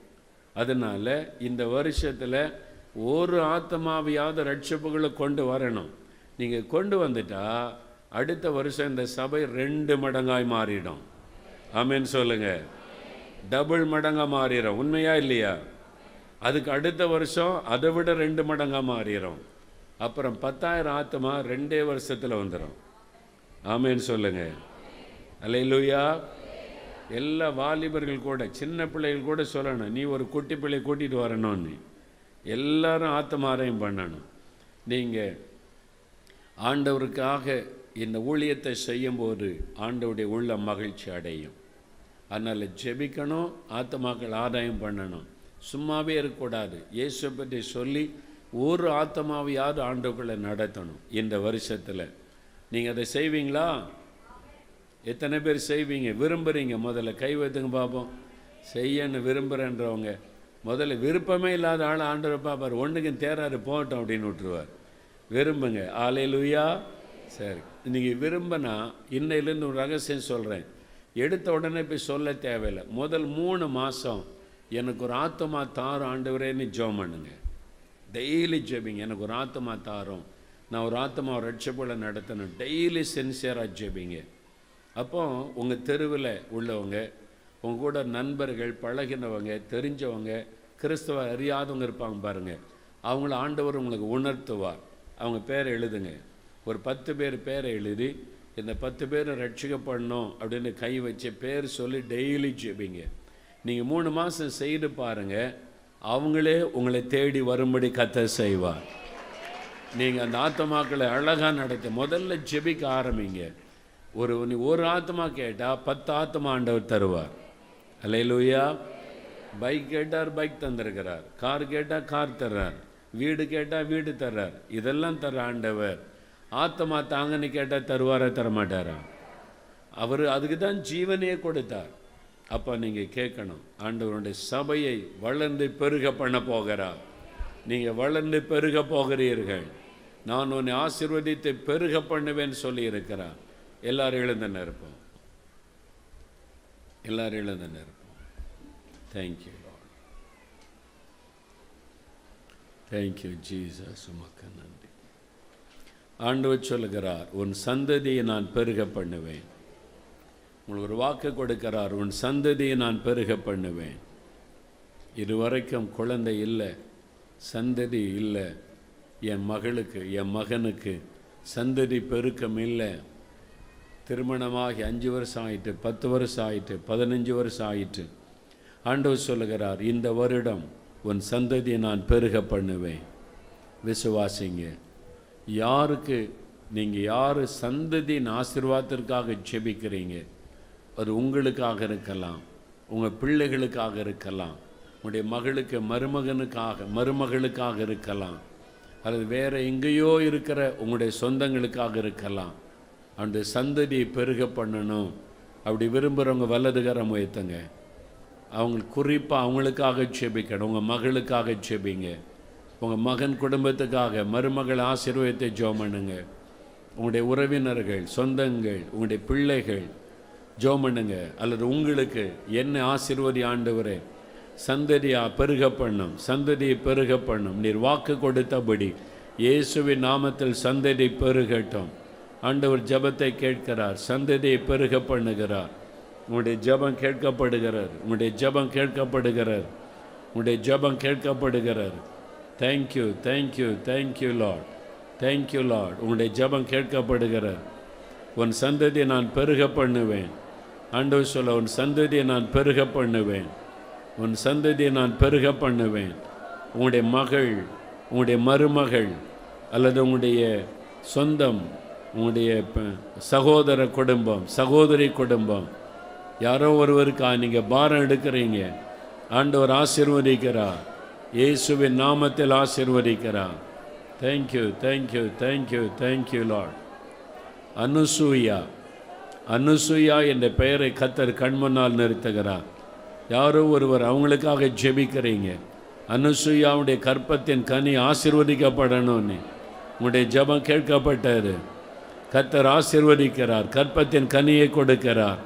அதனால் இந்த வருஷத்தில் ஒரு ஆத்மாவையாவது ரட்சிப்புகளை கொண்டு வரணும். நீங்கள் கொண்டு வந்துட்டா அடுத்த வருஷம் இந்த சபை ரெண்டு மடங்காய் மாறிடும். ஆமேன்னு சொல்லுங்கள் டபுள் மடங்காக மாறிடும். உண்மையா இல்லையா? அதுக்கு அடுத்த வருஷம் அதை விட ரெண்டு மடங்காக மாறிடும். அப்புறம் பத்தாயிரம் ஆத்மா ரெண்டே வருஷத்தில் வந்துடும் ஆமேன்னு சொல்லுங்க. அல்லையிலுயா எல்லா வாலிபர்கள் கூட சின்ன பிள்ளைகள் கூட சொல்லணும். நீ ஒரு குட்டி பிள்ளை கூட்டிகிட்டு வரணும்னு. எல்லாரும் ஆத்தமாரையும் பண்ணணும். நீங்கள் ஆண்டவருக்காக இந்த ஊழியத்தை செய்யும்போது ஆண்டவருடைய உள்ள மகிழ்ச்சி அடையும். அதனால் ஜெபிக்கணும் ஆத்தமாக்கள் ஆதாயம் பண்ணணும். சும்மாவே இருக்கக்கூடாது. இயேசு பற்றி சொல்லி ஒரு ஆத்தமாவையாவது ஆண்டவர்களை நடத்தணும். இந்த வருஷத்தில். நீங்கள் அதை செய்வீங்களா? எத்தனை பேர் செய்வீங்க? விரும்புகிறீங்க முதல்ல கை வைத்துங்க பார்ப்போம் செய்யன்னு விரும்புகிறேன்றவங்க முதல்ல விருப்பமே இல்லாத ஆள் ஆண்டவர் பார்ப்பார். ஒன்றுக்கும் தேராரு போகட்டும் அப்படின்னு விட்டுருவார். விரும்புங்க. ஆலையிலுயா சரி. நீங்கள் விரும்பினா இன்னையிலேருந்து ஒரு ரகசியம் சொல்கிறேன் எடுத்த உடனே போய் சொல்ல தேவையில்லை. முதல் மூணு மாதம் எனக்கு ஒரு ஆத்மா தாரும் ஆண்டவரேன்னு ஜோம் பண்ணுங்க. டெய்லி ஜெபிங்க. எனக்கு ஒரு ஆத்மா தாரும். நான் ஒரு ஆத்மா ரட்சப்போல நடத்தணும் டெய்லி சின்சியராக ஜெபிங்க. அப்போ உங்கள் தெருவில் உள்ளவங்க உங்க கூட நண்பர்கள் பழகினவங்க தெரிஞ்சவங்க கிறிஸ்தவ அறியாதவங்க இருப்பாங்க பாருங்கள் அவங்கள ஆண்டவர் உங்களுக்கு உணர்த்துவார். அவங்க பேரை எழுதுங்க. ஒரு பத்து பேர் பேரை எழுதி இந்த பத்து பேரை ரட்சிக்கப்படணும் அப்படின்னு கை வச்சு பேர் சொல்லி டெய்லி ஜெபிங்க. நீங்கள் மூணு மாதம் செய்து பாருங்க. அவங்களே உங்களை தேடி வரும்படி கத்த செய்வார். நீங்கள் அந்த ஆத்மாக்களை அழகாக நடத்த முதல்ல ஜெபிக்க ஆரம்பிங்க. ஒரு ஒரு ஆத்மா கேட்டால் பத்து ஆத்மா ஆண்டவர் தருவார். அலையிலூயா பைக் கேட்டார் பைக் தந்திருக்கிறார். கார் கேட்டால் கார் தர்றார். வீடு கேட்டால் வீடு தர்றார். இதெல்லாம் தர்ற ஆண்டவர். ஆத்மா தாங்கன்னு கேட்டால் தருவாரா தரமாட்டாரா? அவர் அதுக்கு தான் ஜீவனையே கொடுத்தார். அப்போ நீங்கள் கேட்கணும் ஆண்டவருடைய சபையை வளர்ந்து பெருக பண்ண போகிறார். நீங்கள் வளர்ந்து பெருக போகிறீர்கள். நான் உன்னை ஆசிர்வதித்து பெருக பண்ணுவேன்னு சொல்லியிருக்கிறார் எல்லாரும் எழுந்தன இருப்போம் எல்லாரும் எழுந்தன இருப்போம் தேங்க்யூ தேங்க்யூ ஜீசஸ் உமக்கு நன்றி. ஆண்டவர் சொல்லுகிறார் உன் சந்ததியை நான் பெருக பண்ணுவேன். உங்களுக்கு ஒரு வாக்கு கொடுக்கிறார் உன் சந்ததியை நான் பெருக பண்ணுவேன். இதுவரைக்கும் குழந்தை இல்லை. சந்ததி இல்லை. என் மகளுக்கு என் மகனுக்கு சந்ததி பெருக்கம் இல்லை. திருமணமாகி அஞ்சு வருஷம் ஆயிட்டு பத்து வருஷம் ஆயிட்டு பதினஞ்சு வருஷம் ஆயிட்டு. ஆண்டவர் சொல்லுகிறார் இந்த வருடம் உன் சந்ததியை நான் பெருக பண்ணுவேன். விசுவாசிங்க யாருக்கு நீங்கள் யார் சந்ததியின் ஆசிர்வாதத்திற்காக ஜெபிக்கிறீங்க? அது உங்களுக்காக இருக்கலாம் உங்கள் பிள்ளைகளுக்காக இருக்கலாம். உங்களுடைய மகளுக்கு மருமகனுக்காக மருமகளுக்காக இருக்கலாம். அல்லது வேறு எங்கேயோ இருக்கிற உங்களுடைய சொந்தங்களுக்காக இருக்கலாம். அந்த சந்ததியை பெருக பண்ணணும். அப்படி விரும்புகிறவங்க வலதுகரம் உயர்த்துங்க அவங்க குறிப்பாக அவங்களுக்காக ஜெபிக்கணும். உங்கள் மகளுக்காக ஜெபிங்க. உங்கள் மகன் குடும்பத்துக்காக மருமகள் ஆசீர்வாதத்தை ஜோம் பண்ணுங்க உங்களுடைய உறவினர்கள் சொந்தங்கள் உங்களுடைய பிள்ளைகள் ஜோம் பண்ணுங்க அல்லது உங்களுக்கு என்ன ஆசீர்வதி ஆண்டவரே சந்ததியா பெருக பண்ணும் சந்ததியை பெருக பண்ணும். நீர் வாக்கு கொடுத்தபடி இயேசுவின் நாமத்தில் சந்ததி பெருகட்டும். ஆண்டவர் ஜெபத்தை கேட்கிறார் சந்ததியை பெருக பண்ணுகிறார். உங்களுடைய ஜெபம் கேட்கப்படுகிறார் உங்களுடைய ஜெபம் கேட்கப்படுகிறார் உங்களுடைய ஜெபம் கேட்கப்படுகிறார். Thank you thank you thank you lord thank you lord உங்களுடைய ஜெபம் கேட்கப்படுகிறார். உன் சந்ததியை நான் பெருக பண்ணுவேன். ஆண்டவர் சொல்ல உன் சந்ததியை நான் பெருக பண்ணுவேன். உன் சந்ததியை நான் பெருக பண்ணுவேன். உங்களுடைய மகள் உங்களுடைய மருமகள் அல்லது உங்களுடைய சொந்தம் உங்களுடைய சகோதர குடும்பம் சகோதரி குடும்பம். யாரோ ஒருவருக்கா நீங்கள் பாரம் எடுக்கிறீங்க. ஆண்டவர் ஆசிர்வதிக்கிறார். இயேசுவின் நாமத்தில் ஆசிர்வதிக்கிறார். Thank you thank you thank you thank you lord Anusuya Anusuya என்ற பெயரை கத்தர் கண்முன்னால் நிறுத்துகிறார். யாரோ ஒருவர் அவங்களுக்காக ஜெபிக்கிறீங்க. அனுசுயாவுடைய கற்பத்தின் கனி ஆசிர்வதிக்கப்படணும்னு. உங்களுடைய ஜெபம் கேட்கப்பட்டார் கத்தர் ஆசிர்வதிக்கிறார். கற்பத்தின் கனியை கொடுக்கிறார்.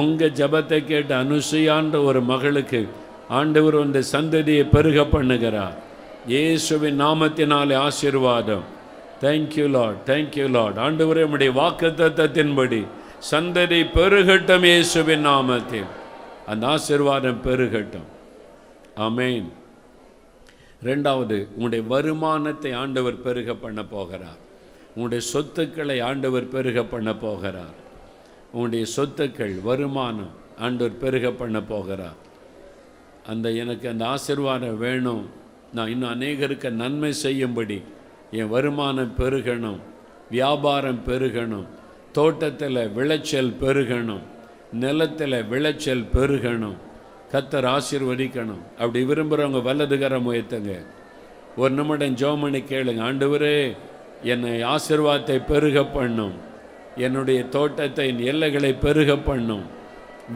உங்கள் ஜெபத்தை கேட்டு அனுசுயான்ற ஒரு மகளுக்கு ஆண்டவர் வந்து சந்ததியை பெருக பண்ணுகிறார். இயேசுவின் நாமத்தினாலே ஆசீர்வாதம். தேங்க்யூ லார்ட் தேங்க்யூ லார்ட் ஆண்டவரே உம்முடைய வாக்கு தத்தத்தின்படி சந்ததி பெருகட்டும் இயேசுவின் நாமத்தில். அந்த ஆசீர்வாதம் பெருகட்டும். ஆமென். ரெண்டாவது உங்களுடைய வருமானத்தை ஆண்டவர் பெருக பண்ண போகிறார். உங்களுடைய சொத்துக்களை ஆண்டவர் பெருக பண்ண போகிறார். உங்களுடைய சொத்துக்கள் வருமானம் ஆண்டவர் பெருக பண்ண போகிறார். அந்த எனக்கு அந்த ஆசீர்வாதம் வேணும். நான் இன்னும் அநேகருக்கு நன்மை செய்யும்படி என் வருமானம் பெருகணும். வியாபாரம் பெருகணும். தோட்டத்தில் விளைச்சல் பெருகணும். நிலத்தில் விளைச்சல் பெருகணும். கத்தர் ஆசிர்வதிக்கணும். அப்படி விரும்புகிறவங்க வலதுகரம் உயர்த்துங்க ஒரு நிமிடம் ஜோமணி கேளுங்க. ஆண்டவரே என்னை ஆசிர்வாதத்தை பெருக பண்ணும். என்னுடைய தோட்டத்தை எல்லைகளை பெருக பண்ணும்.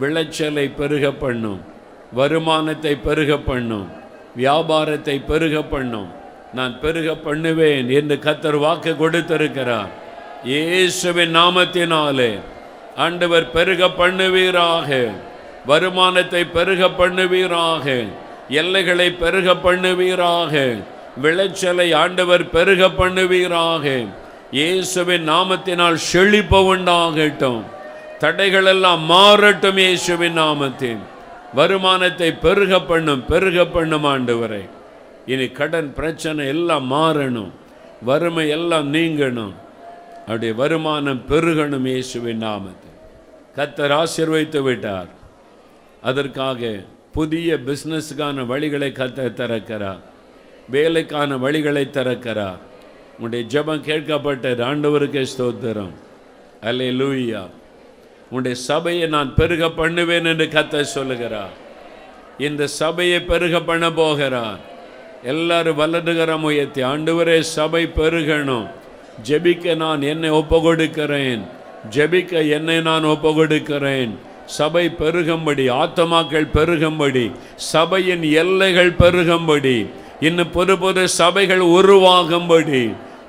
விளைச்சலை பெருக பண்ணும். வருமானத்தை பெருக பண்ணும். வியாபாரத்தை பெருக பண்ணும். நான் பெருக பண்ணுவேன் என்று கத்தர் வாக்கு கொடுத்திருக்கிறார். இயேசுவின் நாமத்தினாலே. ஆண்டவர் பெருக பண்ணுவீராக. வருமானத்தை பெருக பண்ணுவீராக. எல்லைகளை பெருக பண்ணுவீராக. விளைச்சலை ஆண்டவர் பெருக பண்ணுவீராக. இயேசுவின் நாமத்தினால் செழிப்ப உண்டாகட்டும். தடைகள் எல்லாம் மாறட்டும் இயேசுவின் நாமத்தில். வருமானத்தை பெருக பண்ணும் பெருக பண்ணும் ஆண்டவரை. இனி கடன் பிரச்சனை எல்லாம் மாறணும். வறுமை எல்லாம் நீங்கணும். அவருடைய வருமானம் பெருகணும் இயேசுவின் நாமத்தை கத்தர் ஆசீர்வதித்து விட்டார். அதற்காக புதிய பிஸ்னஸுக்கான வழிகளை கத்த திறக்கிறார். வேலைக்கான வழிகளை திறக்கிறார். உன்னுடைய ஜெபம் கேட்கப்பட்டது. ஆண்டவருக்கே ஸ்தோத்திரம். அல்லே லூயா உன்னுடைய சபையை நான் பெருக பண்ணுவேன் என்று கத்த சொல்லுகிறார். இந்த சபையை பெருக பண்ண போகிறார். எல்லாரும் வலதுகரம் உயர்த்தி ஆண்டவரே சபை பெருகணும். ஜெபிக்க நான் என்னை ஒப்பு கொடுக்கிறேன் ஜெபிக்க என்னை நான் ஒப்பு கொடுக்கிறேன் சபை பெருகும்படி ஆத்தமாக்கள் பெருகும்படி சபையின் எல்லைகள் பெருகும்படி இன்னும் புது புது சபைகள் உருவாகும்படி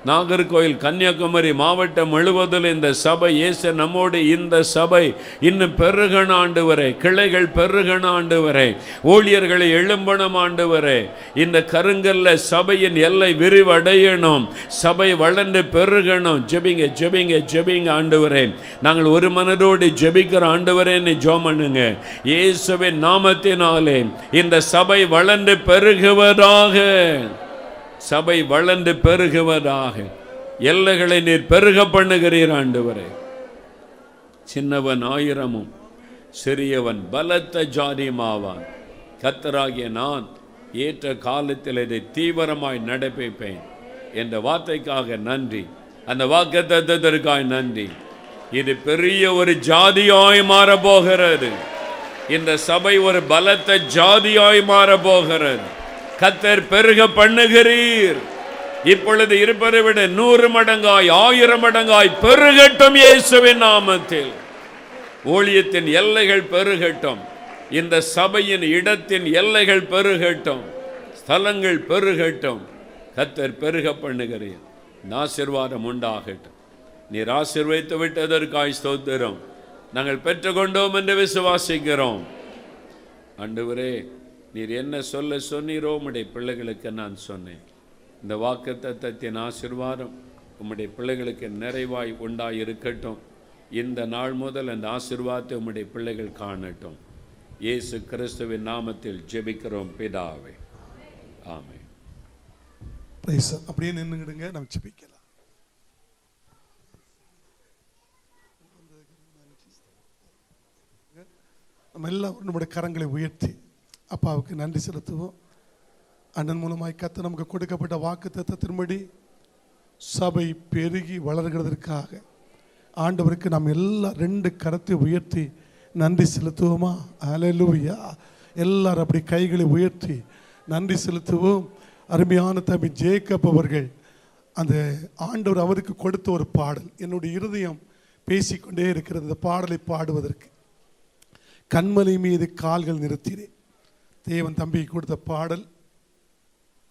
நாகர்கோயில் கன்னியாகுமரி மாவட்டம் முழுவதில் இந்த சபை இயேசு நம்மோடு இந்த சபை இன்னும் பெருகன ஆண்டு வரை கிளைகள் பெருகன ஆண்டு வரை ஊழியர்களை எழும்பணம் ஆண்டு வரை. இந்த கருங்கல்ல சபையின் எல்லை விரிவடையணும். சபை வளர்ந்து பெருகணும். ஜெபிங்க ஜெபிங்க ஜெபிங்க ஆண்டு வரை. நாங்கள் ஒரு மனதோடு ஜெபிக்கிற ஆண்டு வரேன்னு ஜோம் பண்ணுங்க. இயேசுவின் நாமத்தினாலே இந்த சபை வளர்ந்து பெருகுவதாக. சபை வளர்ந்து பெருகுவதாக. எல்லைகளை நீர் பெருக பண்ணுகிறீர் ஆண்டவரே. சின்னவன் ஆயிரமும் சிறியவன் பலத்த ஜாதியுமாவான். கத்தராகிய நான் ஏற்ற காலத்தில் இதை தீவிரமாய் நடப்பிப்பேன். என்ற வார்த்தைக்காக நன்றி. அந்த வாக்குத்தத்திற்காய் நன்றி. இது பெரிய ஒரு ஜாதியாய் மாறப்போகிறது. இந்த சபை ஒரு பலத்த ஜாதியாய் மாறப்போகிறது. கத்தர் பெருக பண்ணுகிறீர். இப்பொழுது இருப்பதை விட நூறு மடங்காய் ஆயிரம் மடங்காய் பெருகட்டும் இயேசுவின் நாமத்தில். ஊழியத்தின் எல்லைகள் பெருகட்டும். இந்த சபையின் இடத்தின் எல்லைகள் பெருகட்டும். ஸ்தலங்கள் பெருகட்டும். கத்தர் பெருக பண்ணுகிறீர். ஆசீர்வாதம் உண்டாகட்டும். நீர் ஆசீர்வதித்து விட்டதற்காய் ஸ்தோத்திரம். நாங்கள் பெற்றுக்கொண்டோம் என்று விசுவாசிக்கிறோம். ஆண்டவரே நீர் என்ன சொல்ல சொன்னீரோ உம்முடைய பிள்ளைகளுக்கு நான் சொன்னேன். இந்த வாக்கு தத்தத்தின் ஆசீர்வாதம் உம்முடைய பிள்ளைகளுக்கு நிறைவாய் உண்டாக இருக்கட்டும் இந்த நாள் முதல் அந்த ஆசிர்வாதத்தை உம்முடைய பிள்ளைகள் காணட்டும். இயேசு கிறிஸ்துவின் நாமத்தில் ஜெபிக்கிறோம் பிதாவே. ஆமே அப்படியே நின்றுடுங்க நம்ம ஜெபிக்கலாம். நம்ம எல்லாம் நம்முடைய கரங்களை உயர்த்தி அப்பாவுக்கு நன்றி செலுத்துவோம். அண்ணன் மூலமாய் கத்த நமக்கு கொடுக்கப்பட்ட வாக்கு தத்துவத்தின்படி சபை பெருகி வளர்கிறதற்காக ஆண்டவருக்கு நாம் எல்லாம் ரெண்டு கரத்தை உயர்த்தி நன்றி செலுத்துவோமா? அலலூயா எல்லாரும் அப்படி கைகளை உயர்த்தி நன்றி செலுத்துவோம். அருமையான தம்பி ஜேக்கப் அவர்கள் அந்த ஆண்டவர் அவருக்கு கொடுத்த ஒரு பாடல். என்னுடைய இருதயம் பேசிக்கொண்டே இருக்கிறது. அந்த பாடலை பாடுவதற்கு. கண்மலை மீது கால்கள் நிறுத்தினேன். தேவன் தம்பி கொடுத்த பாடல்.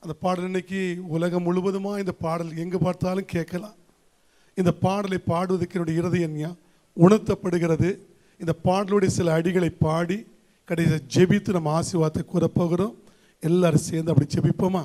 அந்த பாடல் இன்னைக்கு உலகம் முழுவதுமாக இந்த பாடல் எங்கே பார்த்தாலும் கேட்கலாம். இந்த பாடலை பாடுவதற்கு என்னுடைய இருதயம் உணர்த்தப்படுகிறது. இந்த பாடலுடைய சில அடிகளை பாடி கடைசி ஜெபித்து நம்ம ஆசீர்வாதத்தை கூறப்போகிறோம் எல்லாரும் சேர்ந்து அப்படி ஜெபிப்போமா?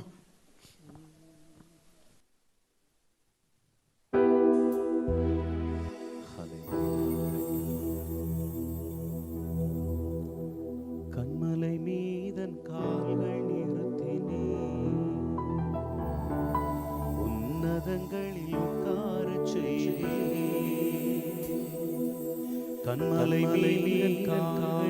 கண்மலை மீதன் கால்கள்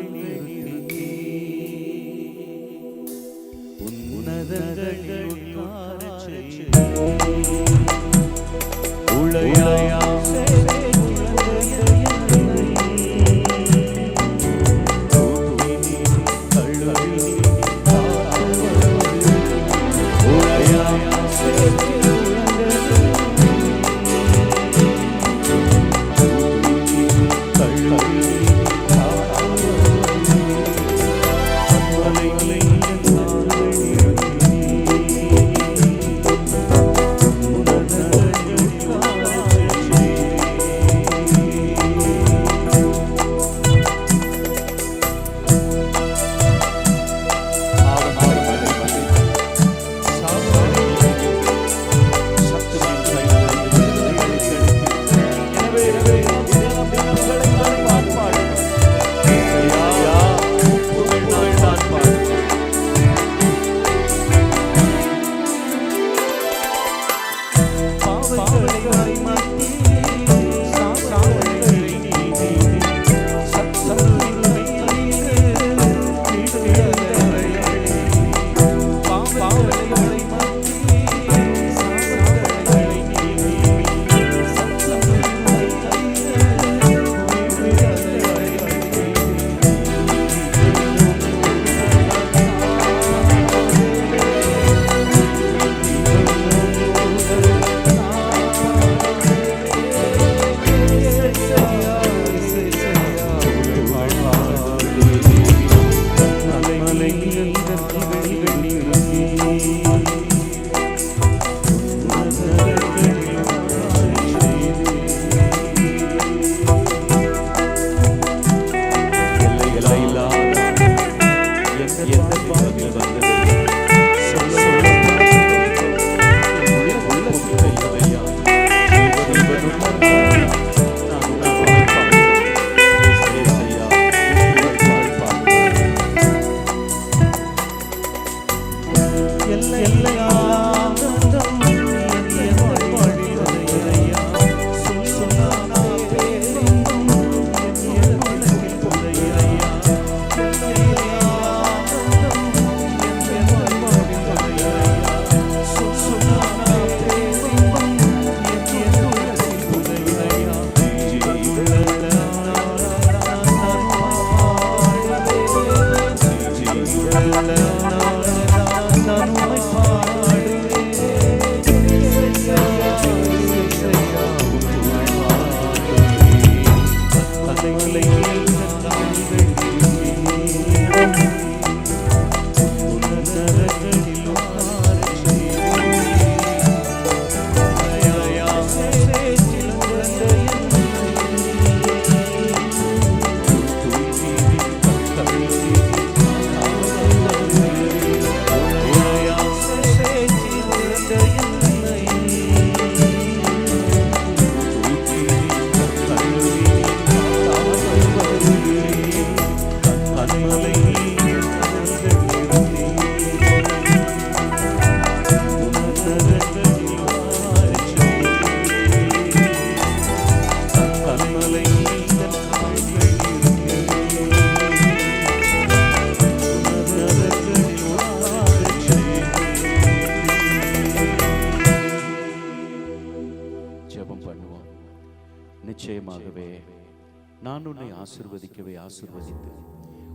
ஆசிர்வதித்து.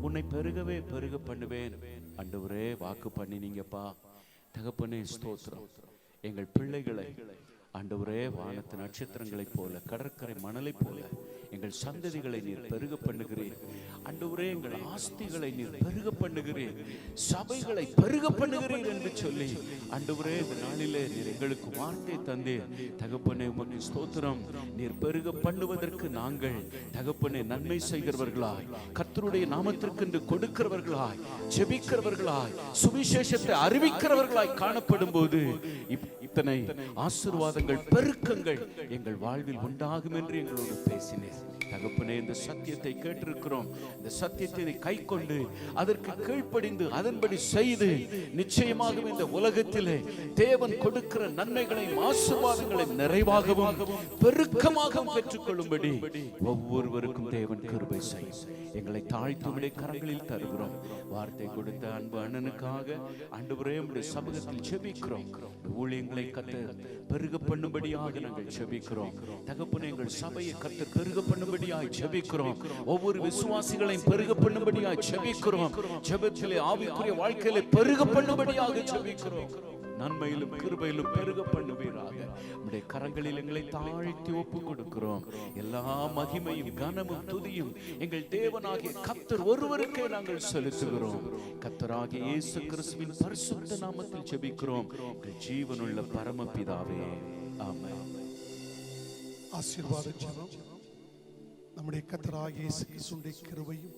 உன்னை பெருகவே பெருக பண்ணுவேன். அண்டவரே வாக்கு பண்ணினீங்கப்பா தகப்பனே ஸ்தோத்திரம். எங்கள் பிள்ளைகளை ஆண்டவரே வானத்து நட்சத்திரங்களைப் போல கடற்கரை மணலைப் போல எங்கள் சந்ததிகளை நீர் பெருக பண்ணுகிறீர். ஆண்டவரே எங்கள் ஆஸ்திகளை நீர் பெருக பண்ணுகிறேன் சபைகளை பெருக பண்ணுகிறேன் என்று சொல்லி ஆண்டவரே இந்த நாளிலே நீர் எங்களுக்கு வார்த்தை தந்தீர். தகப்பனே உமக்கு ஸ்தோத்திரம். நீர் பெருக பண்ணுவதற்கு நாங்கள் தகப்பனே நன்மை செய்கிறவர்களாய் கர்த்தருடைய நாமத்திற்கென்று கொடுக்கிறவர்களாய் ஜெபிக்கிறவர்களாய் சுவிசேஷத்தை அறிவிக்கிறவர்களாய் காணப்படும் போது இத்தனை ஆசிர்வாதங்கள் பெருக்கங்கள் எங்கள் வாழ்வில் உண்டாகும் என்று எங்களோடு பேசினேன். தகப்பனே இந்த சத்தியத்தை கேட்டிருக்கிறோம். இந்த சத்தியத்தை கை கொண்டு அதற்கு கீழ்ப்படிந்து அதன்படி செய்து நிச்சயமாகவே இந்த உலகத்திலே தேவன் கொடுக்கிற நன்மைகளையும் ஆசீர்வாதங்களையும் நிறைவாகவும் பெருக்கமாகவும் பெற்றுக்கொள்ளும்படி ஒவ்வொருவருக்கும் தேவன் கிருபை செய்யும். எங்களை தாழ்த்தி உம்முடைய கரங்களில் தருகிறோம். வார்த்தை கொடுத்த அன்பு அண்ணனுக்காக ஆண்டவரே உம்முடைய சமூகத்தில் செபிக்கிறோம். ஊழியங்களை கத்த பெருக பண்ணும்படியாக நாங்கள் செபிக்கிறோம். தகப்பனே எங்கள் சபையை கத்த பெருக பண்ணும்படி பண்ணும்படியாய் ஜெபிக்கிறோம். ஒவ்வொரு விசுவாசிகளையும் பெருக பண்ணும்படியாய் ஜெபிக்கிறோம். ஜெபத்திலே ஆவிக்குரிய வாழ்க்கையில பெருக பண்ணும்படியாக ஜெபிக்கிறோம். நன்மையிலும் கிருபையிலும் பெருக பண்ணுவீராக நம்முடைய கரங்களில் எங்களை தாழ்த்தி ஒப்பு கொடுக்கிறோம் எல்லா மகிமையும் கனமும் துதியும் எங்கள் தேவனாகிய கத்தர் ஒருவருக்கே நாங்கள் செலுத்துகிறோம். கத்தராகிய இயேசு கிறிஸ்துவின் பரிசுத்த நாமத்தில் ஜெபிக்கிறோம். ஜீவனுள்ள பரமபிதாவே. ஆமென். ஆசீர்வாத ஜெபம். நம்முடைய கத்தராகிய இயேசு கிறிஸ்துவினுடைய கிருபையும்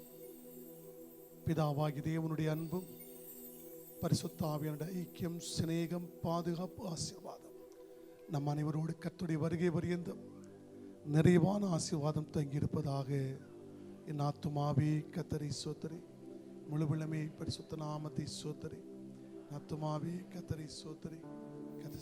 பிதாவாகிய தேவனுடைய அன்பும் பரிசுத்தாவியனுடைய ஐக்கியம் சிநேகம் பாதுகாப்பு ஆசீர்வாதம். நம் அனைவரோடு கத்துடைய வருகை பரியந்தம் நிறைவான ஆசீர்வாதம் தங்கியிருப்பதாக என் ஆத்துமாவே கத்தரை சோத்தரி. முழுவிளமே பரிசுத்த நாமத்தை சோத்தரி. ஆத்துமாவே கத்தரை சோத்தரி. கத